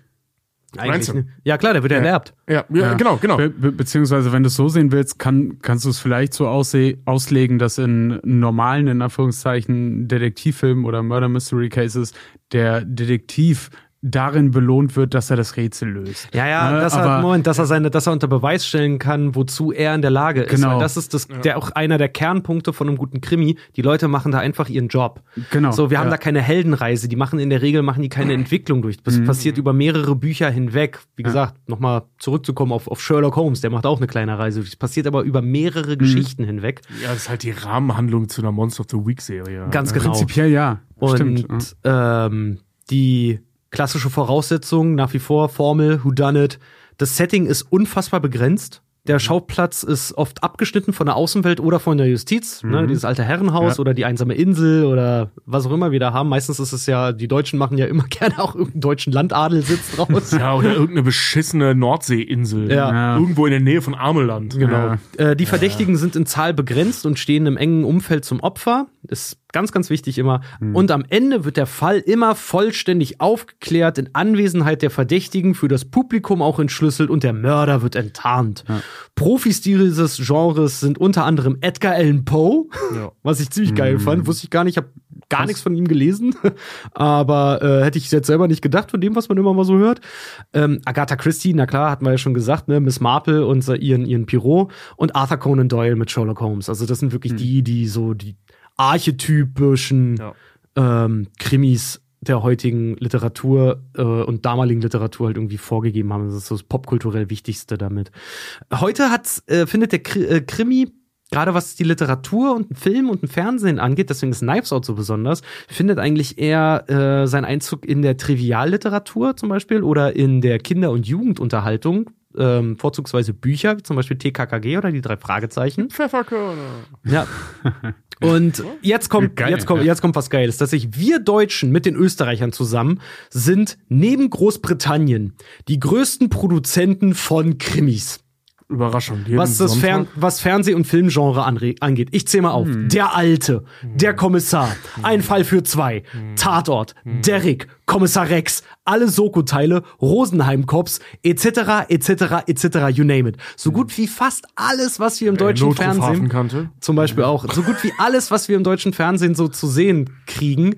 Eigentlich, Ransom. ne? Ja klar, der wird erlerbt. Ja, ja, genau, genau. Be be beziehungsweise, wenn du es so sehen willst, kann, kannst du es vielleicht so auslegen, dass in normalen, in Anführungszeichen, Detektivfilmen oder Murder Mystery Cases der Detektiv darin belohnt wird, dass er das Rätsel löst. Ja, ja, Ne, dass aber- er, Moment, dass er seine, dass er unter Beweis stellen kann, wozu er in der Lage ist. Genau. Weil das ist das, der auch einer der Kernpunkte von einem guten Krimi. Die Leute machen da einfach ihren Job. Genau, So, wir haben ja. da keine Heldenreise. Die machen in der Regel machen die keine Entwicklung durch. Mhm. Das passiert über mehrere Bücher hinweg. Wie gesagt, nochmal zurückzukommen auf, auf Sherlock Holmes. Der macht auch eine kleine Reise. Das passiert aber über Mhm. mehrere Geschichten hinweg. Ja, das ist halt die Rahmenhandlung zu einer Monster of the Week Serie. Ganz genau. Prinzipiell ja. Und Stimmt. ähm, die klassische Voraussetzung nach wie vor Formel, Who Done It. Das Setting ist unfassbar begrenzt. Der Schauplatz ist oft abgeschnitten von der Außenwelt oder von der Justiz. Ne, dieses alte Herrenhaus Ja. oder die einsame Insel oder was auch immer wir da haben. Meistens ist es ja, die Deutschen machen ja immer gerne auch irgendeinen deutschen Landadelsitz draus. Ja, oder irgendeine beschissene Nordseeinsel. Ja. Ja. Irgendwo in der Nähe von Ameland. Genau. Ja. Äh, die Verdächtigen sind in Zahl begrenzt und stehen im engen Umfeld zum Opfer. Ist ganz, ganz wichtig immer. Und am Ende wird der Fall immer vollständig aufgeklärt, in Anwesenheit der Verdächtigen, für das Publikum auch entschlüsselt und der Mörder wird enttarnt. Profis dieses Genres sind unter anderem Edgar Allan Poe, Ja. was ich ziemlich geil fand. Wusste ich gar nicht, ich habe gar nichts von ihm gelesen, aber äh, hätte ich jetzt selber nicht gedacht von dem, was man immer mal so hört. Ähm, Agatha Christie, na klar, hatten wir ja schon gesagt, ne, Miss Marple und so ihren ihren Pirot und Arthur Conan Doyle mit Sherlock Holmes. Also das sind wirklich die, die so die archetypischen Ja. ähm, Krimis der heutigen Literatur äh, und damaligen Literatur halt irgendwie vorgegeben haben. Das ist so das popkulturell Wichtigste damit. Heute hat, äh, findet der äh, Krimi Gerade was die Literatur und den Film und den Fernsehen angeht, deswegen ist Knives Out so besonders, findet eigentlich eher äh, seinen Einzug in der Trivialliteratur zum Beispiel oder in der Kinder- und Jugendunterhaltung, ähm, vorzugsweise Bücher, wie zum Beispiel TKKG oder die drei Fragezeichen. Pfefferkörner. Ja. Und jetzt kommt, Geil, jetzt kommt, jetzt kommt was Geiles, dass sich wir Deutschen mit den Österreichern zusammen sind neben Großbritannien die größten Produzenten von Krimis. Überraschung. Was das. Fern was Fernseh- und Filmgenre angeht. Ich zähle mal auf. Der Alte, der Kommissar, Ein Fall für zwei, Tatort, Derrick, Kommissar Rex, alle Soko-Teile, Rosenheim-Cops, etc., etc., etc., you name it. So gut wie fast alles, was wir im deutschen Notruf Fernsehen zum Beispiel auch. So gut wie alles, was wir im deutschen Fernsehen so zu sehen kriegen.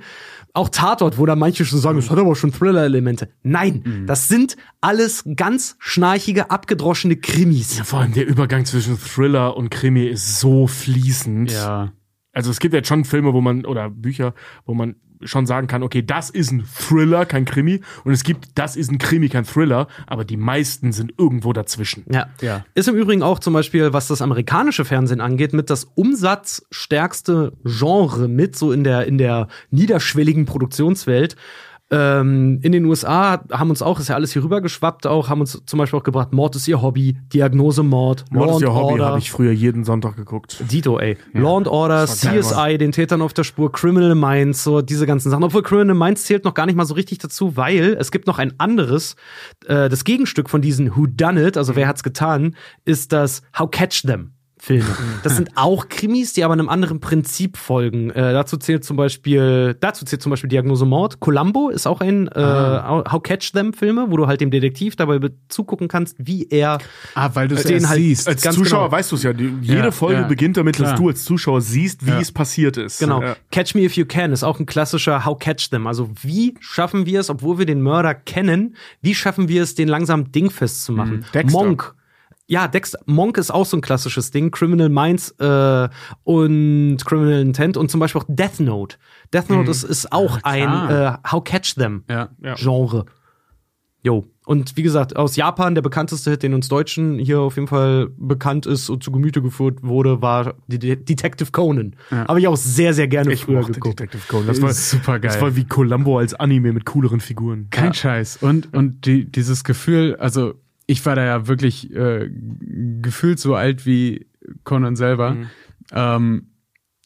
Auch Tatort, wo da manche schon sagen, es hat aber schon Thriller-Elemente. Nein, das sind alles ganz schnarchige, abgedroschene Krimis. Ja, vor allem der Übergang zwischen Thriller und Krimi ist so fließend. Ja. Also es gibt jetzt schon Filme, wo man, oder Bücher, wo man schon sagen kann, okay, das ist ein Thriller, kein Krimi. Und es gibt, das ist ein Krimi, kein Thriller. Aber die meisten sind irgendwo dazwischen. Ja. Ja. Ist im Übrigen auch zum Beispiel, was das amerikanische Fernsehen angeht, mit das umsatzstärkste Genre mit, so in der, in der niederschwelligen Produktionswelt. Ähm, in den USA haben uns auch, ist ja alles hier rüber geschwappt, auch, haben uns zum Beispiel auch gebracht, Mord ist ihr Hobby, Diagnose Mord, Mord Law ist ja Hobby, habe ich früher jeden Sonntag geguckt. Dito, ey. Law and Order, CSI, den Tätern auf der Spur, Criminal Minds, so diese ganzen Sachen. Obwohl Criminal Minds zählt noch gar nicht mal so richtig dazu, weil es gibt noch ein anderes, äh, das Gegenstück von diesen Who Done It, also wer hat's getan, ist das How Catch Them. Filme. Das sind auch Krimis, die aber einem anderen Prinzip folgen. Äh, dazu zählt zum Beispiel, dazu zählt zum Beispiel Diagnose Mord. Columbo ist auch ein äh, How Catch Them Filme, wo du halt dem Detektiv dabei be- zugucken kannst, wie er Ah, weil du es Den halt- siehst. Als Ganz Zuschauer genau. weißt du es ja. Die, jede Ja, Folge ja. beginnt damit, dass Klar. du als Zuschauer siehst, wie Ja. es passiert ist. Genau. Ja. Catch Me If You Can ist auch ein klassischer How Catch Them. Also wie schaffen wir es, obwohl wir den Mörder kennen, wie schaffen wir es, den langsam dingfest zu machen? Dexter. Monk. Ja, Dexter, Monk ist auch so ein klassisches Ding. Criminal Minds äh, und Criminal Intent und zum Beispiel auch Death Note. Death Note ist, ist auch klar. ein äh, How Catch Them Ja. Ja. Genre. Jo. Und wie gesagt, aus Japan, der bekannteste Hit, den uns Deutschen hier auf jeden Fall bekannt ist und zu Gemüte geführt wurde, war die De Detective Conan. Ja. Habe ich auch sehr, sehr gerne Ich früher geguckt. Detective Conan. Das war Super geil. Das war wie Columbo als Anime mit cooleren Figuren. Kein Scheiß. Und, und die, dieses Gefühl, also ich war da ja wirklich äh, gefühlt so alt wie Conan selber. Mhm. Ähm,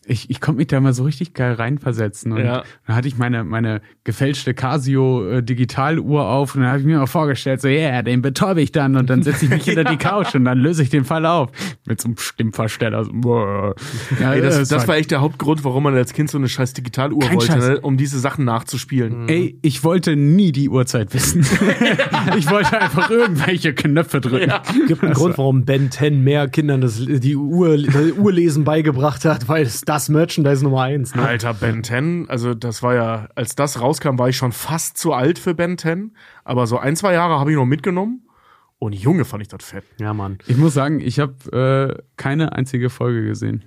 ich, ich konnte mich da mal so richtig geil reinversetzen. Und Ja. dann hatte ich meine, meine gefälschte Casio äh, Digitaluhr auf und dann habe ich mir mal vorgestellt, so, ja, yeah, den betäube ich dann und dann setze ich mich hinter die Couch und dann löse ich den Fall auf. Mit so einem Stimmversteller. So, boah. ja, Ey, das, es das war echt der Hauptgrund, warum man als Kind so eine scheiß Digitaluhr Kein wollte, Scheiß. ne? um diese Sachen nachzuspielen. Ey, ich wollte nie die Uhrzeit wissen. ich wollte einfach irgendwelche Knöpfe drücken. Gibt einen Grund, warum Ben 10 mehr Kindern das, die Uhr, das Uhrlesen beigebracht hat, weil es das Merchandise Nummer eins. Ne? Alter, Ben 10, also das war ja, als das rauskam, war ich schon fast zu alt für Ben 10, aber so ein, zwei Jahre habe ich noch mitgenommen und Junge fand ich das fett. Ja, Mann. Ich muss sagen, ich habe äh, keine einzige Folge gesehen.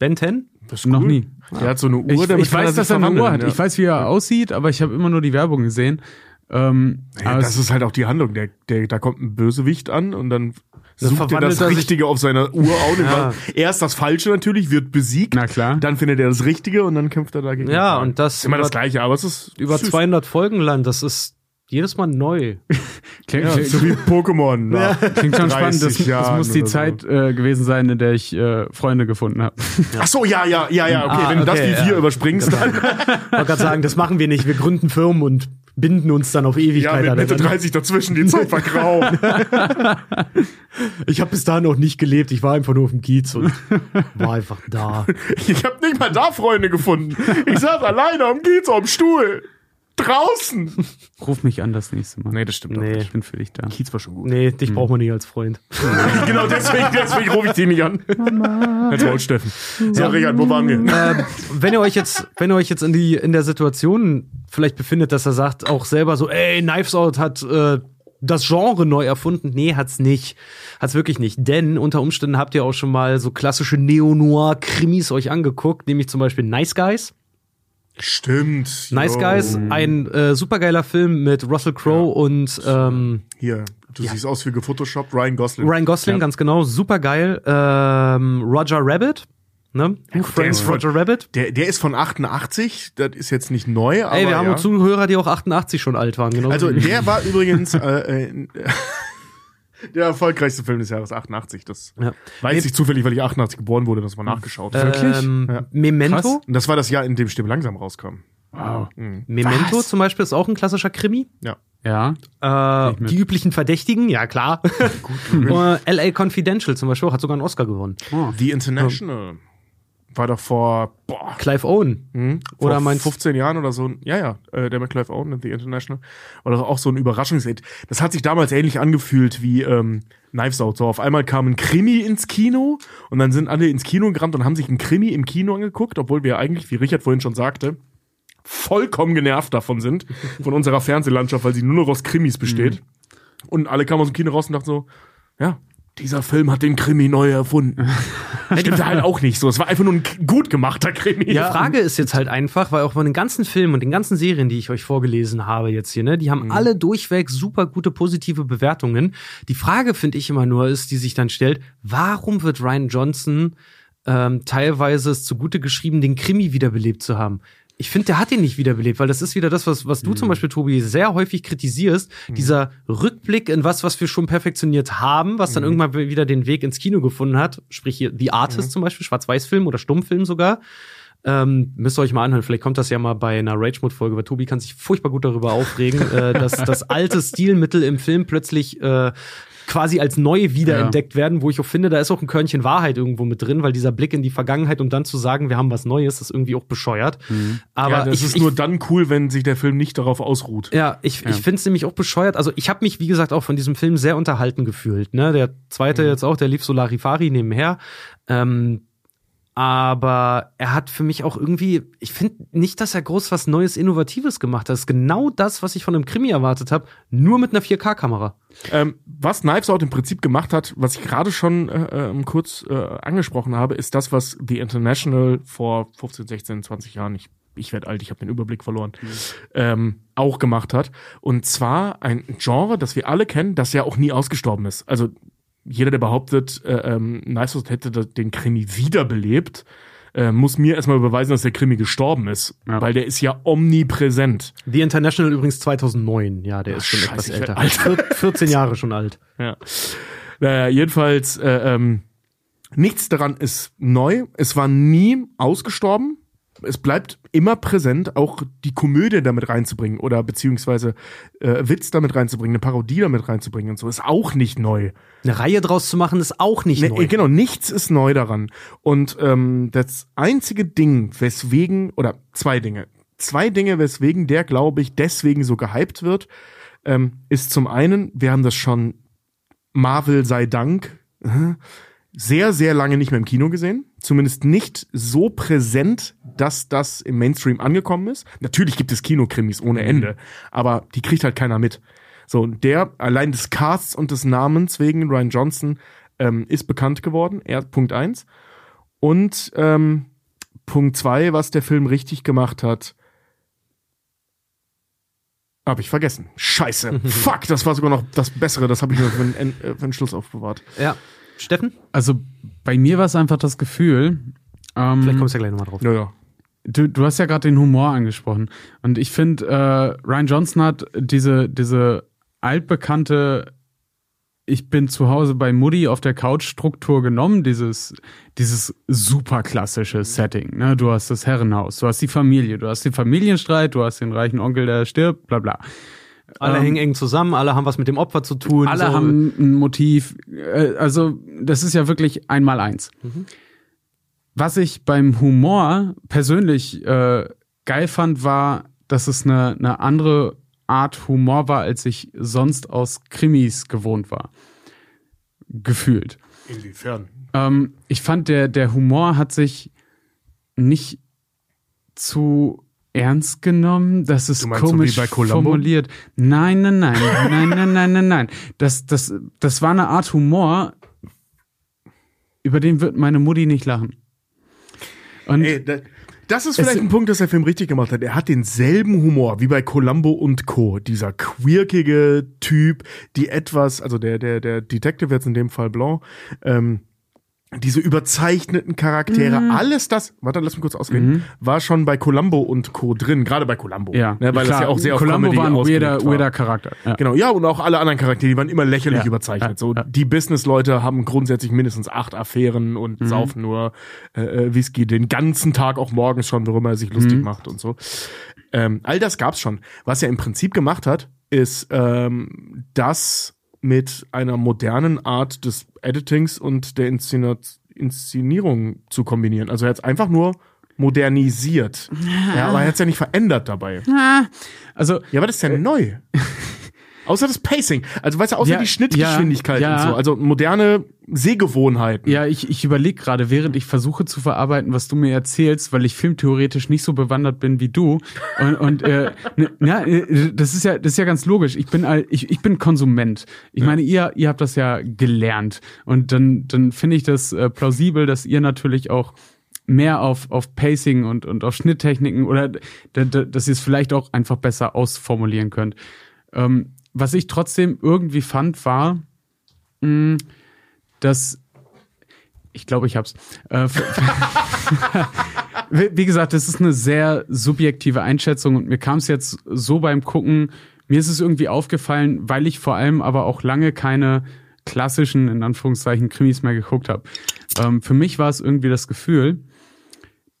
Ben 10? Das ist Noch nie. Der hat so eine Uhr, Ich, damit ich weiß, dass er eine Uhr hat. ja. Ich weiß, wie er aussieht, aber ich habe immer nur die Werbung gesehen. Ähm, Ja, aber das ist halt auch die Handlung. Der, der, da kommt ein Bösewicht an und dann sucht er das Richtige auf seiner Uhr auf. Ja. Erst das Falsche natürlich, wird besiegt. Na klar. Dann findet er das Richtige und dann kämpft er dagegen. Ja, und das ist immer über- das Gleiche, aber es ist Über süß. 200 Folgen lang, das ist jedes Mal neu. klingt, Ja, so wie Pokémon. nach klingt schon spannend. 30 Das, das muss die oder so. Zeit äh, gewesen sein, in der ich äh, Freunde gefunden habe. Ach so, ja, ja, ja, ja, okay. Ah, Wenn du das okay, wie wir ja. überspringst, dann Ich wollte gerade sagen, das machen wir nicht. Wir gründen Firmen und binden uns dann auf ja, Ewigkeit mit Mitte aneinander. 30 dazwischen die Zeit war grau. Ich habe bis dahin noch nicht gelebt. Ich war einfach nur auf dem Kiez und war einfach da. Ich habe nicht mal da Freunde gefunden. Ich saß alleine am Kiez auf dem Stuhl. Draußen. Ruf mich an das nächste Mal. Nee, das stimmt Nee. Ich bin für dich da. Kiez war schon gut. Nee, dich braucht man nicht als Freund. genau deswegen, deswegen rufe ich die nicht an. Als Maul Steffen. So, Richard, wo waren wir? ähm, wenn ihr euch jetzt, wenn ihr euch jetzt in die in der Situation vielleicht befindet, dass er sagt auch selber so, ey, Knives Out hat äh, das Genre neu erfunden. Nee, hat's nicht. Hat's wirklich nicht. Denn unter Umständen habt ihr auch schon mal so klassische Neo-Noir-Krimis euch angeguckt, nämlich zum Beispiel Nice Guys. Stimmt. Nice yo. Guys, ein äh, supergeiler Film mit Russell Crowe und ähm, Hier, du siehst aus wie gefotoshoppt. Ryan Gosling. Ryan Gosling, ganz genau, supergeil. Ähm, Roger Rabbit, ne? Who Frames Roger Rabbit? Der, der ist von 88. Das ist jetzt nicht neu, aber Ey, wir haben ja. Zuhörer, die auch 88 schon alt waren, genau. Also der war übrigens äh, äh, der erfolgreichste Film des Jahres 88. Das Ja. weiß ich zufällig, weil ich 88 geboren wurde, das mal nachgeschaut. Ähm, Ja. Memento. Krass. Und das war das Jahr, in dem Stimme langsam rauskam. Wow. Memento Was? zum Beispiel ist auch ein klassischer Krimi. Ja. Ja. Äh, die üblichen Verdächtigen, ja klar. äh, LA Confidential zum Beispiel hat sogar einen Oscar gewonnen. The International war doch vor, boah, Clive Owen. hm, Oder vor meinst- 15 Jahren oder so. Ja, ja, äh, der mit Clive Owen in The International. Doch auch so ein Überraschungshit. Das hat sich damals ähnlich angefühlt wie ähm, Knives Out. So auf einmal kam ein Krimi ins Kino und dann sind alle ins Kino gerannt und haben sich ein Krimi im Kino angeguckt, obwohl wir eigentlich, wie Richard vorhin schon sagte, vollkommen genervt davon sind, von unserer Fernsehlandschaft, weil sie nur noch aus Krimis besteht. Und alle kamen aus dem Kino raus und dachten so, ja, dieser Film hat den Krimi neu erfunden. Stimmt halt auch nicht so. Es war einfach nur ein gut gemachter Krimi. Die Frage ist jetzt halt einfach, weil auch von den ganzen Filmen und den ganzen Serien, die ich euch vorgelesen habe jetzt hier, ne, die haben alle durchweg super gute positive Bewertungen. Die Frage, finde ich immer nur, ist, die sich dann stellt, warum wird Ryan Johnson ähm, teilweise es zugute geschrieben, den Krimi wiederbelebt zu haben? Ich finde, der hat ihn nicht wiederbelebt, weil das ist wieder das, was, was du zum Beispiel, Tobi, sehr häufig kritisierst. Dieser Rückblick in was, was wir schon perfektioniert haben, was dann irgendwann wieder den Weg ins Kino gefunden hat. Sprich hier The Artist zum Beispiel, Schwarz-Weiß-Film oder Stummfilm sogar. Ähm, müsst ihr euch mal anhören. Vielleicht kommt das ja mal bei einer Rage-Mode-Folge, weil Tobi kann sich furchtbar gut darüber aufregen, äh, dass das alte Stilmittel im Film plötzlich äh, quasi als neu wiederentdeckt werden, wo ich auch finde, da ist auch ein Körnchen Wahrheit irgendwo mit drin, weil dieser Blick in die Vergangenheit, um dann zu sagen, wir haben was Neues, ist irgendwie auch bescheuert. Aber ja, das ich, ist ich, nur dann cool, wenn sich der Film nicht darauf ausruht. ja, ich, ich finde es nämlich auch bescheuert. Also ich habe mich, wie gesagt, auch von diesem Film sehr unterhalten gefühlt. Ne? Der zweite jetzt auch, der lief so Larifari nebenher. Ähm, aber er hat für mich auch irgendwie, ich finde nicht, dass er groß was Neues, Innovatives gemacht hat. Das ist genau das, was ich von einem Krimi erwartet habe, nur mit einer 4K-Kamera. Ähm, was Knives Out im Prinzip gemacht hat, was ich gerade schon äh, ähm, kurz äh, angesprochen habe, ist das, was The International vor 15, 16, 20 Jahren, ich, ich werde alt, ich habe den Überblick verloren, mhm. ähm, auch gemacht hat. Und zwar ein Genre, das wir alle kennen, das ja auch nie ausgestorben ist. Also jeder, der behauptet, äh, ähm, Knives Out hätte den Krimi wiederbelebt, äh, muss mir erstmal beweisen, dass der Krimi gestorben ist. Ja. Weil der ist ja omnipräsent. The International übrigens 2009. Ja, der ist schon Scheiße, etwas älter. Alt. 14 Jahre schon alt. Ja. Naja, jedenfalls, äh, ähm, nichts daran ist neu. Es war nie ausgestorben es bleibt immer präsent, auch die Komödie damit reinzubringen oder beziehungsweise äh, Witz damit reinzubringen, eine Parodie damit reinzubringen und so, ist auch nicht neu. Eine Reihe draus zu machen, ist auch nicht ne, neu. Genau, nichts ist neu daran. Und ähm, das einzige Ding, weswegen, oder zwei Dinge, zwei Dinge, weswegen der, glaube ich, deswegen so gehypt wird, ähm, ist zum einen, wir haben das schon Marvel sei Dank, äh, sehr, sehr lange nicht mehr im Kino gesehen. Zumindest nicht so präsent, dass das im Mainstream angekommen ist. Natürlich gibt es Kinokrimis ohne Ende, aber die kriegt halt keiner mit. So, der allein des Casts und des Namens wegen Ryan Johnson ähm, ist bekannt geworden. Er Punkt eins. Und ähm, Punkt zwei, was der Film richtig gemacht hat, habe ich vergessen. Scheiße. Fuck, das war sogar noch das Bessere. Das habe ich mir für den, äh, für den Schluss aufbewahrt. Ja. Steffen? Also bei mir war es einfach das Gefühl. Ähm, Vielleicht kommst du ja gleich nochmal drauf. Ja, ja. Du, du hast ja gerade den Humor angesprochen. Und ich finde, äh, Ryan Johnson hat diese, diese altbekannte ich bin zu Hause bei Mutti auf der Couch Struktur genommen, dieses, dieses super klassische Setting. Ne? Du hast das Herrenhaus, du hast die Familie, du hast den Familienstreit, du hast den reichen Onkel, der stirbt, bla bla. Alle ähm, hängen eng zusammen, alle haben was mit dem Opfer zu tun. Alle so. haben ein Motiv. Äh, also, das ist ja wirklich einmal eins. Mhm. Was ich beim Humor persönlich äh, geil fand, war, dass es eine, eine andere Art Humor war, als ich sonst aus Krimis gewohnt war. Gefühlt. Inwiefern? Ähm, ich fand, der, der Humor hat sich nicht zu ernst genommen. Das ist komisch so formuliert. Nein, nein, nein, nein, nein, nein, nein, nein. Das, das, das war eine Art Humor, über den wird meine Mutti nicht lachen. Und Ey, das, das ist vielleicht ein Punkt, dass der Film richtig gemacht hat. Er hat denselben Humor wie bei Columbo und Co. Dieser quirkige Typ, die etwas, also der, der, der Detective jetzt in dem Fall Blanc, ähm, diese überzeichneten Charaktere, mhm. alles das, warte, lass mich kurz ausreden, mhm. war schon bei Columbo und Co. drin, gerade bei Columbo. Ja, ne, weil klar. das ja auch sehr Columbo auf Comedy war ein weirder, weirder Charakter. Ja. Genau, ja, und auch alle anderen Charaktere, die waren immer lächerlich ja. überzeichnet. So, ja. die Business-Leute haben grundsätzlich mindestens acht Affären und mhm. saufen nur äh, äh, Whisky den ganzen Tag, auch morgens schon, worüber er sich lustig mhm. macht und so. Ähm, all das gab's schon. Was er im Prinzip gemacht hat, ist ähm, das mit einer modernen Art des Editings und der Inszenierung zu kombinieren. Also er hat einfach nur modernisiert. Ja, aber er hat es ja nicht verändert dabei. Also, ja, aber das ist ja äh, neu. Außer das Pacing. Also weißt du, außer ja, die Schnittgeschwindigkeit ja, ja. und so. Also moderne Sehgewohnheiten. Ja, ich, ich überlege gerade, während ich versuche zu verarbeiten, was du mir erzählst, weil ich filmtheoretisch nicht so bewandert bin wie du. Und, und äh, ne, na, äh, das ist ja, das ist ja ganz logisch. Ich bin ich, ich bin Konsument. Ich meine, ihr, ihr habt das ja gelernt. Und dann, dann finde ich das äh, plausibel, dass ihr natürlich auch mehr auf, auf Pacing und, und auf Schnitttechniken oder dass ihr es vielleicht auch einfach besser ausformulieren könnt. Ähm, was ich trotzdem irgendwie fand, war, mm, dass ich glaube, ich hab's. Äh, wie gesagt, das ist eine sehr subjektive Einschätzung und mir kam es jetzt so beim Gucken, mir ist es irgendwie aufgefallen, weil ich vor allem aber auch lange keine klassischen, in Anführungszeichen, Krimis mehr geguckt habe. Ähm, für mich war es irgendwie das Gefühl,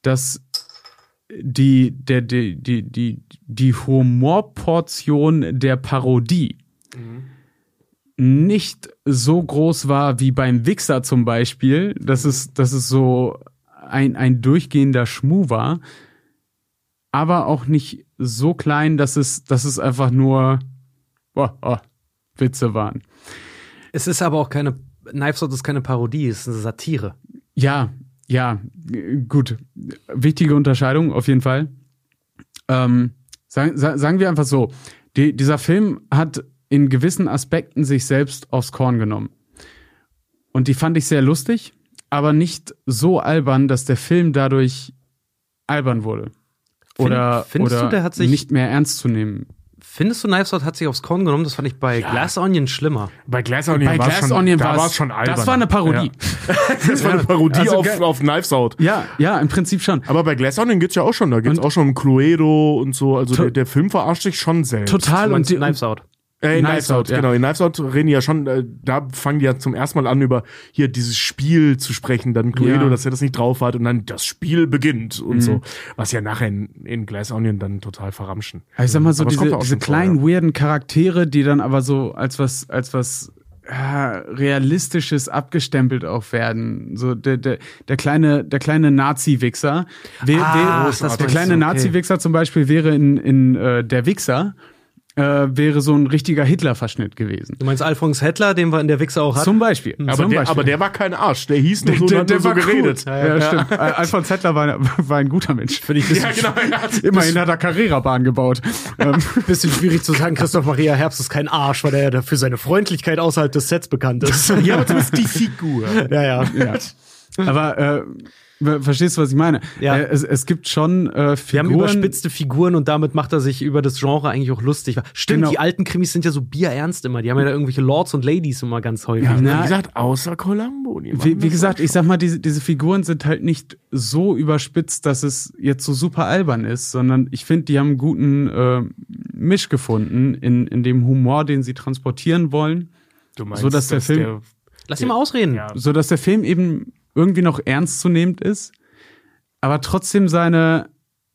dass die, der, die, die, die, die Humorportion der Parodie mhm. nicht so groß war wie beim Wichser zum Beispiel, dass es, dass es so ein, ein durchgehender Schmuh war, aber auch nicht so klein, dass es, dass es einfach nur oh, oh, Witze waren. Es ist aber auch keine, Knives Out ist keine Parodie, es ist eine Satire. Ja, Ja, gut. Wichtige Unterscheidung auf jeden Fall. Ähm, sagen, sa- sagen wir einfach so, die, dieser Film hat in gewissen Aspekten sich selbst aufs Korn genommen. Und die fand ich sehr lustig, aber nicht so albern, dass der Film dadurch albern wurde. Oder, findest oder du, der hat sich- nicht mehr ernst zu nehmen. Findest du, Knives Out hat sich aufs Korn genommen? Das fand ich bei Glass Onion schlimmer. Bei Glass Onion Bei war Glass schon, Onion da war es schon albern. Das war eine Parodie. Ja. Das war eine Parodie Also auf, auf Knives Out. Ja, ja, im Prinzip schon. Aber bei Glass Onion geht's ja auch schon. Da geht's Und- auch schon um Cluedo und so. Also der, der Film verarscht sich schon selbst. Total und die, Knives Out. Äh, in Knives Knives Out, ja. genau. In Knives Out reden die ja schon, äh, da fangen die ja zum ersten Mal an, über hier dieses Spiel zu sprechen. Dann Cluedo, Ja. dass er das nicht drauf hat und dann das Spiel beginnt und Mhm. so. Was ja nachher in, in Glass Onion dann total verramschen. Aber ich sag mal so, Aber diese, diese schon vor, kleinen, ja. weirden Charaktere, die dann aber so als was, als was ja, realistisches abgestempelt auch werden. So der, der, der kleine, der kleine Nazi-Wichser. Wär- Ah, der meinst kleine okay. Nazi-Wichser zum Beispiel wäre in, in äh, der Wichser, äh, wäre so ein richtiger Hitler-Verschnitt gewesen. Du meinst Alfons Hettler, den wir in der Wichser auch hatten? Zum Beispiel. Aber zum der, Beispiel. aber der war kein Arsch. Der hieß nur so, und hat nur so geredet. Cool. Ja, stimmt. Äh, Alfons Hettler war, war ein guter Mensch. Finde ich Ja, genau. Ja. Immerhin hat er Carrera-Bahn gebaut. Ähm, bisschen schwierig zu sagen, Christoph Maria Herbst ist kein Arsch, weil er ja für seine Freundlichkeit außerhalb des Sets bekannt ist. ja, aber du bist die Figur. ja, ja. ja. Aber äh, verstehst du, was ich meine? Ja. Äh, es, es gibt schon äh, Figuren. Wir haben überspitzte Figuren und damit macht er sich über das Genre eigentlich auch lustig. Stimmt, Genau. die alten Krimis sind ja so bierernst immer. Die haben ja da irgendwelche Lords und Ladies immer ganz häufig. Ja, ne? na, Wie gesagt, außer Columbo. Wie, wie gesagt, ich sag mal, diese, diese Figuren sind halt nicht so überspitzt, dass es jetzt so super albern ist, sondern ich finde, die haben einen guten äh, Misch gefunden in, in dem Humor, den sie transportieren wollen, Du meinst, so dass der Film- Lass ihn mal ausreden. Ja. so dass der Film eben irgendwie noch ernstzunehmend ist, aber trotzdem seine,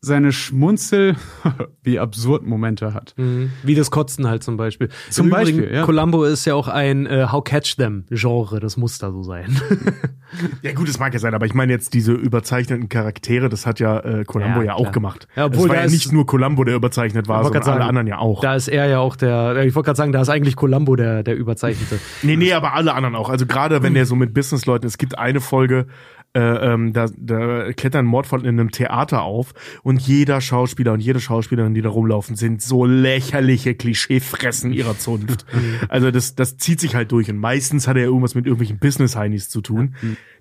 seine Schmunzel, wie absurd Momente hat. Mhm. Wie das Kotzen halt zum Beispiel. Zum Im Übrigen, Beispiel, ja. Columbo ist ja auch ein äh, How Catch Them Genre. Das muss da so sein. Ja gut, das mag ja sein, aber ich meine jetzt diese überzeichneten Charaktere, das hat ja äh, Columbo Ja, ja, auch gemacht. Ja, obwohl es war ja ist- nicht nur Columbo, der überzeichnet war, sondern grad alle sagen, anderen ja auch. Da ist er ja auch der, ich wollte gerade sagen, da ist eigentlich Columbo der, der Überzeichnete. Nee, nee, aber alle anderen auch. Also gerade wenn der so mit Businessleuten, es gibt eine Folge, äh, ähm, da, da klettern Mordfall in einem Theater auf und jeder Schauspieler und jede Schauspielerin, die da rumlaufen, sind so lächerliche Klischeefressen ihrer Zunft. also das, das zieht sich halt durch und meistens hat er irgendwas mit irgendwelchen Business-Heinis zu tun,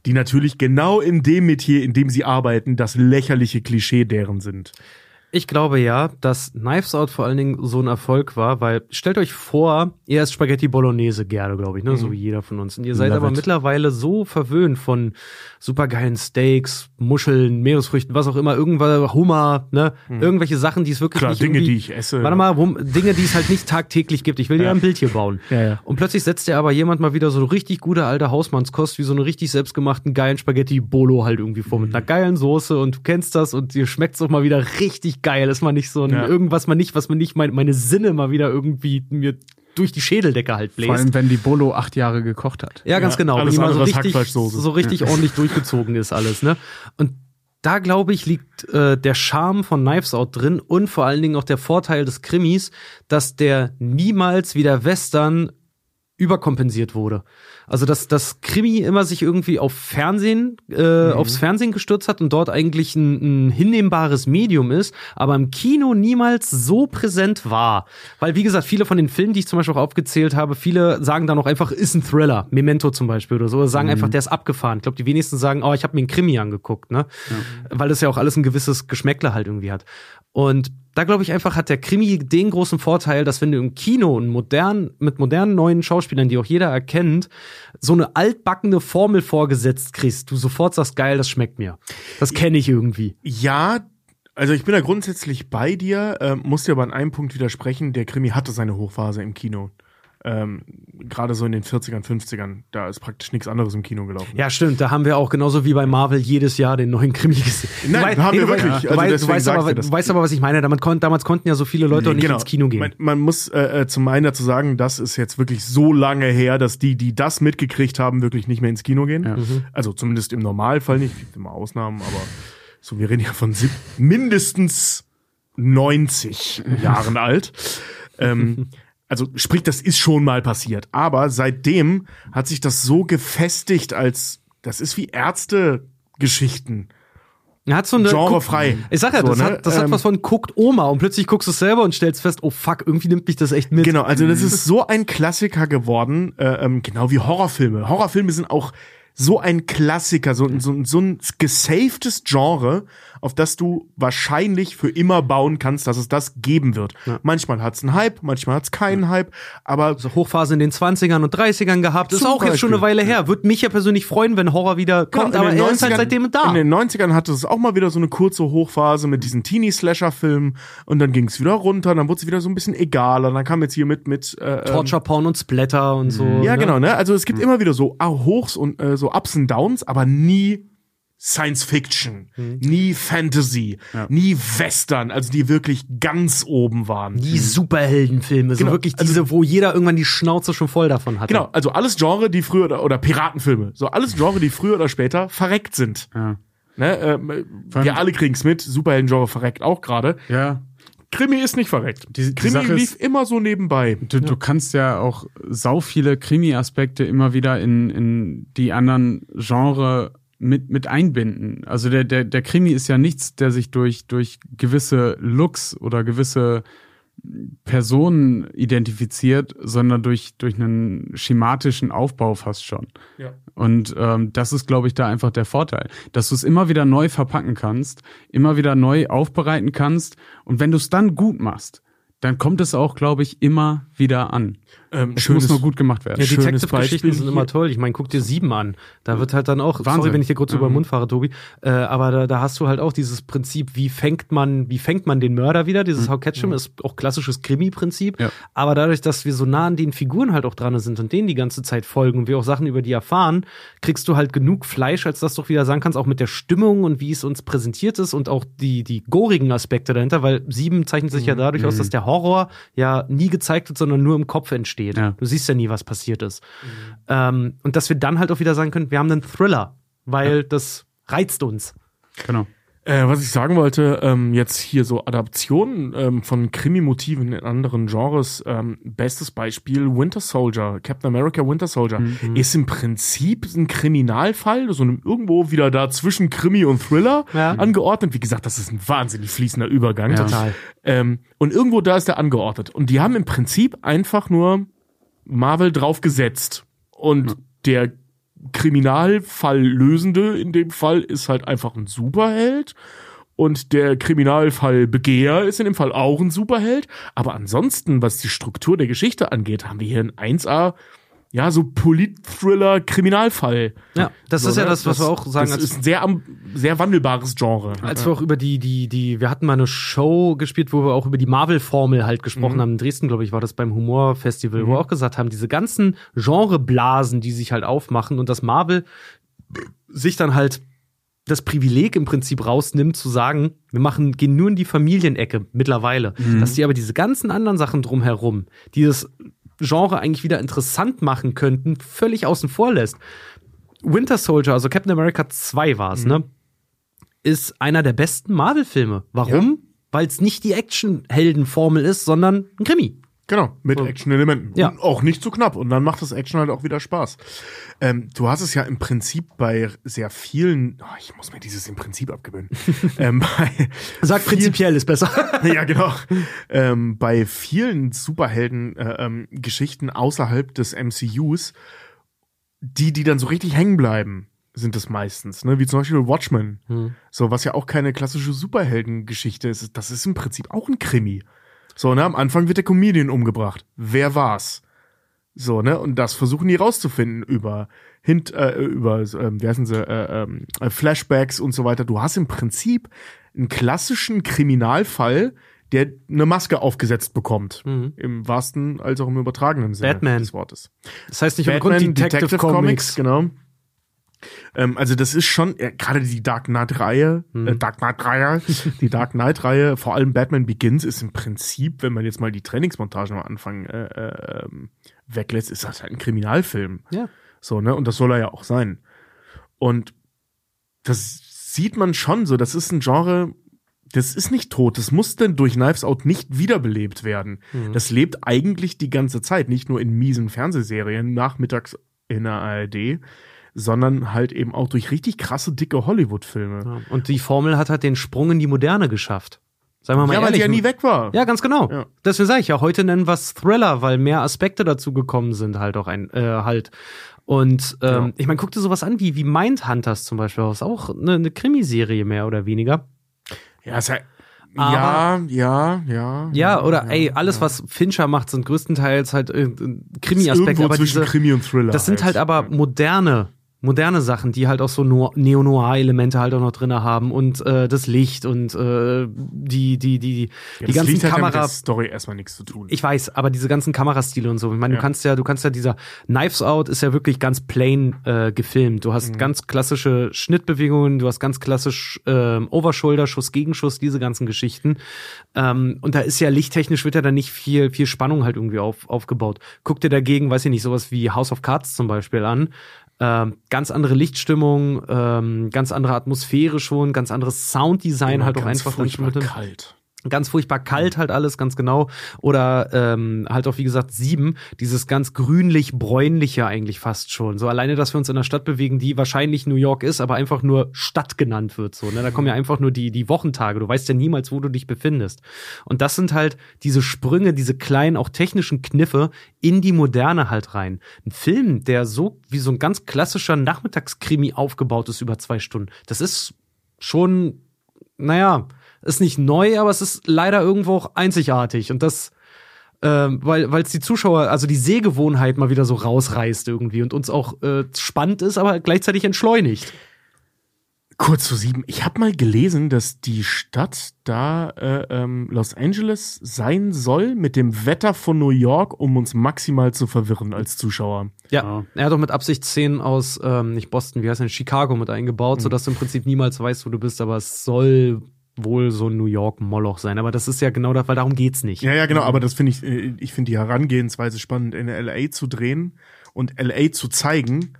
die natürlich genau in dem Metier, in dem sie arbeiten, das lächerliche Klischee deren sind. Ich glaube ja, dass Knives Out vor allen Dingen so ein Erfolg war, weil stellt euch vor, ihr esst Spaghetti Bolognese gerne, glaube ich, ne, so wie jeder von uns. Und ihr seid Love aber it. mittlerweile so verwöhnt von supergeilen Steaks, Muscheln, Meeresfrüchten, was auch immer, irgendwas Hummer, ne, irgendwelche Sachen, die es wirklich Klar, nicht Dinge, die ich esse. Warte mal, wo, Dinge, die es halt nicht tagtäglich gibt. Ich will dir Ja. ein Bild hier bauen. Ja, ja. Und plötzlich setzt dir aber jemand mal wieder so richtig gute alte Hausmannskost, wie so eine richtig selbstgemachten geilen Spaghetti Bolo halt irgendwie vor, mit Mhm. einer geilen Soße und du kennst das und dir schmeckt's auch mal wieder richtig geil. Ist mal nicht so ein, Ja. irgendwas mal nicht, was mir nicht mein, meine Sinne mal wieder irgendwie mir durch die Schädeldecke halt bläst. Vor allem, wenn die Bolo acht Jahre gekocht hat. Ja, ganz Ja, genau. Wenn die mal so richtig, so richtig ordentlich durchgezogen ist alles, ne? Und da glaube ich, liegt äh, der Charme von Knives Out drin und vor allen Dingen auch der Vorteil des Krimis, dass der niemals wie der Western überkompensiert wurde. Also dass das Krimi immer sich irgendwie auf Fernsehen, äh, aufs Fernsehen gestürzt hat und dort eigentlich ein, ein hinnehmbares Medium ist, aber im Kino niemals so präsent war. Weil, wie gesagt, viele von den Filmen, die ich zum Beispiel auch aufgezählt habe, viele sagen dann auch einfach, ist ein Thriller, Memento zum Beispiel oder so, oder sagen einfach, der ist abgefahren. Ich glaube, die wenigsten sagen, oh, ich habe mir einen Krimi angeguckt, ne? Weil das ja auch alles ein gewisses Geschmäckle halt irgendwie hat. Und da glaube ich einfach, hat der Krimi den großen Vorteil, dass wenn du im Kino einen modern, mit modernen neuen Schauspielern, die auch jeder erkennt, so eine altbackene Formel vorgesetzt kriegst, du sofort sagst, geil, das schmeckt mir. Das kenne ich irgendwie. Ja, also ich bin da grundsätzlich bei dir, ähm, muss dir aber an einem Punkt widersprechen, der Krimi hatte seine Hochphase im Kino. Ähm, Gerade so in den 40ern, 50ern, da ist praktisch nichts anderes im Kino gelaufen. Ja, stimmt. Da haben wir auch genauso wie bei Marvel jedes Jahr den neuen Krimi gesehen. Nein, Du haben wir du wirklich. Du, Also weißt, du, weißt aber, du weißt aber, was ich meine. Damals, kon damals konnten ja so viele Leute auch nicht ins Kino gehen. Man, man muss äh, äh, zum einen dazu sagen, das ist jetzt wirklich so lange her, dass die, die das mitgekriegt haben, wirklich nicht mehr ins Kino gehen. Ja. Also zumindest im Normalfall nicht. Es gibt immer Ausnahmen, aber so, wir reden ja von mindestens 90 Jahren alt. Ähm, also sprich, das ist schon mal passiert. Aber seitdem hat sich das so gefestigt als, das ist wie Ärzte Geschichten. Er hat so eine Genrefrei. Ich sag ja, So, das, ne? hat, das hat Ähm, was von guckt Oma und plötzlich guckst du es selber und stellst fest, oh fuck, irgendwie nimmt mich das echt mit. Genau, also das ist so ein Klassiker geworden, äh, ähm, genau wie Horrorfilme. Horrorfilme sind auch so ein Klassiker, so, so, so ein gesafedes Genre, auf das du wahrscheinlich für immer bauen kannst, dass es das geben wird. Manchmal hat's einen Hype, manchmal hat's keinen Hype, aber so Hochphase in den 20ern und 30ern gehabt. Ist auch jetzt schon eine Beispiel. Weile her. Würde mich ja persönlich freuen, wenn Horror wieder kommt, Genau, aber in den er ist halt 90ern seitdem da. In den 90ern hatte es auch mal wieder so eine kurze Hochphase mit diesen Teenie-Slasher-Filmen und dann ging es wieder runter, dann wurde es wieder so ein bisschen egaler. Dann kam jetzt hier mit mit äh, ähm, Torture Porn und Splatter und so. Ja, ne? genau, ne? Also es gibt immer wieder so ah, Hochs und äh, so Ups und Downs, aber nie Science Fiction, nie Fantasy, nie Western, also die wirklich ganz oben waren. Die Superheldenfilme, so Genau, wirklich also- diese, wo jeder irgendwann die Schnauze schon voll davon hatte. Genau, also alles Genre, die früher oder, oder Piratenfilme, so alles Genre, die früher oder später verreckt sind. Ja. Ne? Ähm, wir alle kriegen's mit, Superhelden-Genre verreckt auch gerade. Ja. Krimi ist nicht verreckt. Die- die Krimi Sache lief ist- immer so nebenbei. Du, du kannst ja auch sau viele Krimi-Aspekte immer wieder in, in die anderen Genre mit, mit einbinden. Also der, der, der Krimi ist ja nichts, der sich durch, durch gewisse Looks oder gewisse Personen identifiziert, sondern durch, durch einen schematischen Aufbau fast schon. Ja. Und ähm, das ist, glaube ich, da einfach der Vorteil, dass du es immer wieder neu verpacken kannst, immer wieder neu aufbereiten kannst. Und wenn du es dann gut machst, dann kommt es auch, glaube ich, immer wieder an. Ähm, Es muss nur gut gemacht werden. Ja, Schönes Detective-Geschichten Beispiel sind immer toll. Ich meine, guck dir sieben an. Da wird halt dann auch, sorry, Wahnsinn. wenn ich dir kurz über den Mhm. Mund fahre, Tobi, äh, aber da, da hast du halt auch dieses Prinzip, wie fängt man, wie fängt man den Mörder wieder? Dieses How Catch 'em ist auch klassisches Krimi-Prinzip. Ja. Aber dadurch, dass wir so nah an den Figuren halt auch dran sind und denen die ganze Zeit folgen und wir auch Sachen über die erfahren, kriegst du halt genug Fleisch, als dass du auch wieder sagen kannst, auch mit der Stimmung und wie es uns präsentiert ist und auch die, die gorigen Aspekte dahinter, weil sieben zeichnet sich ja dadurch aus, dass der Horror ja nie gezeigt wird, sondern nur im Kopf entsteht. Ja. Du siehst ja nie, was passiert ist. Ähm, und dass wir dann halt auch wieder sagen können, wir haben einen Thriller, weil das reizt uns. Genau. Äh, was ich sagen wollte, ähm, jetzt hier so Adaptionen ähm, von Krimi-Motiven in anderen Genres. Ähm, bestes Beispiel Winter Soldier, Captain America Winter Soldier, Mhm. ist im Prinzip ein Kriminalfall, so einem- irgendwo wieder da zwischen Krimi und Thriller Ja. angeordnet. Wie gesagt, das ist ein wahnsinnig fließender Übergang. Ja. Total. Ähm, und irgendwo da ist der angeordnet. Und die haben im Prinzip einfach nur Marvel draufgesetzt. Und der Kriminalfalllösende in dem Fall ist halt einfach ein Superheld. Und der Kriminalfall Begehr ist in dem Fall auch ein Superheld. Aber ansonsten, was die Struktur der Geschichte angeht, haben wir hier ein 1A, ja, so Polit-Thriller, Kriminalfall. Ja, das So, ist ja ne? das, was wir auch sagen, Das ist ein sehr, sehr wandelbares Genre. als wir auch über die, die, die, wir hatten mal eine Show gespielt, wo wir auch über die Marvel-Formel halt gesprochen haben. In Dresden, glaube ich, war das beim Humor-Festival, wo wir auch gesagt haben, diese ganzen Genreblasen, die sich halt aufmachen und dass Marvel sich dann halt das Privileg im Prinzip rausnimmt, zu sagen, wir machen, gehen nur in die Familienecke mittlerweile. Dass die aber diese ganzen anderen Sachen drumherum, die das Genre eigentlich wieder interessant machen könnten, völlig außen vor lässt. Winter Soldier, also Captain America 2 war es, ne? Ist einer der besten Marvel-Filme. Warum? Weil es nicht die Action-Helden-Formel ist, sondern ein Krimi. Genau, mit Action-Elementen. Ja. Und auch nicht zu knapp. Und dann macht das Action halt auch wieder Spaß. Ähm, du hast es ja im Prinzip bei sehr vielen, oh, ich muss mir dieses im Prinzip abgewöhnen. ähm, bei Sag vielen- prinzipiell ist besser. ja, genau. Ähm, bei vielen Superhelden-Geschichten außerhalb des MCUs, die, die dann so richtig hängen bleiben, sind es meistens, ne? Wie zum Beispiel Watchmen. So, was ja auch keine klassische Superheldengeschichte ist. Das ist im Prinzip auch ein Krimi. So, ne? Am Anfang wird der Comedian umgebracht. Wer war's? So, ne? Und das versuchen die rauszufinden über hint, äh, über, ähm, wie heißen sie, äh, ähm, äh, Flashbacks und so weiter. Du hast im Prinzip einen klassischen Kriminalfall, der eine Maske aufgesetzt bekommt. Im wahrsten als auch im übertragenen Sinne Batman. des Wortes. Das heißt nicht ohne Grund Batman, Detective, Detective, Comics. Comics, genau. Ähm, also das ist schon ja, gerade die Dark Knight Reihe, äh, Dark Knight Reihe, die Dark Knight Reihe, vor allem Batman Begins ist im Prinzip, wenn man jetzt mal die Trainingsmontagen am Anfang äh, äh, ähm, weglässt, ist das halt ein Kriminalfilm. Ja. So, ne? Und das soll er ja auch sein. Und das sieht man schon so, das ist ein Genre, das ist nicht tot, das muss denn durch Knives Out nicht wiederbelebt werden. Das lebt eigentlich die ganze Zeit, nicht nur in miesen Fernsehserien nachmittags in der ARD, sondern halt eben auch durch richtig krasse, dicke Hollywood-Filme. Ja. Und die Formel hat halt den Sprung in die Moderne geschafft. Sagen wir mal Ja, weil ehrlich. die ja nie weg war. Ja, ganz genau. Ja. Deswegen sage ich ja, heute nennen wir es Thriller, weil mehr Aspekte dazu gekommen sind, halt auch ein, äh, halt. Und ähm, Ja. ich meine, guck dir sowas an wie, wie Mindhunters zum Beispiel, das ist auch eine, eine Krimiserie mehr oder weniger. Ja, ist ja, Aber- ja, ja, ja. Ja, oder ey, alles, was Fincher macht, sind größtenteils halt äh, Krimi-Aspekte, Irgendwo aber zwischen diese, Krimi und Thriller. das sind halt aber moderne, moderne Sachen, die halt auch so no Neo-Noir-Elemente halt auch noch drin haben und äh, das Licht und äh, die, die, die, Ja, die ganzen Lied hat ja mit Kamera. der Story erstmal nichts zu tun. Ich weiß, aber diese ganzen Kamerastile und so. Ich meine, Ja. du kannst ja, du kannst ja dieser Knives Out ist ja wirklich ganz plain äh, gefilmt. Du hast Mhm. ganz klassische Schnittbewegungen, du hast ganz klassisch ähm, Overshoulder, Schuss, Gegenschuss, diese ganzen Geschichten. Ähm, und da ist ja lichttechnisch wird ja dann nicht viel, viel Spannung halt irgendwie auf, aufgebaut. Guck dir dagegen, weiß ich nicht, sowas wie House of Cards zum Beispiel an. Ähm, ganz andere Lichtstimmung, ähm, ganz andere Atmosphäre schon, ganz anderes Sounddesign Immer halt auch einfach furchtbar kalt. Ganz furchtbar kalt halt alles, ganz genau. Oder ähm, halt auch, wie gesagt, sieben, dieses ganz grünlich-bräunliche eigentlich fast schon. So alleine, dass wir uns in einer Stadt bewegen, die wahrscheinlich New York ist, aber einfach nur Stadt genannt wird. So, ne? Da kommen ja einfach nur die, die Wochentage. Du weißt ja niemals, wo du dich befindest. Und das sind halt diese Sprünge, diese kleinen, auch technischen Kniffe in die Moderne halt rein. Ein Film, der so wie so ein ganz klassischer Nachmittagskrimi aufgebaut ist über zwei Stunden, das ist schon, naja, ist nicht neu, aber es ist leider irgendwo auch einzigartig. Und das, ähm, weil es die Zuschauer, also die Sehgewohnheit mal wieder so rausreißt irgendwie und uns auch äh, spannend ist, aber gleichzeitig entschleunigt. Kurz zu sieben. Ich habe mal gelesen, dass die Stadt da äh, ähm, Los Angeles sein soll mit dem Wetter von New York, um uns maximal zu verwirren als Zuschauer. Ja, Ja. er hat doch mit Absicht Szenen aus, ähm, nicht Boston, wie heißt denn, Chicago mit eingebaut, sodass du im Prinzip niemals weißt, wo du bist, aber es soll wohl so ein New York-Moloch sein. Aber das ist ja genau das, weil darum geht's nicht. Ja, ja, genau, aber das finde ich, äh, ich finde die Herangehensweise spannend, in LA zu drehen und LA zu zeigen,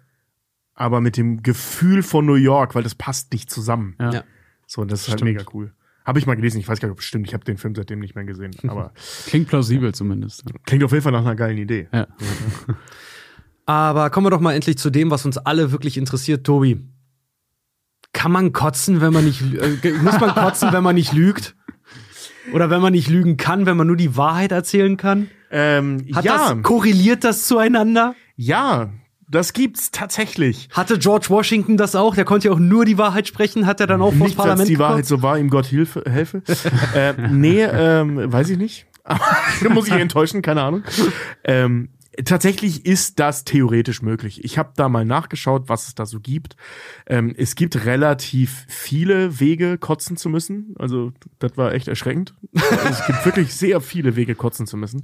aber mit dem Gefühl von New York, weil das passt nicht zusammen. Ja. Ja. So, und das ist halt Stimmt. mega cool. Habe ich mal gelesen, ich weiß gar nicht, ob es stimmt, ich habe den Film seitdem nicht mehr gesehen, aber Klingt plausibel zumindest. klingt auf jeden Fall nach einer geilen Idee. Ja. Aber kommen wir doch mal endlich zu dem, was uns alle wirklich interessiert, Tobi. Kann man kotzen, wenn man nicht, äh, muss man kotzen, wenn man nicht lügt? Oder wenn man nicht lügen kann, wenn man nur die Wahrheit erzählen kann? Ähm, Hat ja, das, korreliert das zueinander? ja, das gibt's tatsächlich. Hatte George Washington das auch? Der konnte ja auch nur die Wahrheit sprechen. Hat er dann auch vors Nicht, dass Parlament die Wahrheit so war, ihm Gott Hilfe, helfe. äh, nee, ähm, weiß ich nicht. Muss ich enttäuschen, keine Ahnung. Ähm, tatsächlich ist das theoretisch möglich. Ich habe da mal nachgeschaut, was es da so gibt. Ähm, es gibt relativ viele Wege, kotzen zu müssen. Also das war echt erschreckend. Also, es gibt wirklich sehr viele Wege, kotzen zu müssen.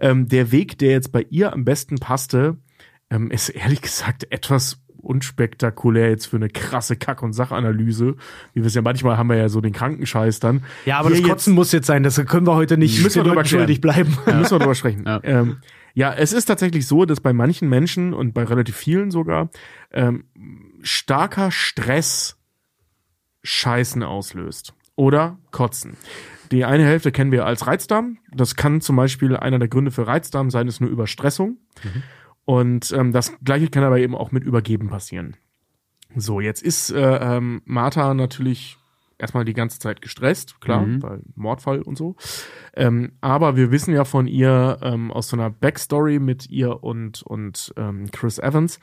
Ähm, der Weg, der jetzt bei ihr am besten passte, ähm, ist ehrlich gesagt etwas unspektakulär jetzt für eine krasse Kack- und Sachanalyse. Wie wir es ja manchmal haben wir ja so den Krankenscheiß dann. Ja, aber Hier das Kotzen muss jetzt sein. Das können wir heute nicht Müssen wir drüber schuldig bleiben. da müssen wir drüber sprechen. Ja. Ja. Ähm, ja, es ist tatsächlich so, dass bei manchen Menschen und bei relativ vielen sogar ähm, starker Stress Scheißen auslöst oder Kotzen. Die eine Hälfte kennen wir als Reizdarm. Das kann zum Beispiel einer der Gründe für Reizdarm sein, ist nur Überstressung. Und ähm, das gleiche kann aber eben auch mit Übergeben passieren. So, jetzt ist äh, ähm, Martha natürlich erstmal die ganze Zeit gestresst, klar, Mhm. weil Mordfall und so. Ähm, aber wir wissen ja von ihr ähm, aus so einer Backstory mit ihr und, und ähm, Chris Evans,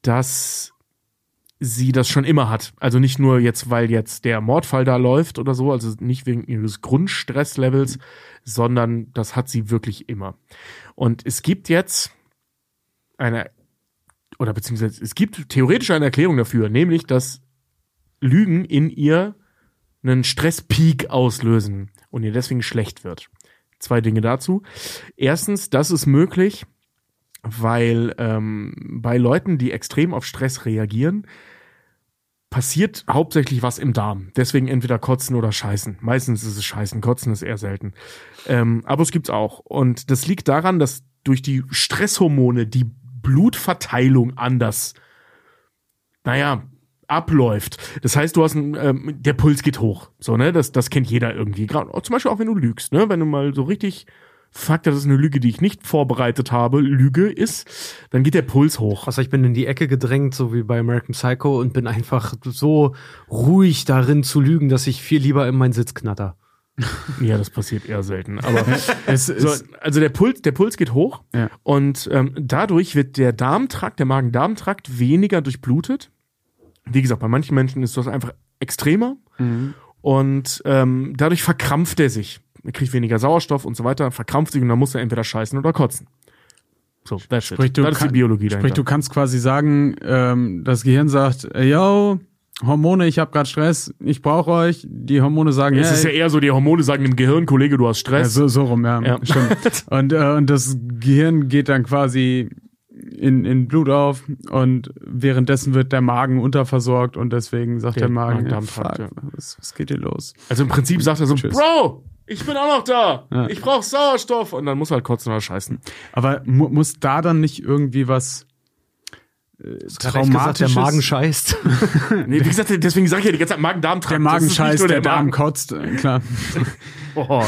dass sie das schon immer hat. Also nicht nur jetzt, weil jetzt der Mordfall da läuft oder so, also nicht wegen ihres Grundstresslevels, sondern das hat sie wirklich immer. Und es gibt jetzt eine, oder beziehungsweise es gibt theoretisch eine Erklärung dafür, nämlich, dass Lügen in ihr einen Stresspeak auslösen und ihr deswegen schlecht wird. Zwei Dinge dazu. Erstens, das ist möglich, weil ähm, bei Leuten, die extrem auf Stress reagieren, passiert hauptsächlich was im Darm. Deswegen entweder kotzen oder scheißen. Meistens ist es scheißen, kotzen ist eher selten. Ähm, aber es gibt's auch. Und das liegt daran, dass durch die Stresshormone die Blutverteilung anders, naja, abläuft. Das heißt, du hast ein, ähm, der Puls geht hoch. So, ne? Das, das kennt jeder irgendwie. Gerade zum Beispiel auch wenn du lügst, ne? Wenn du mal so richtig Fakt, das ist eine Lüge, die ich nicht vorbereitet habe, Lüge ist, dann geht der Puls hoch. Also ich bin in die Ecke gedrängt, so wie bei American Psycho, und bin einfach so ruhig darin zu lügen, dass ich viel lieber in meinen Sitz knatter. Ja, das passiert eher selten. Aber es so, also der Puls, der Puls geht hoch Ja. und ähm, dadurch wird der Darmtrakt, der Magen-Darm-Trakt weniger durchblutet. Wie gesagt, bei manchen Menschen ist das einfach extremer und ähm, dadurch verkrampft er sich. Er kriegt weniger Sauerstoff und so weiter, verkrampft sich und dann muss er entweder scheißen oder kotzen. So, that's Sprich, it. du Das ist die Biologie Sprich, dahinter. du kannst quasi sagen, ähm, das Gehirn sagt, yo, Hormone, ich habe gerade Stress, ich brauche euch. Die Hormone sagen, es ist ja hey, eher so, die Hormone sagen dem Gehirn, Kollege, du hast ja, Stress. so, so rum, ja, Ja. stimmt. Und, äh, und das Gehirn geht dann quasi in, in Blut auf und währenddessen wird der Magen unterversorgt und deswegen sagt Der der, Magen, ja, fuck, was, was geht hier los? Also im Prinzip sagt er so, Tschüss. Bro, ich bin auch noch da. Ja. Ich brauche Sauerstoff. Und dann muss er halt kotzen oder scheißen. Aber mu muss da dann nicht irgendwie was äh, traumatisches? der Magen scheißt. Nee, wie gesagt, deswegen sage ich ja die ganze Zeit Magen-Darm-Trakt. der Magen Das ist nicht scheißt, nur der, Darm Magen. kotzt, äh, klar. Oh,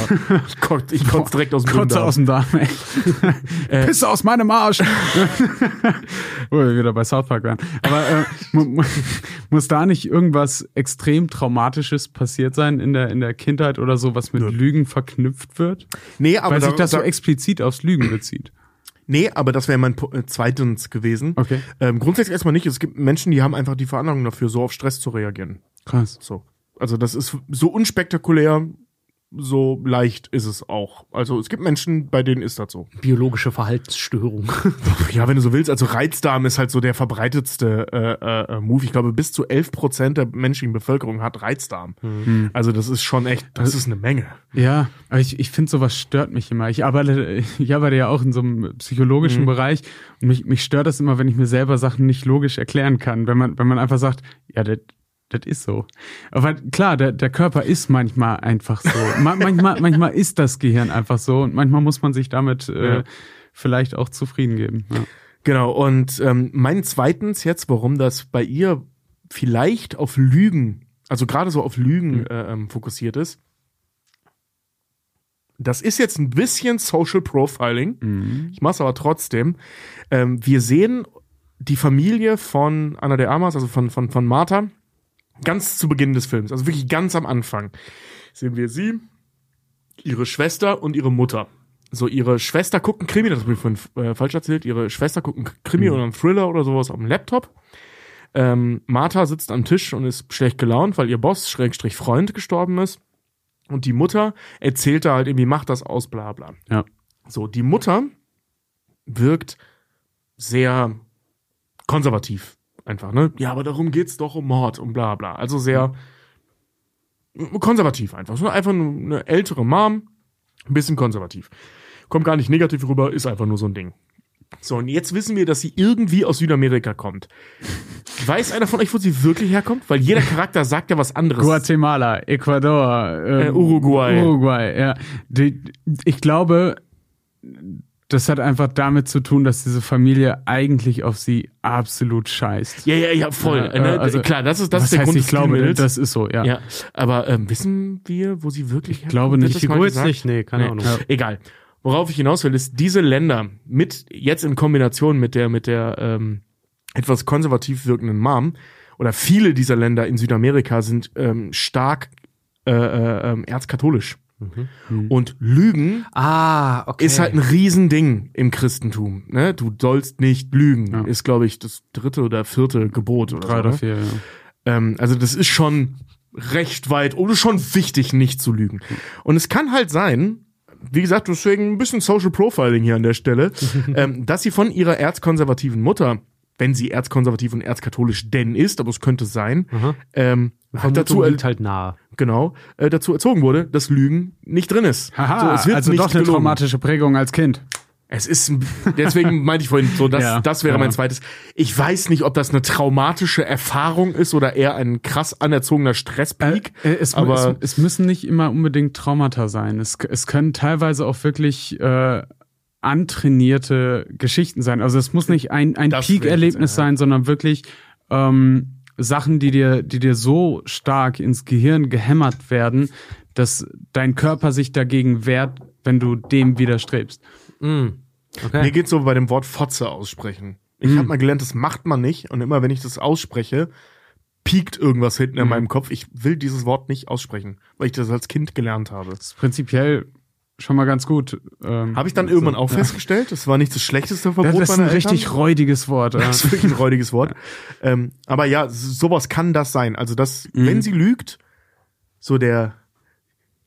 ich kotze ich kotz direkt aus dem Kotze Dünndarm. aus dem Darm, ey. Äh. Pisse aus meinem Arsch. Wo wir wieder bei South Park waren. Aber äh, mu mu muss da nicht irgendwas extrem Traumatisches passiert sein in der, in der Kindheit oder so, was mit Lügen verknüpft wird? Nee, aber Weil da, sich das so da, explizit aufs Lügen bezieht. Nee, aber das wäre mein äh, zweitens gewesen. Okay. Ähm, grundsätzlich erstmal nicht. Es gibt Menschen, die haben einfach die Veranlagung dafür, so auf Stress zu reagieren. Krass. So. Also das ist so unspektakulär, so leicht ist es auch. Also es gibt Menschen, bei denen ist das so. Biologische Verhaltensstörung. Ja, wenn du so willst, also Reizdarm ist halt so der verbreitetste äh, äh, Move. Ich glaube, bis zu 11 Prozent der menschlichen Bevölkerung hat Reizdarm. Also das ist schon echt, das ist eine Menge. Ja, aber ich, ich finde, sowas stört mich immer. Ich arbeite, ich arbeite ja auch in so einem psychologischen Mhm. Bereich und mich, mich stört das immer, wenn ich mir selber Sachen nicht logisch erklären kann. Wenn man, wenn man einfach sagt, ja, das das ist so. Aber klar, der, der Körper ist manchmal einfach so. Ma manchmal, manchmal ist das Gehirn einfach so und manchmal muss man sich damit äh, Ja. vielleicht auch zufrieden geben. Ja. Genau, und ähm, mein zweitens jetzt, warum das bei ihr vielleicht auf Lügen, also gerade so auf Lügen äh, ähm, fokussiert ist, das ist jetzt ein bisschen Social Profiling. Ich mach's aber trotzdem. Ähm, wir sehen die Familie von Anna de Armas, also von, von, von Martha, ganz zu Beginn des Films, also wirklich ganz am Anfang, sehen wir sie, ihre Schwester und ihre Mutter. So, ihre Schwester guckt einen Krimi, das habe ich vorhin äh, falsch erzählt, ihre Schwester guckt einen Krimi oder einen Thriller oder sowas auf dem Laptop. Ähm, Martha sitzt am Tisch und ist schlecht gelaunt, weil ihr Boss, Schrägstrich Freund, gestorben ist. Und die Mutter erzählt da halt irgendwie, macht das aus, bla bla. Ja. So, die Mutter wirkt sehr konservativ. Einfach, ne? Ja, aber darum geht's doch um Mord und bla bla. Also sehr konservativ einfach. So einfach nur eine ältere Mom, ein bisschen konservativ. Kommt gar nicht negativ rüber, ist einfach nur so ein Ding. So, und jetzt wissen wir, dass sie irgendwie aus Südamerika kommt. Weiß einer von euch, wo sie wirklich herkommt? Weil jeder Charakter sagt ja was anderes. Guatemala, Ecuador, ähm, Äh, Uruguay. Uruguay, ja. Die, ich glaube, das hat einfach damit zu tun, dass diese Familie eigentlich auf sie absolut scheißt. Ja, ja, ja, voll. Ja, ne? also, Klar, das ist, das ist der heißt, Grund ich glaube, Kriminals. das ist so, ja. Ja, aber ähm, wissen wir, wo sie wirklich herkommt? glaube nicht. Die mal Figur jetzt nicht, nee, keine Nee. Ahnung. Ja. Egal. Worauf ich hinaus will, ist, diese Länder mit, jetzt in Kombination mit der, mit der ähm, etwas konservativ wirkenden Mom, oder viele dieser Länder in Südamerika sind ähm, stark äh, äh, ähm, erzkatholisch. Und Lügen Ah, okay. ist halt ein Riesending im Christentum. Ne? Du sollst nicht lügen. Ja. Ist, glaube ich, das dritte oder vierte Gebot oder Drei so. oder ne? vier, ja. Ähm, also das ist schon recht weit oder schon wichtig, nicht zu lügen. Und es kann halt sein, wie gesagt, deswegen ein bisschen Social Profiling hier an der Stelle, ähm, dass sie von ihrer erzkonservativen Mutter, wenn sie erzkonservativ und erzkatholisch denn ist, aber es könnte sein, ähm, halt dazu, liegt halt nahe. Genau, äh, dazu erzogen wurde, dass Lügen nicht drin ist. Haha, es wird also nicht doch eine gelogen. traumatische Prägung als Kind. Es ist, deswegen meinte ich vorhin so, das, Ja, das wäre ja. mein zweites. Ich weiß nicht, ob das eine traumatische Erfahrung ist oder eher ein krass anerzogener Stresspeak. Äh, äh, es, aber es, es müssen nicht immer unbedingt Traumata sein. Es, es können teilweise auch wirklich äh, antrainierte Geschichten sein. Also es muss nicht ein, ein Peak-Erlebnis ja. sein, sondern wirklich ähm, Sachen, die dir, die dir so stark ins Gehirn gehämmert werden, dass dein Körper sich dagegen wehrt, wenn du dem widerstrebst. Mm. Okay. Mir geht's so bei dem Wort Fotze aussprechen. Ich Mhm. habe mal gelernt, das macht man nicht. Und immer wenn ich das ausspreche, piekt irgendwas hinten in Mhm. meinem Kopf. Ich will dieses Wort nicht aussprechen, weil ich das als Kind gelernt habe. Das ist prinzipiell schon mal ganz gut. Ähm, Habe ich dann irgendwann auch ja. festgestellt, das war nicht das schlechteste Das, Verbot das ist ein meiner richtig räudiges Wort. Ja. Das ist wirklich ein räudiges Wort. Ähm, aber ja, sowas kann das sein. Also, dass, Mhm. wenn sie lügt, so der,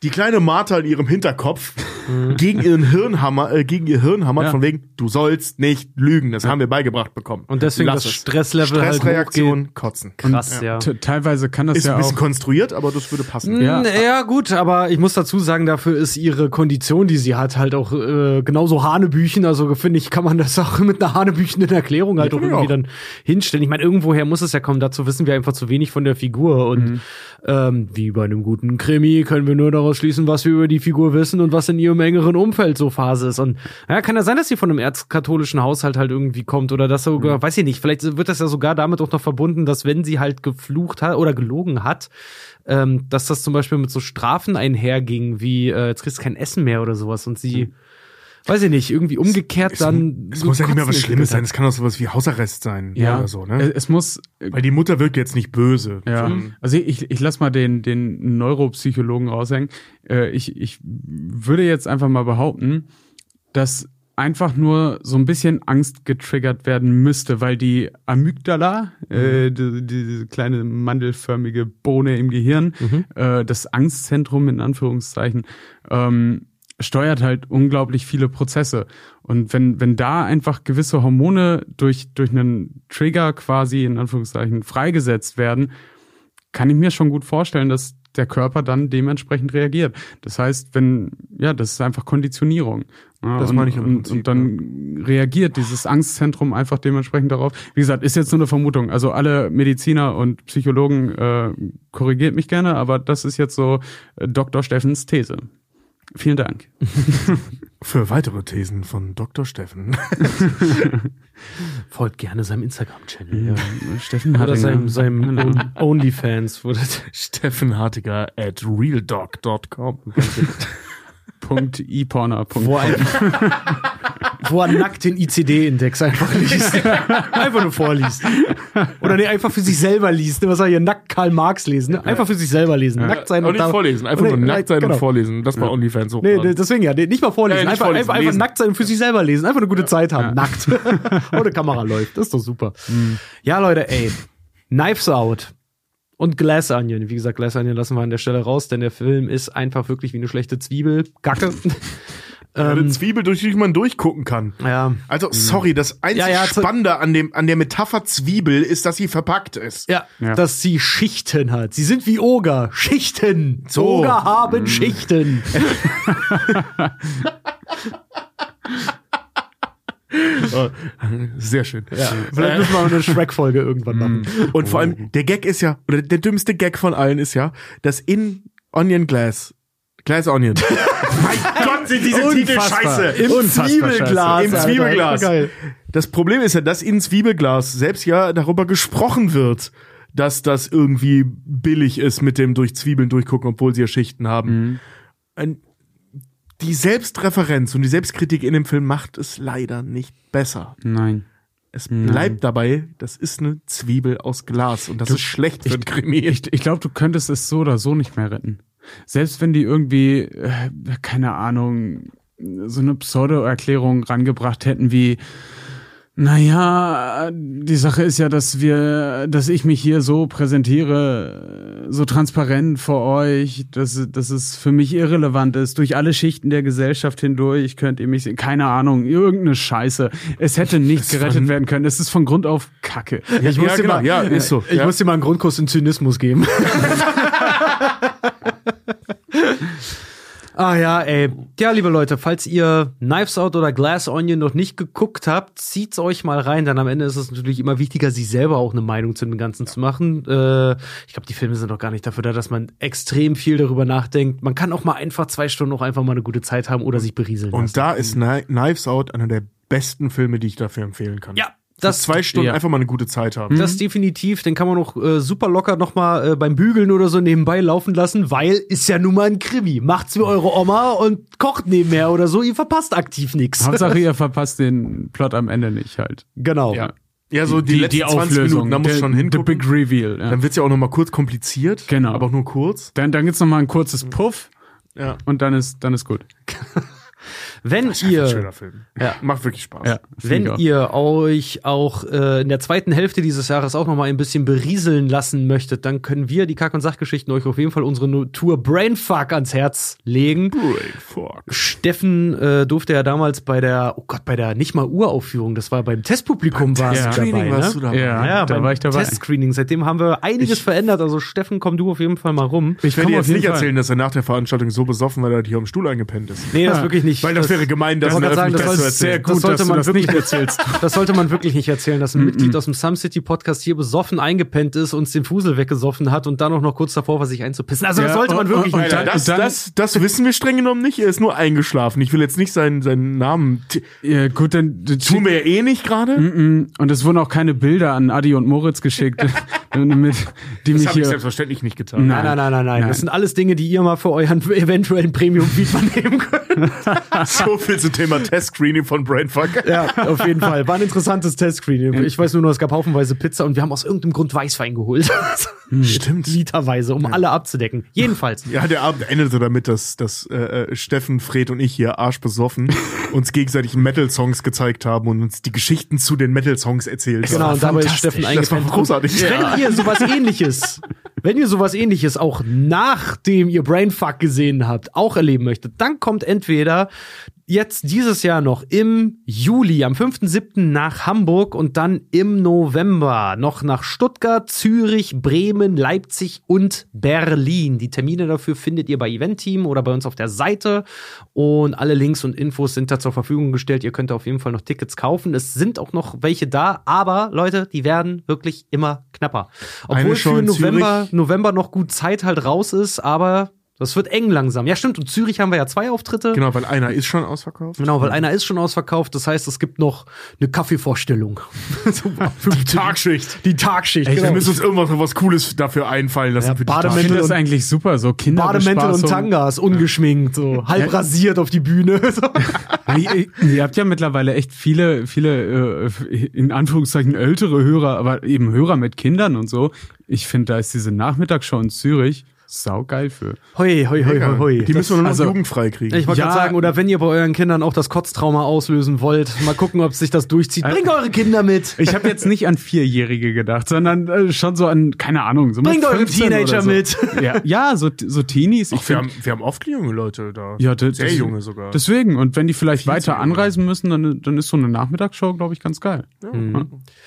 die kleine Martha in ihrem Hinterkopf gegen ihren Hirnhammer, äh, gegen ihr Hirnhammer, Mhm. Ja. von wegen, du sollst nicht lügen. Das haben wir beigebracht bekommen. Und deswegen Lass das es. Stresslevel halt Stressreaktion, kotzen. Krass, ja. T- Teilweise kann das Ist ja ein bisschen auch. konstruiert, aber das würde passen. Ja. Ja. ja, gut, aber ich muss dazu sagen, dafür ist ihre Kondition, die sie hat, halt auch äh, genauso Hanebüchen. Also finde ich, kann man das auch mit einer hanebüchenden Erklärung halt Ja, auch irgendwie auch. dann hinstellen. Ich meine, irgendwoher muss es ja kommen. Dazu wissen wir einfach zu wenig von der Figur. Und ähm, wie bei einem guten Krimi können wir nur daraus schließen, was wir über die Figur wissen und was in ihrem engeren Umfeld so Phase ist. Und ja, kann ja sein, dass sie von einem erzkatholischen Haushalt halt irgendwie kommt oder dass sogar, weiß ich nicht, vielleicht wird das ja sogar damit auch noch verbunden, dass wenn sie halt geflucht hat oder gelogen hat, ähm, dass das zum Beispiel mit so Strafen einherging, wie äh, jetzt kriegst du kein Essen mehr oder sowas und sie, weiß ich nicht, irgendwie umgekehrt Es, dann. es muss ja nicht mehr was Schlimmes sein. Es kann auch sowas wie Hausarrest sein Ja, oder so, äh, ne? es muss. Weil die Mutter wirkt jetzt nicht böse. Ja, sondern- also ich, ich lass mal den, den Neuropsychologen raushängen. Äh, ich, ich würde jetzt einfach mal behaupten, dass einfach nur so ein bisschen Angst getriggert werden müsste, weil die Amygdala, äh, die, diese kleine mandelförmige Bohne im Gehirn, äh, das Angstzentrum in Anführungszeichen, ähm, steuert halt unglaublich viele Prozesse. Und wenn, wenn da einfach gewisse Hormone durch, durch einen Trigger quasi in Anführungszeichen freigesetzt werden, kann ich mir schon gut vorstellen, dass der Körper dann dementsprechend reagiert. Das heißt, wenn, ja, das ist einfach Konditionierung. Ja, Das und, meine ich im Prinzip, und dann reagiert dieses Angstzentrum einfach dementsprechend darauf. Wie gesagt, ist jetzt nur eine Vermutung. Also alle Mediziner und Psychologen äh, korrigiert mich gerne, aber das ist jetzt so äh, Dr. Steffens These. Vielen Dank. Für weitere Thesen von Dr. Steffen. Folgt gerne seinem Instagram-Channel. Ja. Steffen Oder Hartinger. seinem, seinem On- Onlyfans. Steffen Hartiger at realdog.com. Punkt iporner. wo, er, wo er nackt den ICD-Index einfach liest. einfach nur vorliest. Oder nee, einfach für sich selber liest. Was er hier nackt Karl Marx lesen. Ne? Einfach für sich selber lesen. Nackt sein und nicht da- vorlesen. Einfach Nee, nur nackt sein genau. und vorlesen. Das war OnlyFans hoch. Nee, nee, deswegen ja, nee, nicht mal vorlesen. Ja, nicht einfach, vorlesen, einfach, nackt sein und für sich selber lesen. Einfach eine gute Zeit haben. Nackt. Ohne Kamera läuft. Das ist doch super. Ja, Leute, ey. Knives Out. Und Glass Onion. Wie gesagt, Glass Onion lassen wir an der Stelle raus, denn der Film ist einfach wirklich wie eine schlechte Zwiebel. Gacke. Eine Zwiebel, durch die man durchgucken kann. ja. Also, sorry, das einzig Ja, ja, zu- Spannende an, dem, an der Metapher Zwiebel ist, dass sie verpackt ist. Ja, Ja. dass sie Schichten hat. Sie sind wie Oger. Schichten. So. Oger haben Schichten. Oh, Sehr schön. Ja, vielleicht müssen wir mal eine Shrek-Folge irgendwann machen. Und vor allem, der Gag ist ja, oder der dümmste Gag von allen ist ja, dass in Onion Glass, Glass Onion. mein Gott, sind diese Titel scheiße. Im Unfassbar Zwiebelglas. Im Alter. Zwiebelglas. Geil. Das Problem ist ja, dass in Zwiebelglas selbst ja darüber gesprochen wird, dass das irgendwie billig ist mit dem durch Zwiebeln durchgucken, obwohl sie ja Schichten haben. Ein, die Selbstreferenz und die Selbstkritik in dem Film macht es leider nicht besser. Nein. Es bleibt dabei, das ist eine Zwiebel aus Glas und das ist schlecht für ein Krimi. Ich, ich glaube, du könntest es so oder so nicht mehr retten. Selbst wenn die irgendwie, äh, keine Ahnung, so eine Pseudo-Erklärung rangebracht hätten wie, naja, die Sache ist ja, dass wir, dass ich mich hier so präsentiere, so transparent vor euch, dass, dass es für mich irrelevant ist. Durch alle Schichten der Gesellschaft hindurch könnt ihr mich sehen. Keine Ahnung, irgendeine Scheiße. Es hätte nicht gerettet werden können. Es ist von Grund auf Kacke. Ja, Ich muss ja, dir genau. mal, ja, ist so. Ich ja. muss dir mal einen Grundkurs in Zynismus geben. ah ja, ey. Ja, liebe Leute, falls ihr Knives Out oder Glass Onion noch nicht geguckt habt, zieht's euch mal rein, denn am Ende ist es natürlich immer wichtiger, sich selber auch eine Meinung zu dem Ganzen zu machen. Äh, ich glaube, die Filme sind doch gar nicht dafür da, dass man extrem viel darüber nachdenkt. Man kann auch mal einfach zwei Stunden auch einfach mal eine gute Zeit haben oder sich berieseln lassen. Und da ist Kni- Knives Out einer der besten Filme, die ich dafür empfehlen kann. Ja, das zwei Stunden ja. einfach mal eine gute Zeit haben. Das definitiv, den kann man noch äh, super locker noch mal äh, beim Bügeln oder so nebenbei laufen lassen, weil ist ja nun mal ein Krimi. Macht's wie eure Oma und kocht nebenher oder so, ihr verpasst aktiv nichts. Hauptsache, ihr verpasst den Plot am Ende nicht halt. Genau. Ja. Ja, so die, letzten 20 Minuten, da muss der, schon The hingucken. Big Reveal. Ja. Dann wird's ja auch noch mal kurz kompliziert. Genau. Aber auch nur kurz. Dann, dann gibt's noch mal ein kurzes Puff Ja. und dann ist, dann ist gut. Wenn Ein ihr schöner Film. Ja. Macht wirklich Spaß. Ja, Wenn ich auch. ihr euch auch äh, in der zweiten Hälfte dieses Jahres auch noch mal ein bisschen berieseln lassen möchtet, dann können wir, die Kack- und Sachgeschichten, euch auf jeden Fall unsere Tour Brainfuck ans Herz legen. Brain fuck. Steffen äh, durfte ja damals bei der, oh Gott, bei der nicht mal Uraufführung, das war beim Testpublikum war Ja. dabei, Screening warst du ne? dabei. Ja, Ja, da beim war ich dabei. Testscreening. Seitdem haben wir einiges verändert. Also Steffen, komm du auf jeden Fall mal rum. Ich werde komm dir jetzt nicht Fall. erzählen, dass er nach der Veranstaltung so besoffen war, dass er hier am Stuhl eingepennt ist. Nee, das Ja. wirklich nicht. Weil das, wäre gemein, das wollte gerade sagen, das Öffentlichkeit soll- zu erzählen. sehr gut, das sollte dass du man das wirklich nicht erzählst. Das sollte man wirklich nicht erzählen, dass ein Mitglied aus dem Some City Podcast hier besoffen eingepennt ist, uns den Fusel weggesoffen hat und dann auch noch kurz davor war, sich einzupissen. Also das Ja, sollte man und- wirklich und nicht. dann- das, dann- das, das wissen wir streng genommen nicht. Er ist nur eingeschlafen. Ich will jetzt nicht seinen, seinen Namen. Ja, gut, dann, Tun wir ja eh nicht gerade. Und es wurden auch keine Bilder an Adi und Moritz geschickt, mit, die Das mich habe ich selbstverständlich nicht getan. Nein, nein, nein, nein, nein. Nein. Das sind alles Dinge, die ihr mal für euren eventuellen Premium-Feed vernehmen könnt. So viel zum Thema Test-Screening von Brainfuck. Ja, auf jeden Fall. War ein interessantes Testscreening. Ich weiß nur noch, es gab haufenweise Pizza und wir haben aus irgendeinem Grund Weißwein geholt. Stimmt. Literweise, um alle abzudecken. Jedenfalls. Ja, der Abend endete damit, dass, dass äh, äh, Steffen, Fred und ich hier arschbesoffen uns gegenseitig Metal-Songs gezeigt haben und uns die Geschichten zu den Metal-Songs erzählt Genau, haben. und dabei ist Steffen Das war großartig. Wenn ihr sowas ähnliches, wenn ihr sowas ähnliches auch nachdem ihr Brainfuck gesehen habt, auch erleben möchtet, dann kommt entweder jetzt dieses Jahr noch im Juli, am 5.7. nach Hamburg und dann im November noch nach Stuttgart, Zürich, Bremen, Leipzig und Berlin. Die Termine dafür findet ihr bei Eventteam oder bei uns auf der Seite und alle Links und Infos sind da zur Verfügung gestellt. Ihr könnt auf jeden Fall noch Tickets kaufen. Es sind auch noch welche da, aber Leute, die werden wirklich immer knapper. Obwohl für November. November noch gut Zeit halt raus ist, aber das wird eng langsam. Ja, stimmt. Und Zürich haben wir ja zwei Auftritte. Genau, weil einer ist schon ausverkauft. Genau, weil einer ist schon ausverkauft. Das heißt, es gibt noch eine Kaffeevorstellung. Die Tagschicht. Die Tagschicht. Wir genau. müssen uns irgendwas was Cooles dafür einfallen lassen Ja, für die Bademäntel das eigentlich super, so Bademäntel und. Tangas, ungeschminkt, so halb rasiert auf die Bühne. So. ihr, ihr habt ja mittlerweile echt viele, viele, äh, in Anführungszeichen ältere Hörer, aber eben Hörer mit Kindern und so. Ich finde, da ist diese Nachmittagsshow in Zürich saugeil für. Hoi, hoi, hoi, hoi, hoi. Die müssen wir nur noch also- jugendfrei kriegen. Ich wollte Ja. gerade sagen, oder wenn ihr bei euren Kindern auch das Kotztrauma auslösen wollt, mal gucken, ob sich das durchzieht. Bringt eure Kinder mit. Ich habe jetzt nicht an Vierjährige gedacht, sondern äh, schon so an, keine Ahnung, so mit Bringt eure 15 oder Teenager so. mit. Ja, ja so, so Teenies. Ich Ach, wir, find, haben, wir haben oft junge Leute da. ja, das, Sehr das- junge sogar. Deswegen, und wenn die vielleicht Viel weiter anreisen müssen, dann, dann ist so eine Nachmittagsshow, glaube ich, ganz geil.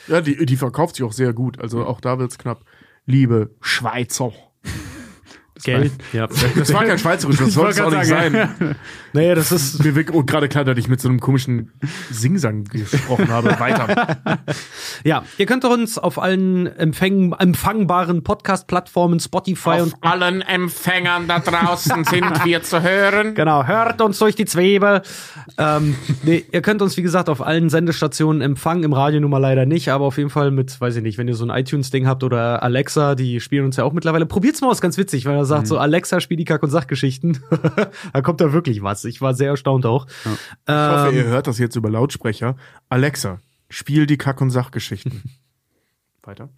ja, die, die verkauft sich auch sehr gut. Also auch da wird's knapp. Liebe Schweizer. Geld. Ja. Das war kein Schweizerisch, das soll es auch nicht sein. Naja, das ist. Mir wird oh, gerade klar, dass ich mit so einem komischen Singsang gesprochen habe. Weiter. Ja, ihr könnt uns auf allen empfäng empfangbaren Podcast-Plattformen, Spotify und allen Empfängern da draußen sind wir zu hören. Genau, hört uns durch die Zwiebel. ähm, nee, ihr könnt uns, wie gesagt, auf allen Sendestationen empfangen, im Radio nun mal leider nicht, aber auf jeden Fall mit, weiß ich nicht, wenn ihr so ein iTunes-Ding habt oder Alexa, die spielen uns ja auch mittlerweile. Probiert's mal aus, ganz witzig, weil er sagt so, Alexa, spiel die Kack- und Sachgeschichten. da kommt da wirklich was. Ich war sehr erstaunt auch. Ich hoffe, Ähm, ihr hört das jetzt über Lautsprecher. Alexa, spiel die Kack- und Sachgeschichten. Weiter.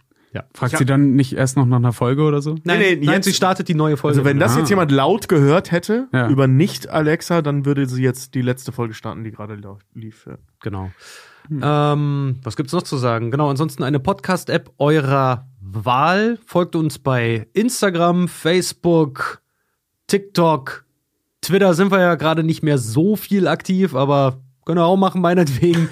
Fragt sie dann nicht erst noch nach einer Folge oder so? nein, nee, nein, jetzt- sie startet die neue Folge. Also wenn das Ah. jetzt jemand laut gehört hätte Ja. über nicht Alexa, dann würde sie jetzt die letzte Folge starten, die gerade lief. Ja. Genau. Ähm, was gibt's noch zu sagen? Genau, ansonsten eine Podcast-App eurer Wahl. Folgt uns bei Instagram, Facebook, TikTok, Twitter sind wir ja gerade nicht mehr so viel aktiv, aber können wir auch machen, meinetwegen.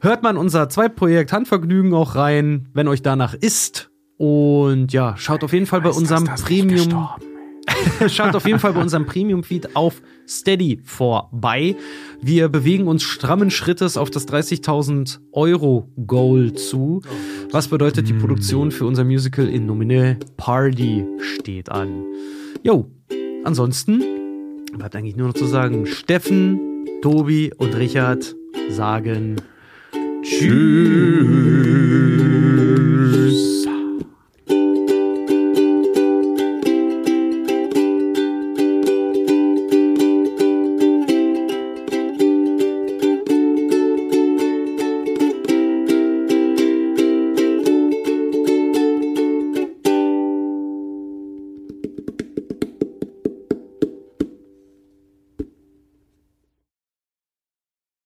Hört man unser Zweitprojekt Handvergnügen auch rein, wenn euch danach ist. Und ja, schaut auf jeden Fall bei unserem Premium. Schaut auf jeden Fall bei unserem Premium-Feed auf Steady vorbei. Wir bewegen uns strammen Schrittes auf das 30.000 Euro Goal zu. Was bedeutet, die Produktion für unser Musical in Nomine Party steht an. Jo, ansonsten Bleibt eigentlich nur noch zu sagen, Steffen, Tobi und Richard sagen Tschüss.